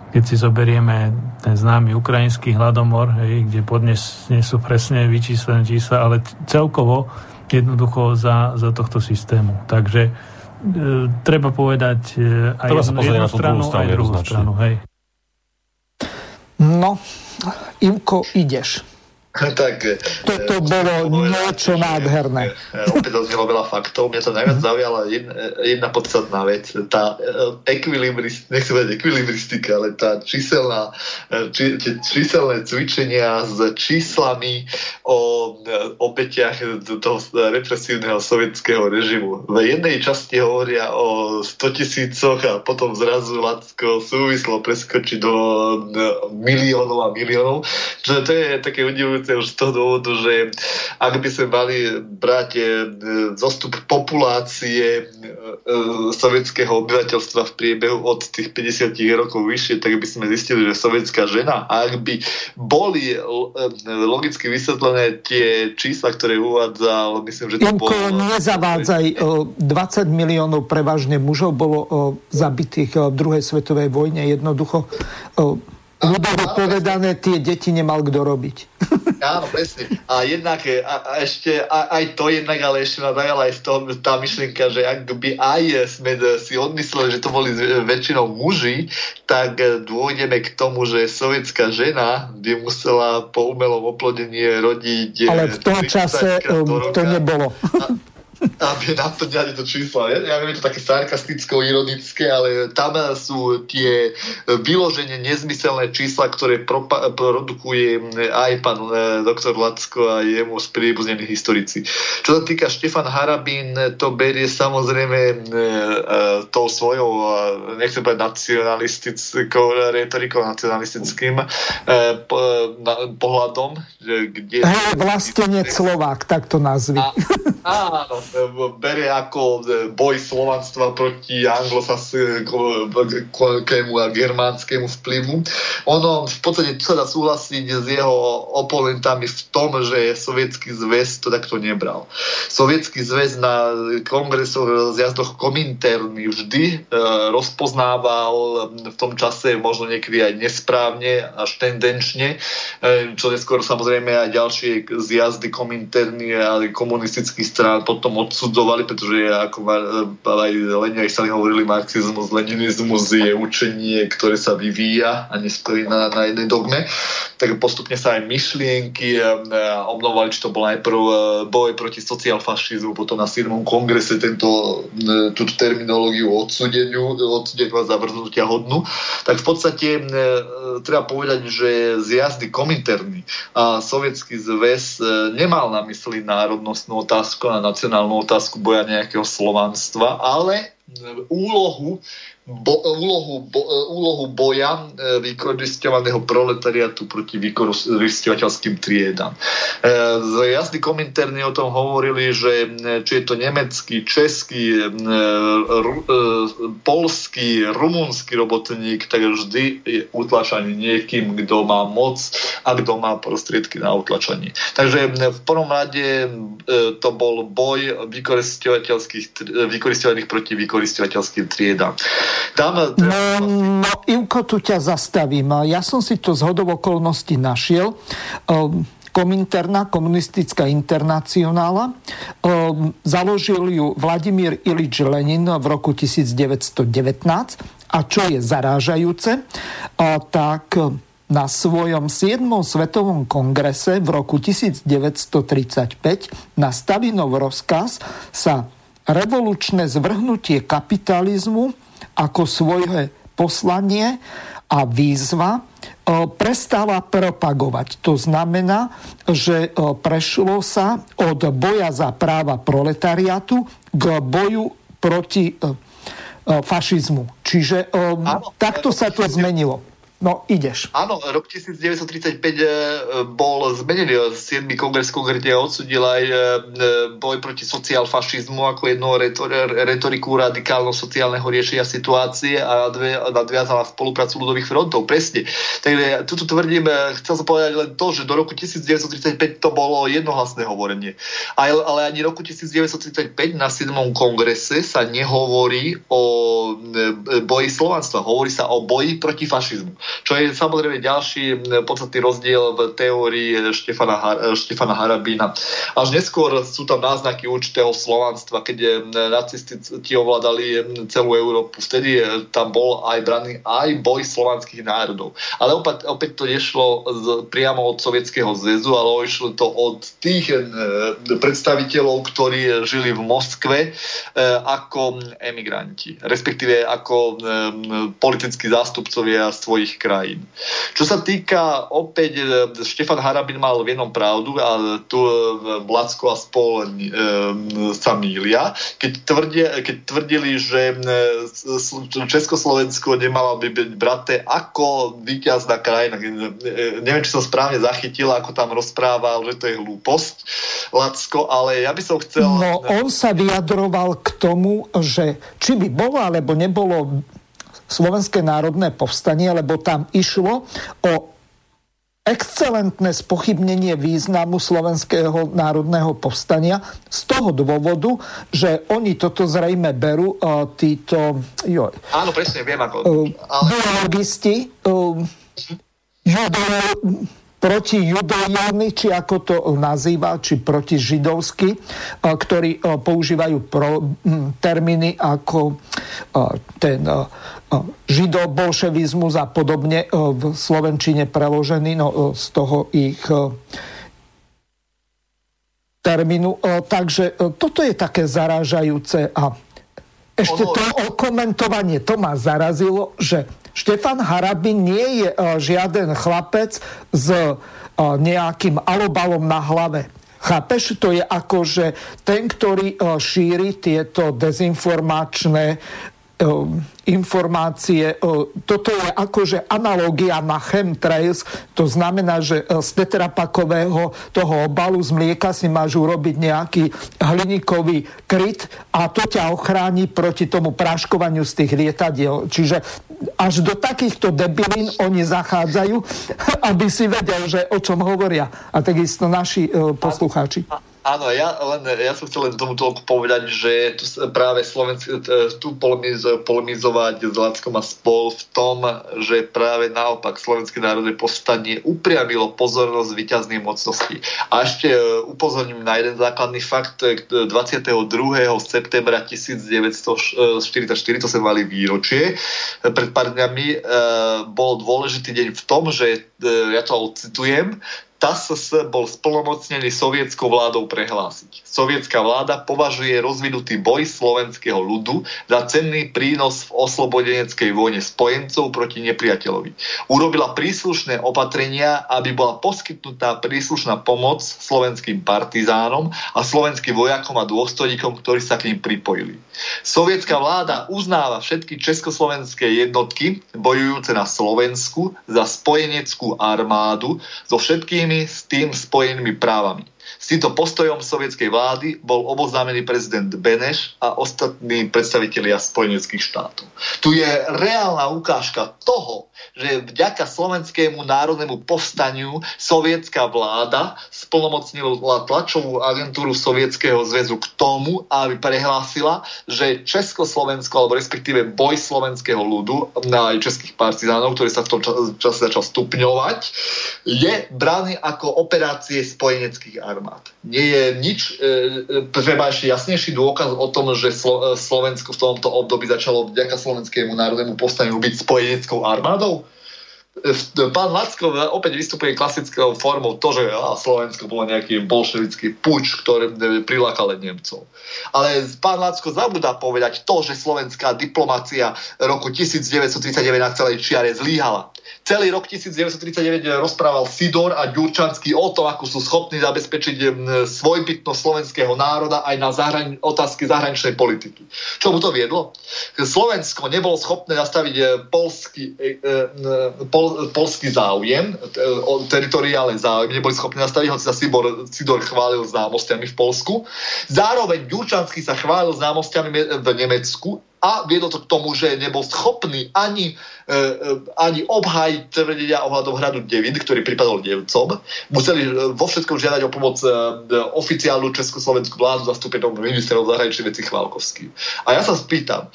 keď si zoberieme ten známy ukrajinský hladomor, hej, kde podnes nie sú presne vyčíslené čísla, ale celkovo jednoducho za, za tohto systému. Takže treba povedať e, aj treba jednu, jednu stranu, stranu, aj druhú stranu. Hej. No, Ivko, ideš. tak, Toto e, bolo niečo nádherné. E, opäť odznelo veľa faktov. Mňa to najviac zaujala jedna, jedna podstatná vec. Tá ekvilibristika, nechcem povedať ekvilibristika, ale tá číselná, či, číselné cvičenia s číslami o obetiach toho represívneho sovietského režimu. V jednej časti hovoria o 100 tisícoch a potom zrazu Lacko súvislo preskočiť do miliónov a miliónov. Čiže to je také udivujúce dôležité už z toho dôvodu, že ak by sme mali brať e, zostup populácie e, e, sovietského obyvateľstva v priebehu od tých 50 rokov vyššie, tak by sme zistili, že sovietská žena, ak by boli logicky vysvetlené tie čísla, ktoré uvádzal, myslím, že to bolo... nezavádzaj, 20 miliónov prevažne mužov bolo zabitých v druhej svetovej vojne. Jednoducho ľudovo povedané, tie deti nemal kto robiť. Áno, presne. A jednak, a, a ešte, a, aj to jednak, ale ešte ma zaujala aj v tom, tá myšlienka, že ak by aj sme si odmysleli, že to boli väčšinou muži, tak dôjdeme k tomu, že sovietská žena by musela po umelom oplodení rodiť ale v tom čase um, to nebolo. A, aby naplňali to číslo. Ja, ja viem, je to také sarkasticko-ironické, ale tam sú tie vyloženie nezmyselné čísla, ktoré propa- produkuje aj pán e, doktor Lacko a jemu spríbuznení historici. Čo sa týka Štefan Harabín, to berie samozrejme e, e, tou svojou, nechcem povedať nacionalistickou retorikou, nacionalistickým pohľadom, kde... Hej, vlastenec Slovák, tak to nazvi. áno, berie ako boj slovanstva proti anglosaskému a germánskému vplyvu. Ono v podstate sa dá súhlasiť s jeho oponentami v tom, že sovietský zväz to takto nebral. Sovietský zväz na kongresoch, zjazdoch kominterny vždy e, rozpoznával v tom čase možno niekedy aj nesprávne, až tendenčne, e, čo neskôr samozrejme aj ďalšie zjazdy kominterny a komunistických strán potom odsudzovali, pretože ako aj Leni sa hovorili, marxizmus, leninizmus je učenie, ktoré sa vyvíja a nestojí na, na jednej dogme, tak postupne sa aj myšlienky e, obnovovali, či to bol najprv e, boj proti sociálfašizmu, potom na 7. kongrese tento, e, túto terminológiu odsudeniu, odsudeniu a zavrhnutia hodnú, tak v podstate treba povedať, že zjazdy kominterny a sovietský zväz nemal na mysli národnostnú otázku a nacionálnu otázku boja nejakého slovanstva, ale úlohu bo, úlohu, bo, úlohu boja e, vykoristovaného proletariatu proti vykoristovateľským triedam. E, z jazdy kominterny o tom hovorili, že e, či je to nemecký, český, polský, rumunský robotník, tak vždy je utlačaný niekým, kto má moc a kto má prostriedky na utlačanie. Takže v prvom rade to bol boj vykoristovaných proti vykoristovateľským triedam. Tam, no, no, Ivko, tu ťa zastavím. Ja som si to z hodov okolností našiel. Um, Kominterna, komunistická internacionála. Založil ju Vladimír Ilič Lenin v roku 1919. A čo je zarážajúce, tak na svojom 7. svetovom kongrese v roku 1935 na Stalinov rozkaz sa revolučné zvrhnutie kapitalizmu ako svoje poslanie a výzva e, prestáva propagovať. To znamená, že e, prešlo sa od boja za práva proletariatu k boju proti e, fašizmu. Čiže takto sa to zmenilo. No, ideš. Áno, rok 1935 e, bol zmenený. 7. kongres konkrétne odsudil aj e, boj proti sociálfašizmu ako jednu retoriku radikálno-sociálneho riešenia situácie a nadviazala spoluprácu ľudových frontov. Presne. Takže tuto tvrdím, e, chcel som povedať len to, že do roku 1935 to bolo jednohlasné hovorenie. Ale, ale ani roku 1935 na 7. kongrese sa nehovorí o boji slovanstva. Hovorí sa o boji proti fašizmu. Čo je samozrejme ďalší podstatný rozdiel v teórii Štefana, Har- Štefana Harabína. Až neskôr sú tam náznaky určitého slovanstva, keď nacisti ovládali celú Európu. Vtedy tam bol aj braný aj boj slovanských národov. Ale opäť, opäť to nešlo z, priamo od Sovietskeho zväzu, ale išlo to od tých predstaviteľov, ktorí žili v Moskve ako emigranti, respektíve ako politickí zástupcovia svojich krajín. Čo sa týka opäť, e, Štefan Harabin mal v jednom pravdu a tu e, Blacko a spol e, sa mília, keď, tvrdie, keď tvrdili, že Československo nemalo by byť braté ako víťazná krajina. Neviem, či som správne zachytil, ako tam rozprával, že to je hlúposť, Lacko, ale ja by som chcel... No, on sa vyjadroval k tomu, že či by bolo alebo nebolo Slovenské národné povstanie, lebo tam išlo o excelentné spochybnenie významu slovenského národného povstania z toho dôvodu, že oni toto zrejme berú, uh, títo... Jo, Áno, presne, viem ako. Uh, ale... Biologisti, uh, proti judojany, či ako to nazýva, či proti židovsky, ktorí používajú pro, termíny ako ten židobolševizmus a podobne v Slovenčine preložený, no z toho ich termínu. Takže toto je také zarážajúce a ešte to okomentovanie, to ma zarazilo, že Štefan Harabin nie je žiaden chlapec s nejakým alobalom na hlave. Chápeš? To je ako, že ten, ktorý šíri tieto dezinformačné informácie. Toto je akože analogia na chemtrails, to znamená, že z tetrapakového toho obalu z mlieka si máš urobiť nejaký hliníkový kryt a to ťa ochráni proti tomu práškovaniu z tých lietadiel. Čiže až do takýchto debilín oni zachádzajú, aby si vedel, že o čom hovoria. A takisto naši poslucháči. Áno, ja, len, ja som chcel len tomu toľko povedať, že tu práve Slovensk, tu polemiz, polemizovať s Lackom a spol v tom, že práve naopak Slovenské národné povstanie upriamilo pozornosť výťazných mocností. A ešte e, upozorním na jeden základný fakt. 22. septembra 1944, to sa mali výročie, pred pár dňami e, bol dôležitý deň v tom, že, e, ja to citujem, TASS bol splnomocnený sovietskou vládou prehlásiť. Sovietská vláda považuje rozvinutý boj slovenského ľudu za cenný prínos v oslobodeneckej vojne spojencov proti nepriateľovi. Urobila príslušné opatrenia, aby bola poskytnutá príslušná pomoc slovenským partizánom a slovenským vojakom a dôstojníkom, ktorí sa k ním pripojili. Sovietská vláda uznáva všetky československé jednotky bojujúce na Slovensku za spojeneckú armádu so všetkými jedini s tim spojenimi právami. S týmto postojom sovietskej vlády bol oboznámený prezident Beneš a ostatní predstavitelia spojeneckých štátov. Tu je reálna ukážka toho, že vďaka slovenskému národnému povstaniu sovietská vláda splnomocnila tlačovú agentúru Sovietskeho zväzu k tomu, aby prehlásila, že Československo, alebo respektíve boj slovenského ľudu na českých partizánov, ktorý sa v tom čase začal stupňovať, je braný ako operácie spojeneckých armád armád. Nie je nič, e, e, jasnejší dôkaz o tom, že Slo, e, Slovensko v tomto období začalo vďaka slovenskému národnému povstaniu byť spojeneckou armádou. Pán Lacko opäť vystupuje klasickou formou to, že Slovensko bolo nejaký bolševický puč, ktorý prilákal Nemcov. Ale pán Lacko zabudá povedať to, že slovenská diplomácia roku 1939 na celej čiare zlíhala. Celý rok 1939 rozprával Sidor a Ďurčanský o tom, ako sú schopní zabezpečiť svojbytnosť slovenského národa aj na zahrani- otázky zahraničnej politiky. Čo mu to viedlo? Slovensko nebolo schopné nastaviť e, polský, e, e, pol, polský záujem, teritoriálne záujem, neboli schopní nastaviť, hoci sa Sidor, Sidor chválil známostiami v Polsku. Zároveň Ďurčanský sa chválil známostiami v Nemecku a viedlo to k tomu, že nebol schopný ani, e, e, ani obhájiť tvrdenia ohľadom hradu Devín, ktorý pripadol Nemcom. Museli e, vo všetkom žiadať o pomoc e, oficiálnu československú vládu zastúpenou ministerom zahraničných vecí Chválkovský. A ja sa spýtam,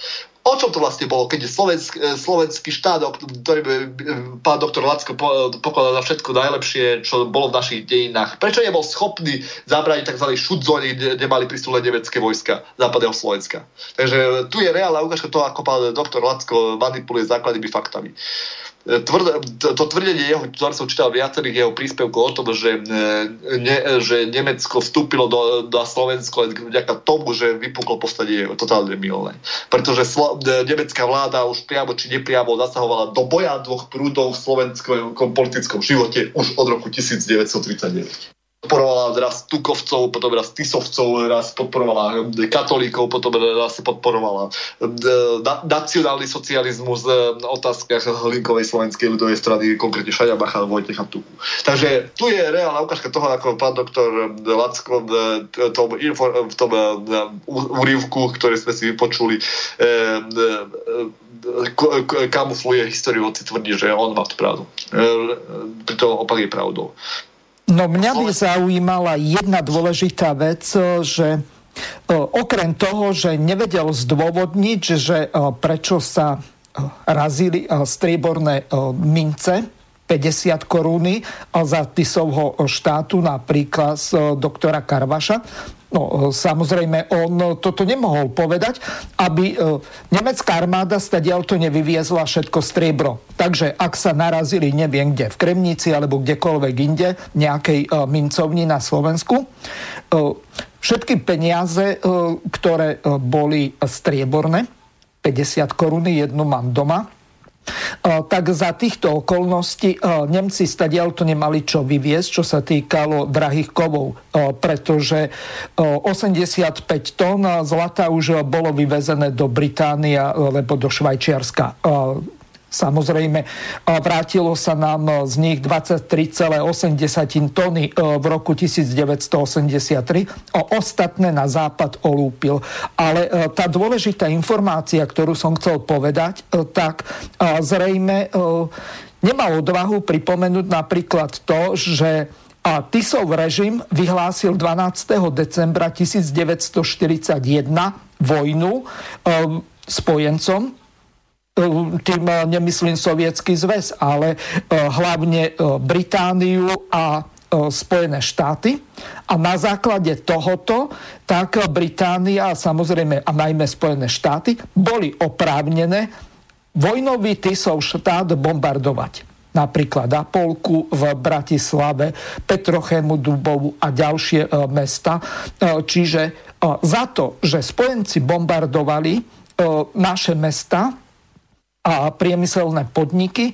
O čom to vlastne bolo, keď slovensk, e, slovenský štát, ktorý by e, pán doktor Lacko pokladal za všetko najlepšie, čo bolo v našich dejinách, prečo nebol schopný zabrániť tzv. šudzóni, kde, mali pristúle nemecké vojska západného Slovenska. Takže tu je reálna ukážka toho, ako pán doktor Lacko manipuluje základnými faktami to tvrdenie jeho, ktoré som čítal viacerých jeho príspevkov o tom, že, e, ne, že Nemecko vstúpilo do, do Slovensko vďaka tomu, že vypuklo postanie je totálne milné. Pretože slo, e, nemecká vláda už priamo či nepriamo zasahovala do boja dvoch prúdov v slovenskom politickom živote už od roku 1939 podporovala raz Tukovcov, potom raz Tisovcov, raz podporovala katolíkov, potom raz podporovala e, nacionálny socializmus v otázkach Hlinkovej slovenskej ľudovej strany, konkrétne Šaďabacha, Vojtecha Tuku. Takže tu je reálna ukážka toho, ako pán doktor Lacko v tom, v tom úrivku, ktorý sme si vypočuli, kamufluje históriu, hoci tvrdí, že on má tú pravdu. Pritom opak je pravdou. No mňa by zaujímala jedna dôležitá vec, že okrem toho, že nevedel zdôvodniť, že prečo sa razili strieborné mince 5 50 koruny za Tisovho štátu, napríklad z doktora Karvaša. No, samozrejme, on toto nemohol povedať, aby nemecká armáda stadiaľ to nevyviezla všetko striebro. Takže ak sa narazili neviem kde, v Kremnici alebo kdekoľvek inde, nejakej mincovni na Slovensku, všetky peniaze, ktoré boli strieborné, 50 koruny, jednu mám doma, tak za týchto okolností Nemci stadiaľ to nemali čo vyviesť, čo sa týkalo drahých kovov, pretože 85 tón zlata už bolo vyvezené do Británie alebo do Švajčiarska Samozrejme, vrátilo sa nám z nich 23,8 tony v roku 1983. O ostatné na západ olúpil. Ale tá dôležitá informácia, ktorú som chcel povedať, tak zrejme nemal odvahu pripomenúť napríklad to, že a Tisov režim vyhlásil 12. decembra 1941 vojnu spojencom tým eh, nemyslím sovietský zväz, ale eh, hlavne eh, Britániu a Spojené štáty. A na základe tohoto, tak Británia a samozrejme a najmä Spojené štáty boli oprávnené vojnový Tisov štát bombardovať. Napríklad Apolku v Bratislave, Petrochému, Dubovu a ďalšie mesta. Čiže za to, že spojenci bombardovali naše mesta, a priemyselné podniky, e,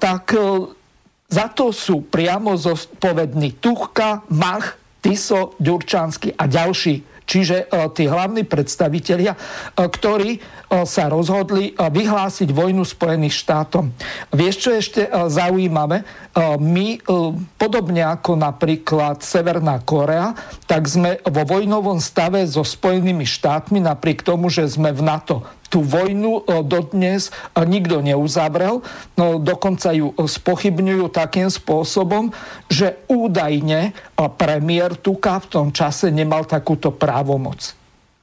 tak e, za to sú priamo zodpovední Tuchka, Mach, Tiso, Ďurčánsky a ďalší. Čiže e, tí hlavní predstavitelia, ktorí sa rozhodli vyhlásiť vojnu Spojených štátom. Vieš, čo je ešte zaujímavé? My, podobne ako napríklad Severná Korea, tak sme vo vojnovom stave so Spojenými štátmi, napriek tomu, že sme v NATO tú vojnu e, dodnes e, nikto neuzavrel, no dokonca ju spochybňujú takým spôsobom, že údajne e, premiér Tuka v tom čase nemal takúto právomoc.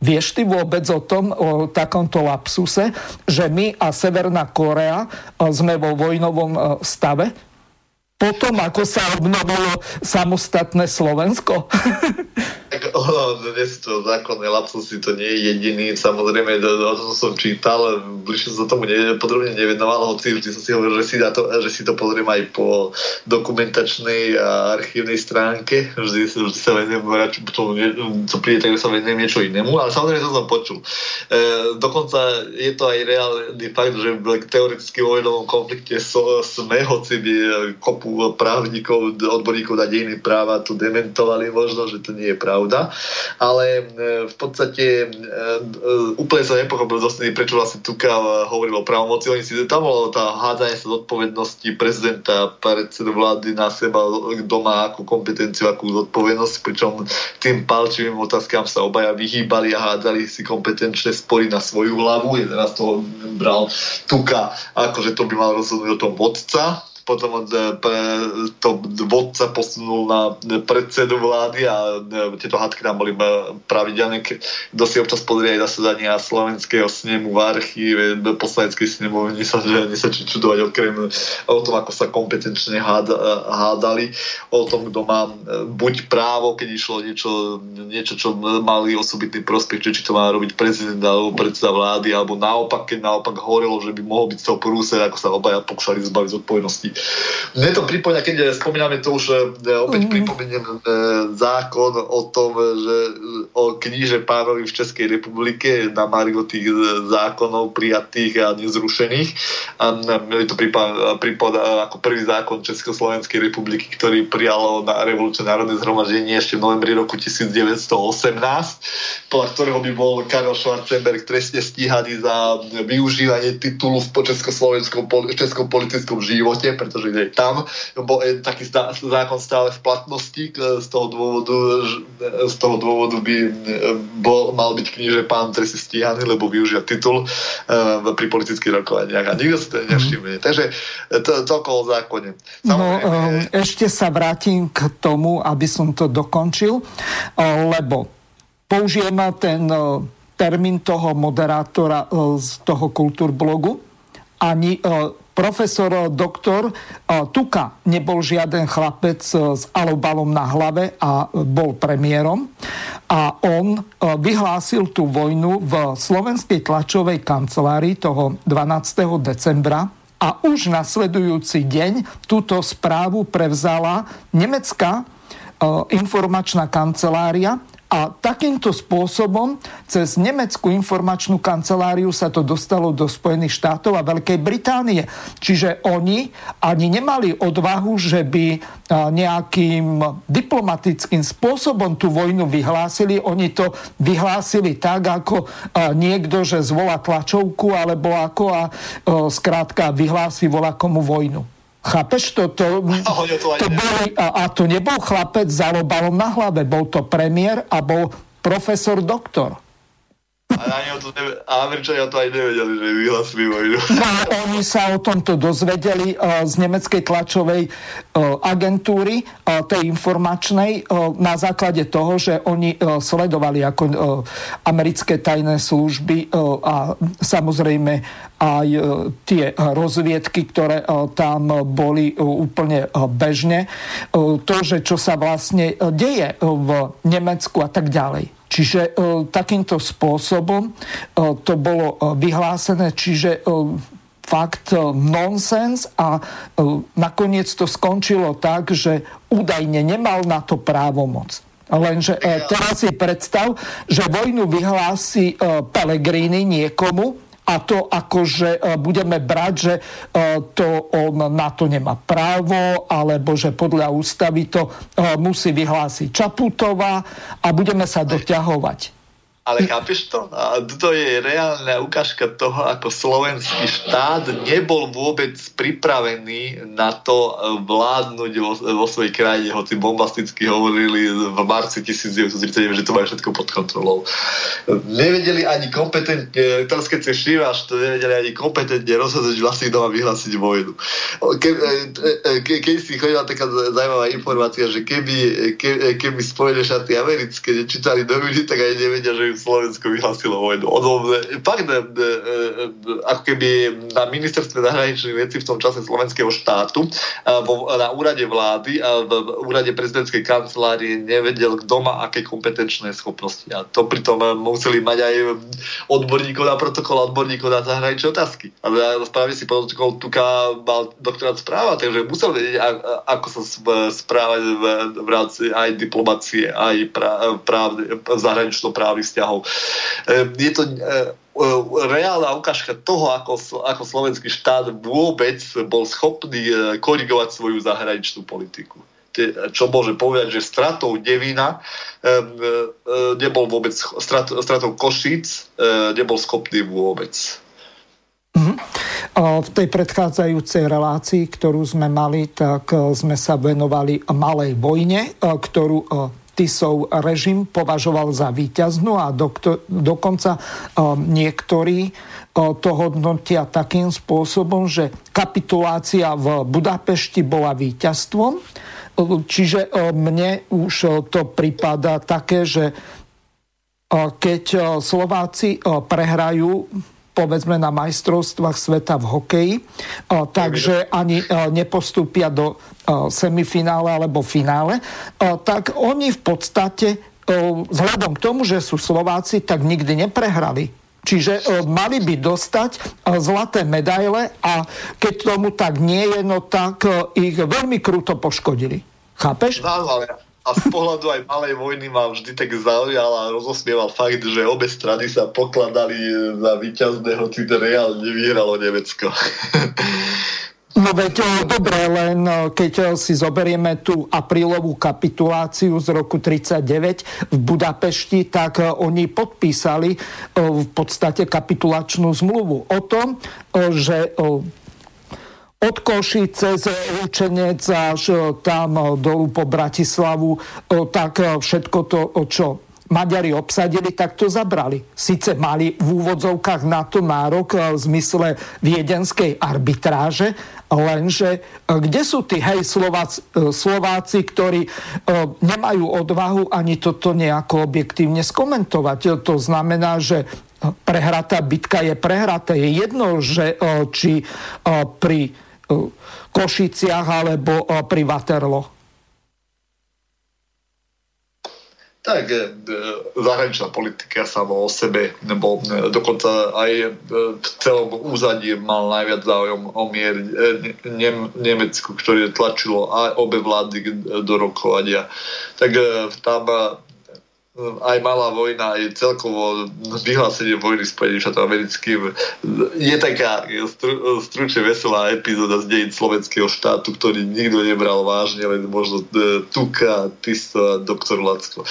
Vieš ty vôbec o tom, o takomto lapsuse, že my a Severná Korea sme vo vojnovom stave? Potom, ako sa obnovilo samostatné Slovensko? Tak ono, dnes to základné lapsusy to nie je jediný, samozrejme, o tom som čítal, bližšie som tomu ne, podrobne nevenoval, hoci vždy som si hovoril, že si, to, že si to pozriem aj po dokumentačnej a archívnej stránke, vždy, vždy sa venujem, tomu, co príde, tak sa venujem niečo inému, ale samozrejme to som počul. E, dokonca je to aj reálny fakt, že teoreticky vojnovom konflikte so, sme, hoci by právnikov, odborníkov na dejiny práva tu dementovali možno, že to nie je pravda ale e, v podstate e, e, úplne sa nepochopil zosný, prečo vlastne Tuka hovoril o právomoci. Oni si tam bolo tá hádzanie sa zodpovednosti prezidenta, predsedu vlády na seba, má akú kompetenciu, akú zodpovednosť, pričom tým palčivým otázkam sa obaja vyhýbali a hádzali si kompetenčné spory na svoju hlavu. Jeden raz toho bral Tuka, akože to by mal rozhodnúť o tom vodca, potom e, to vodca posunul na predsedu vlády a e, tieto hádky tam boli pravidelné. Kto si občas pozrie aj zasadania slovenského snemu v archíve, poslaneckej snemovne, sa, sa čudovať okrem o tom, ako sa kompetenčne hádali, o tom, kto má buď právo, keď išlo niečo, niečo čo mali osobitný prospech, či, to má robiť prezident alebo predseda vlády, alebo naopak, keď naopak hovorilo, že by mohol byť z toho prúser, ako sa obaja pokúšali zbaviť zodpovednosti. Mne to pripomína, keď spomíname to už e, opäť mm. pripomeniem e, zákon o tom, že o kníže pánovi v Českej republike na Mario tých zákonov prijatých a nezrušených. A mi to pripadá ako prvý zákon Československej republiky, ktorý prijalo na revolučné národné zhromaždenie ešte v novembri roku 1918, podľa ktorého by bol Karol Schwarzenberg trestne stíhaný za využívanie titulu v československom českom politickom živote, pretože je tam, bo taký zákon stále v platnosti, z toho dôvodu, z toho dôvodu by e, bol, mal byť kniže pán trestne stíhaný, lebo využia titul uh, pri politických rokovaniach a nikto si to nevšimne. Mm. Takže to, to okolo zákone. No, um, ešte sa vrátim k tomu, aby som to dokončil, lebo použijem ten termín toho moderátora z toho kultúrblogu, ani profesor doktor Tuka nebol žiaden chlapec s alobalom na hlave a bol premiérom a on vyhlásil tú vojnu v slovenskej tlačovej kancelárii toho 12. decembra a už nasledujúci deň túto správu prevzala nemecká informačná kancelária a takýmto spôsobom cez nemeckú informačnú kanceláriu sa to dostalo do Spojených štátov a Veľkej Británie. Čiže oni ani nemali odvahu, že by nejakým diplomatickým spôsobom tú vojnu vyhlásili. Oni to vyhlásili tak, ako niekto, že zvolá tlačovku, alebo ako a skrátka vyhlási komu vojnu. Chápeš to? To, to, to boli, a, a to nebol chlapec za lobalom na hlave, bol to premiér a bol profesor doktor. A, to neve- a Američania to aj nevedeli, že vyhlasili vojnu. No, oni sa o tomto dozvedeli uh, z nemeckej tlačovej uh, agentúry, uh, tej informačnej, uh, na základe toho, že oni uh, sledovali ako uh, americké tajné služby uh, a samozrejme aj uh, tie rozviedky, ktoré uh, tam boli uh, úplne bežne. To, že čo sa vlastne deje v Nemecku a tak ďalej. Čiže e, takýmto spôsobom e, to bolo e, vyhlásené, čiže fakt nonsens a nakoniec to skončilo tak, že údajne nemal na to právomoc. Lenže teraz si predstav, že vojnu vyhlási Pelegrini niekomu, a to akože budeme brať, že e, to on na to nemá právo, alebo že podľa ústavy to e, musí vyhlásiť Čaputová a budeme sa doťahovať. Ale chápeš to? A to je reálna ukážka toho, ako slovenský štát nebol vôbec pripravený na to eh, vládnuť vo, vo svojej krajine, hoci bombasticky hovorili v marci 1939, že to majú všetko pod kontrolou. Nevedeli ani kompetentne, teraz keď si všímaš, to nevedeli ani kompetentne rozhodnúť vlastný doma vyhlásiť vojnu. Ke, eh, ke, keď si chodila taká zaujímavá informácia, že keby, ke, keby Spojené štáty americké nečítali noviny, tak aj nevedia, že Slovensko vyhlásilo vojnu. Ono, fakt, e, e, ako keby na ministerstve zahraničných vecí v tom čase slovenského štátu, na úrade vlády a v úrade prezidentskej kancelárie nevedel, kto má aké kompetenčné schopnosti. A to pritom museli mať aj odborníkov na protokol, odborníkov na zahraničné otázky. A správne si protokol Tuka mal doktorát správa, takže musel vedieť, ako sa správať v, rámci aj diplomácie, aj práv, zahranično právnych vzťahov vzťahov. Ehm, je to ehm, reálna ukážka toho, ako, ako slovenský štát vôbec bol schopný ehm, korigovať svoju zahraničnú politiku čo môže povedať, že stratou Devina nebol vôbec, strat, stratou Košíc nebol schopný vôbec. Mhm. V tej predchádzajúcej relácii, ktorú sme mali, tak sme sa venovali malej vojne, ktorú Tisov režim považoval za víťaznú a doktor, dokonca um, niektorí uh, to hodnotia takým spôsobom, že kapitulácia v Budapešti bola víťazstvom. Čiže uh, mne už to prípada také, že keď Slováci prehrajú povedzme na majstrovstvách sveta v hokeji, takže ani nepostúpia do semifinále alebo finále, tak oni v podstate vzhľadom k tomu, že sú Slováci, tak nikdy neprehrali. Čiže mali by dostať zlaté medaile a keď tomu tak nie je, no tak ich veľmi krúto poškodili. Chápeš? No, ale a z pohľadu aj malej vojny ma vždy tak zaujal a rozosmieval fakt, že obe strany sa pokladali za víťazné, hoci reálne vyhralo Nemecko. No veď dobre, len keď si zoberieme tú aprílovú kapituláciu z roku 39 v Budapešti, tak oni podpísali v podstate kapitulačnú zmluvu o tom, že od Koši cez Lučenec až e, tam e, dolu po Bratislavu, e, tak všetko to, čo Maďari obsadili, tak to zabrali. Sice mali v úvodzovkách na to nárok v zmysle viedenskej arbitráže, lenže kde sú tí hej Slováci, Slováci ktorí nemajú odvahu ani toto nejako objektívne skomentovať. To znamená, že prehratá bitka je prehratá. Je jedno, že či pri Košiciach alebo pri Waterloo. tak e, zahraničná politika sama o sebe, nebo e, dokonca aj v celom úzadí mal najviac záujem o mier Nemecku, ktoré tlačilo aj obe vlády do rokovania. Tak tam aj malá vojna, aj celkovo vyhlásenie vojny Spojeným štátom americkým. Je taká stru, stručne veselá epizóda z dejín slovenského štátu, ktorý nikto nebral vážne, len možno Tuka, Tisto a doktor Lacko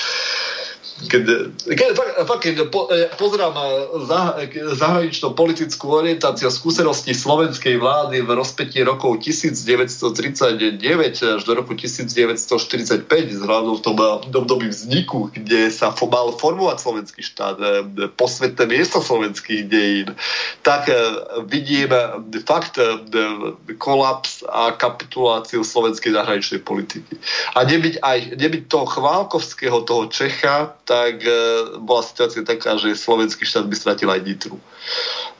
keď, keď, fakt, keď po, e, pozerám za, zahraničnú politickú orientáciu skúsenosti slovenskej vlády v rozpetí rokov 1939 až do roku 1945 vzhľadom v tom období vzniku, kde sa mal formovať slovenský štát, e, posvetné miesto slovenských dejín, tak e, vidím fakt kolaps a kapituláciu slovenskej zahraničnej politiky. A nebyť aj nebyť toho Chválkovského, toho Čecha, tak e, bola situácia taká, že slovenský štát by stratil aj Nitru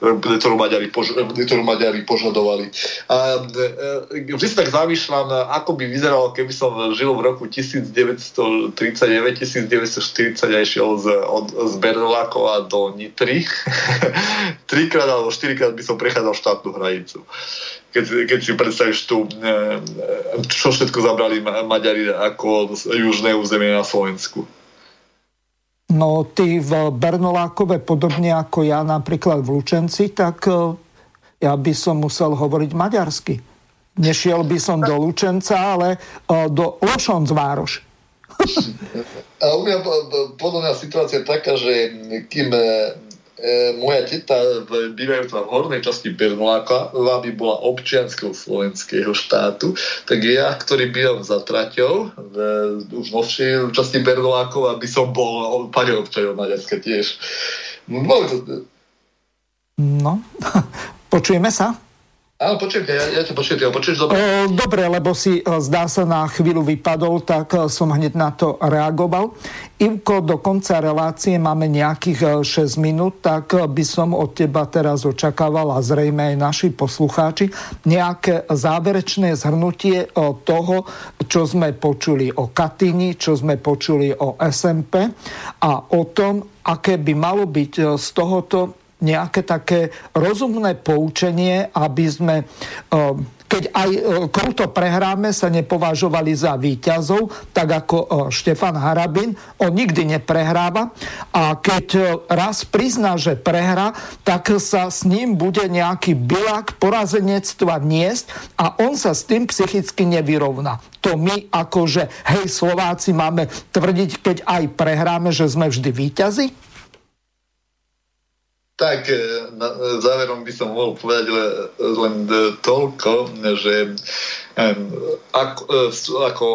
ktorú Maďari, pož- ktorú Maďari požadovali. A e, vždy sa tak zamýšľam, ako by vyzeralo, keby som žil v roku 1939-1940 a išiel z, od, z Bernolákova do Nitry. Trikrát alebo štyrikrát by som prechádzal štátnu hranicu keď, keď si predstavíš tu, e, čo všetko zabrali Maďari ako južné územie na Slovensku. No ty v Bernolákove, podobne ako ja napríklad v Lučenci, tak e, ja by som musel hovoriť maďarsky. Nešiel by som do Lučenca, ale e, do Lošonsvároš. A u mňa podľa mňa situácia je taká, že kým e, e, moja teta bývajúca v hornej časti Bernoláka by bola občianskou slovenského štátu, tak ja, ktorý bývam za traťou, v, už novšej časti Bernolákov, aby som bol pane občanov Maďarska tiež. No, no počujeme sa? Áno, počujete, ja, ja ťa počujem, počuješ dobre? E, dobre, lebo si zdá sa na chvíľu vypadol, tak som hneď na to reagoval. Ivko, do konca relácie máme nejakých 6 minút, tak by som od teba teraz a zrejme aj naši poslucháči nejaké záverečné zhrnutie toho, čo sme počuli o Katyni, čo sme počuli o SMP a o tom, aké by malo byť z tohoto nejaké také rozumné poučenie, aby sme eh, keď aj eh, kruto prehráme, sa nepovažovali za výťazov, tak ako eh, Štefan Harabin. On nikdy neprehráva a keď raz prizná, že prehra, tak sa s ním bude nejaký bilák porazenectva niesť a on sa s tým psychicky nevyrovná. To my akože, hej, Slováci máme tvrdiť, keď aj prehráme, že sme vždy výťazi? Tak e, na, e, záverom by som mohol povedať len toľko, že ako, e, ako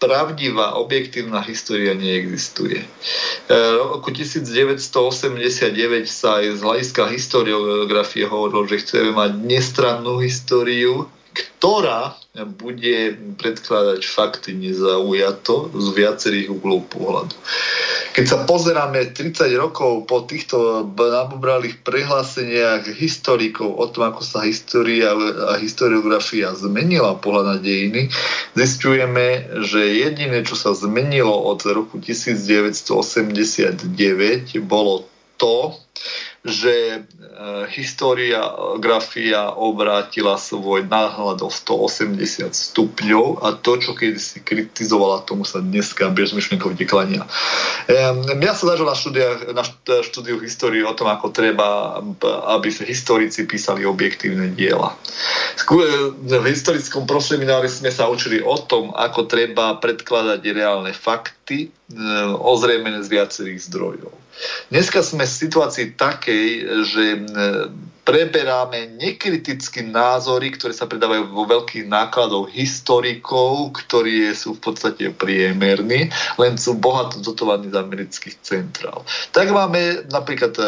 pravdivá, objektívna história neexistuje. V roku 1989 sa aj z hľadiska historiografie hovorilo, že chceme mať nestrannú históriu, ktorá bude predkladať fakty nezaujato z viacerých uglov pohľadu. Keď sa pozeráme 30 rokov po týchto nabobralých prehláseniach historikov o tom, ako sa história a historiografia zmenila pohľad na dejiny, zistujeme, že jediné, čo sa zmenilo od roku 1989, bolo to, že e, grafia obrátila svoj náhľad o 180 stupňov a to, čo keď si kritizovala, tomu sa dneska bežmyšlenkovite klania. E, mňa sa zažil na, štúdiách, na štúdiu histórie o tom, ako treba, aby sa historici písali objektívne diela. V historickom proseminári sme sa učili o tom, ako treba predkladať reálne fakty, e, ozrejmené z viacerých zdrojov. Dneska sme v situácii takej, že preberáme nekriticky názory, ktoré sa predávajú vo veľkých nákladoch historikov, ktorí sú v podstate priemerní, len sú bohato dotovaní z amerických centrál. Tak máme napríklad e,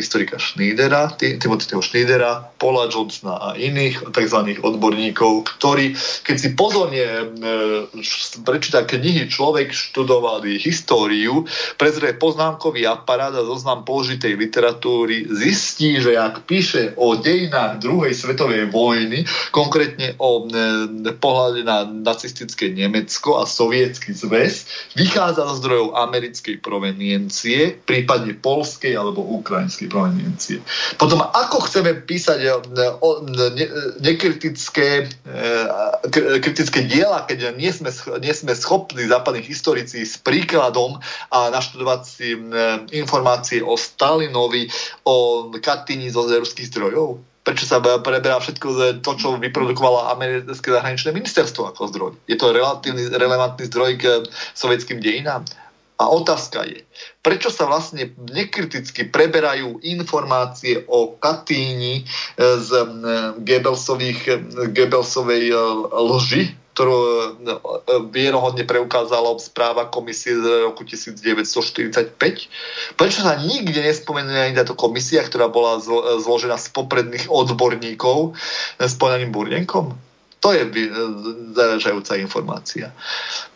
historika Schneidera, Timothyho Schneidera, Paula Johnsona a iných tzv. odborníkov, ktorí, keď si pozorne e, prečíta knihy, človek študoval históriu, prezrie poznámkový aparát a zoznam použitej literatúry, zistí, že ak píše píše o dejinách druhej svetovej vojny, konkrétne o pohľade na nacistické Nemecko a sovietský zväz, vychádza zo zdrojov americkej proveniencie, prípadne polskej alebo ukrajinskej proveniencie. Potom ako chceme písať e, o ne, nekritické e, kritické diela, keď nie sme, nie sme schopní západní historici s príkladom a naštudovať si informácie o Stalinovi, o Katyni zo ruských zdrojov? Prečo sa preberá všetko to, čo vyprodukovalo americké zahraničné ministerstvo ako zdroj? Je to relatívny, relevantný zdroj k sovietským dejinám? A otázka je, prečo sa vlastne nekriticky preberajú informácie o Katíni z Goebbelsovej lži, ktorú e, vierohodne preukázala správa komisie z roku 1945. Prečo sa nikde nespomenuje ani táto komisia, ktorá bola zložená z popredných odborníkov s podaným Burdenkom? To je e, zaražajúca informácia.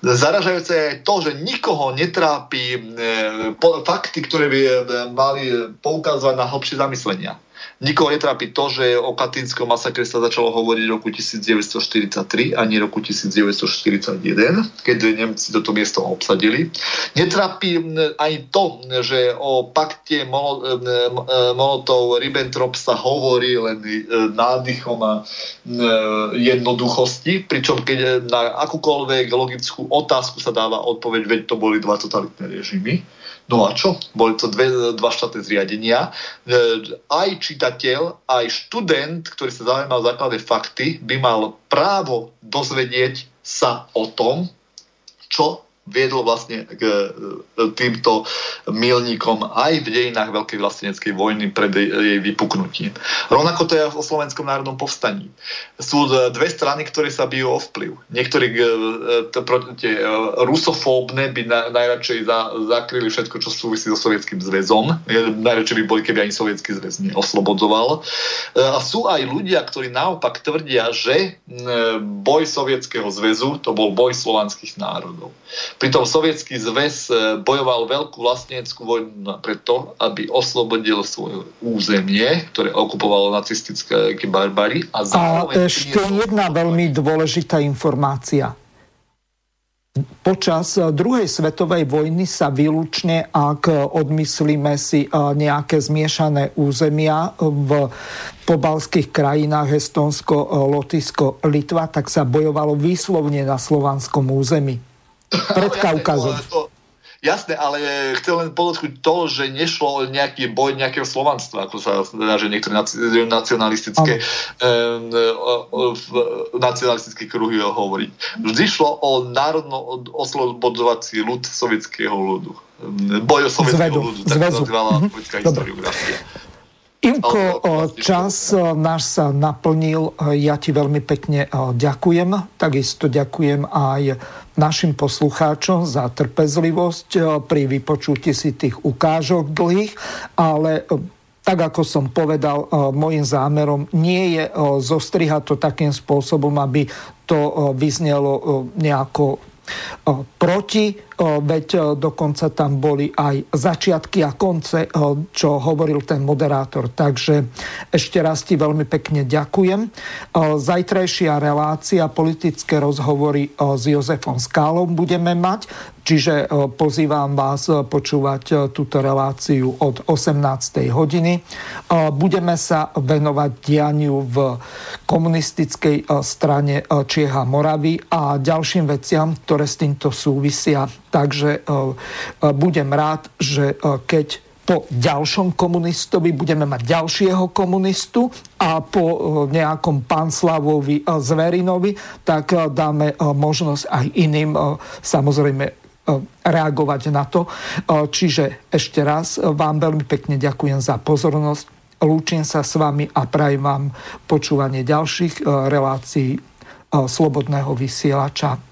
Zaražajúce je to, že nikoho netrápi e, fakty, ktoré by mali poukazovať na hlbšie zamyslenia. Nikoho netrápi to, že o Katinskom masakre sa začalo hovoriť v roku 1943 a nie roku 1941, keď Nemci toto miesto obsadili. Netrápi aj to, že o pakte Molotov-Ribbentrop sa hovorí len e, nádychom a e, jednoduchosti, pričom keď na akúkoľvek logickú otázku sa dáva odpoveď, veď to boli dva totalitné režimy. No a čo? Boli to dve, dva štátne zriadenia. E, aj čitateľ, aj študent, ktorý sa zaujímal o základné fakty, by mal právo dozvedieť sa o tom, čo viedlo vlastne k e, týmto milníkom aj v dejinách Veľkej vlasteneckej vojny pred jej vypuknutím. Rovnako to je o Slovenskom národnom povstaní. Sú dve strany, ktoré sa bijú o vplyv. Niektorí e, tie e, rusofóbne by najradšej zakryli všetko, čo súvisí so Sovietským zväzom. Najradšej by boli, keby ani Sovietský zväz neoslobodzoval. A sú aj ľudia, ktorí naopak tvrdia, že boj Sovietskeho zväzu to bol boj slovanských národov. Pritom Sovietský zväz e, bojoval veľkú vlasteneckú vojnu preto, aby oslobodil svoje územie, ktoré okupovalo nacistické barbary. A, a ešte jedna veľmi dôležitá informácia. Počas e, druhej svetovej vojny sa výlučne, ak odmyslíme si e, nejaké zmiešané územia v pobalských krajinách Estonsko, Lotyšsko, Litva, tak sa bojovalo výslovne na slovanskom území pred Kaukazom. Jasné, ale chcem len podotknúť to, že nešlo o nejaký boj nejakého slovanstva, ako sa dá, že niektoré nacionalistické, um, nacionalistické kruhy hovoriť. Vždy šlo o národno oslobodzovací ľud sovietského ľudu. Boj o sovietského ľudu, tak Zvezu. nazvala mm-hmm. historiografia. Imko, čas náš sa naplnil. Ja ti veľmi pekne ďakujem. Takisto ďakujem aj našim poslucháčom za trpezlivosť pri vypočutí si tých ukážok dlhých, ale tak ako som povedal, môjim zámerom nie je zostrihať to takým spôsobom, aby to vyznelo nejako proti, veď dokonca tam boli aj začiatky a konce, čo hovoril ten moderátor. Takže ešte raz ti veľmi pekne ďakujem. Zajtrajšia relácia, politické rozhovory s Jozefom Skálom budeme mať. Čiže pozývam vás počúvať túto reláciu od 18. hodiny. Budeme sa venovať dianiu v komunistickej strane Čieha Moravy a ďalším veciam, ktoré s týmto súvisia. Takže budem rád, že keď po ďalšom komunistovi budeme mať ďalšieho komunistu a po nejakom Slavovi Zverinovi, tak dáme možnosť aj iným, samozrejme E, reagovať na to. E, čiže ešte raz vám veľmi pekne ďakujem za pozornosť. Lúčim sa s vami a prajem vám počúvanie ďalších relácií Slobodného vysielača.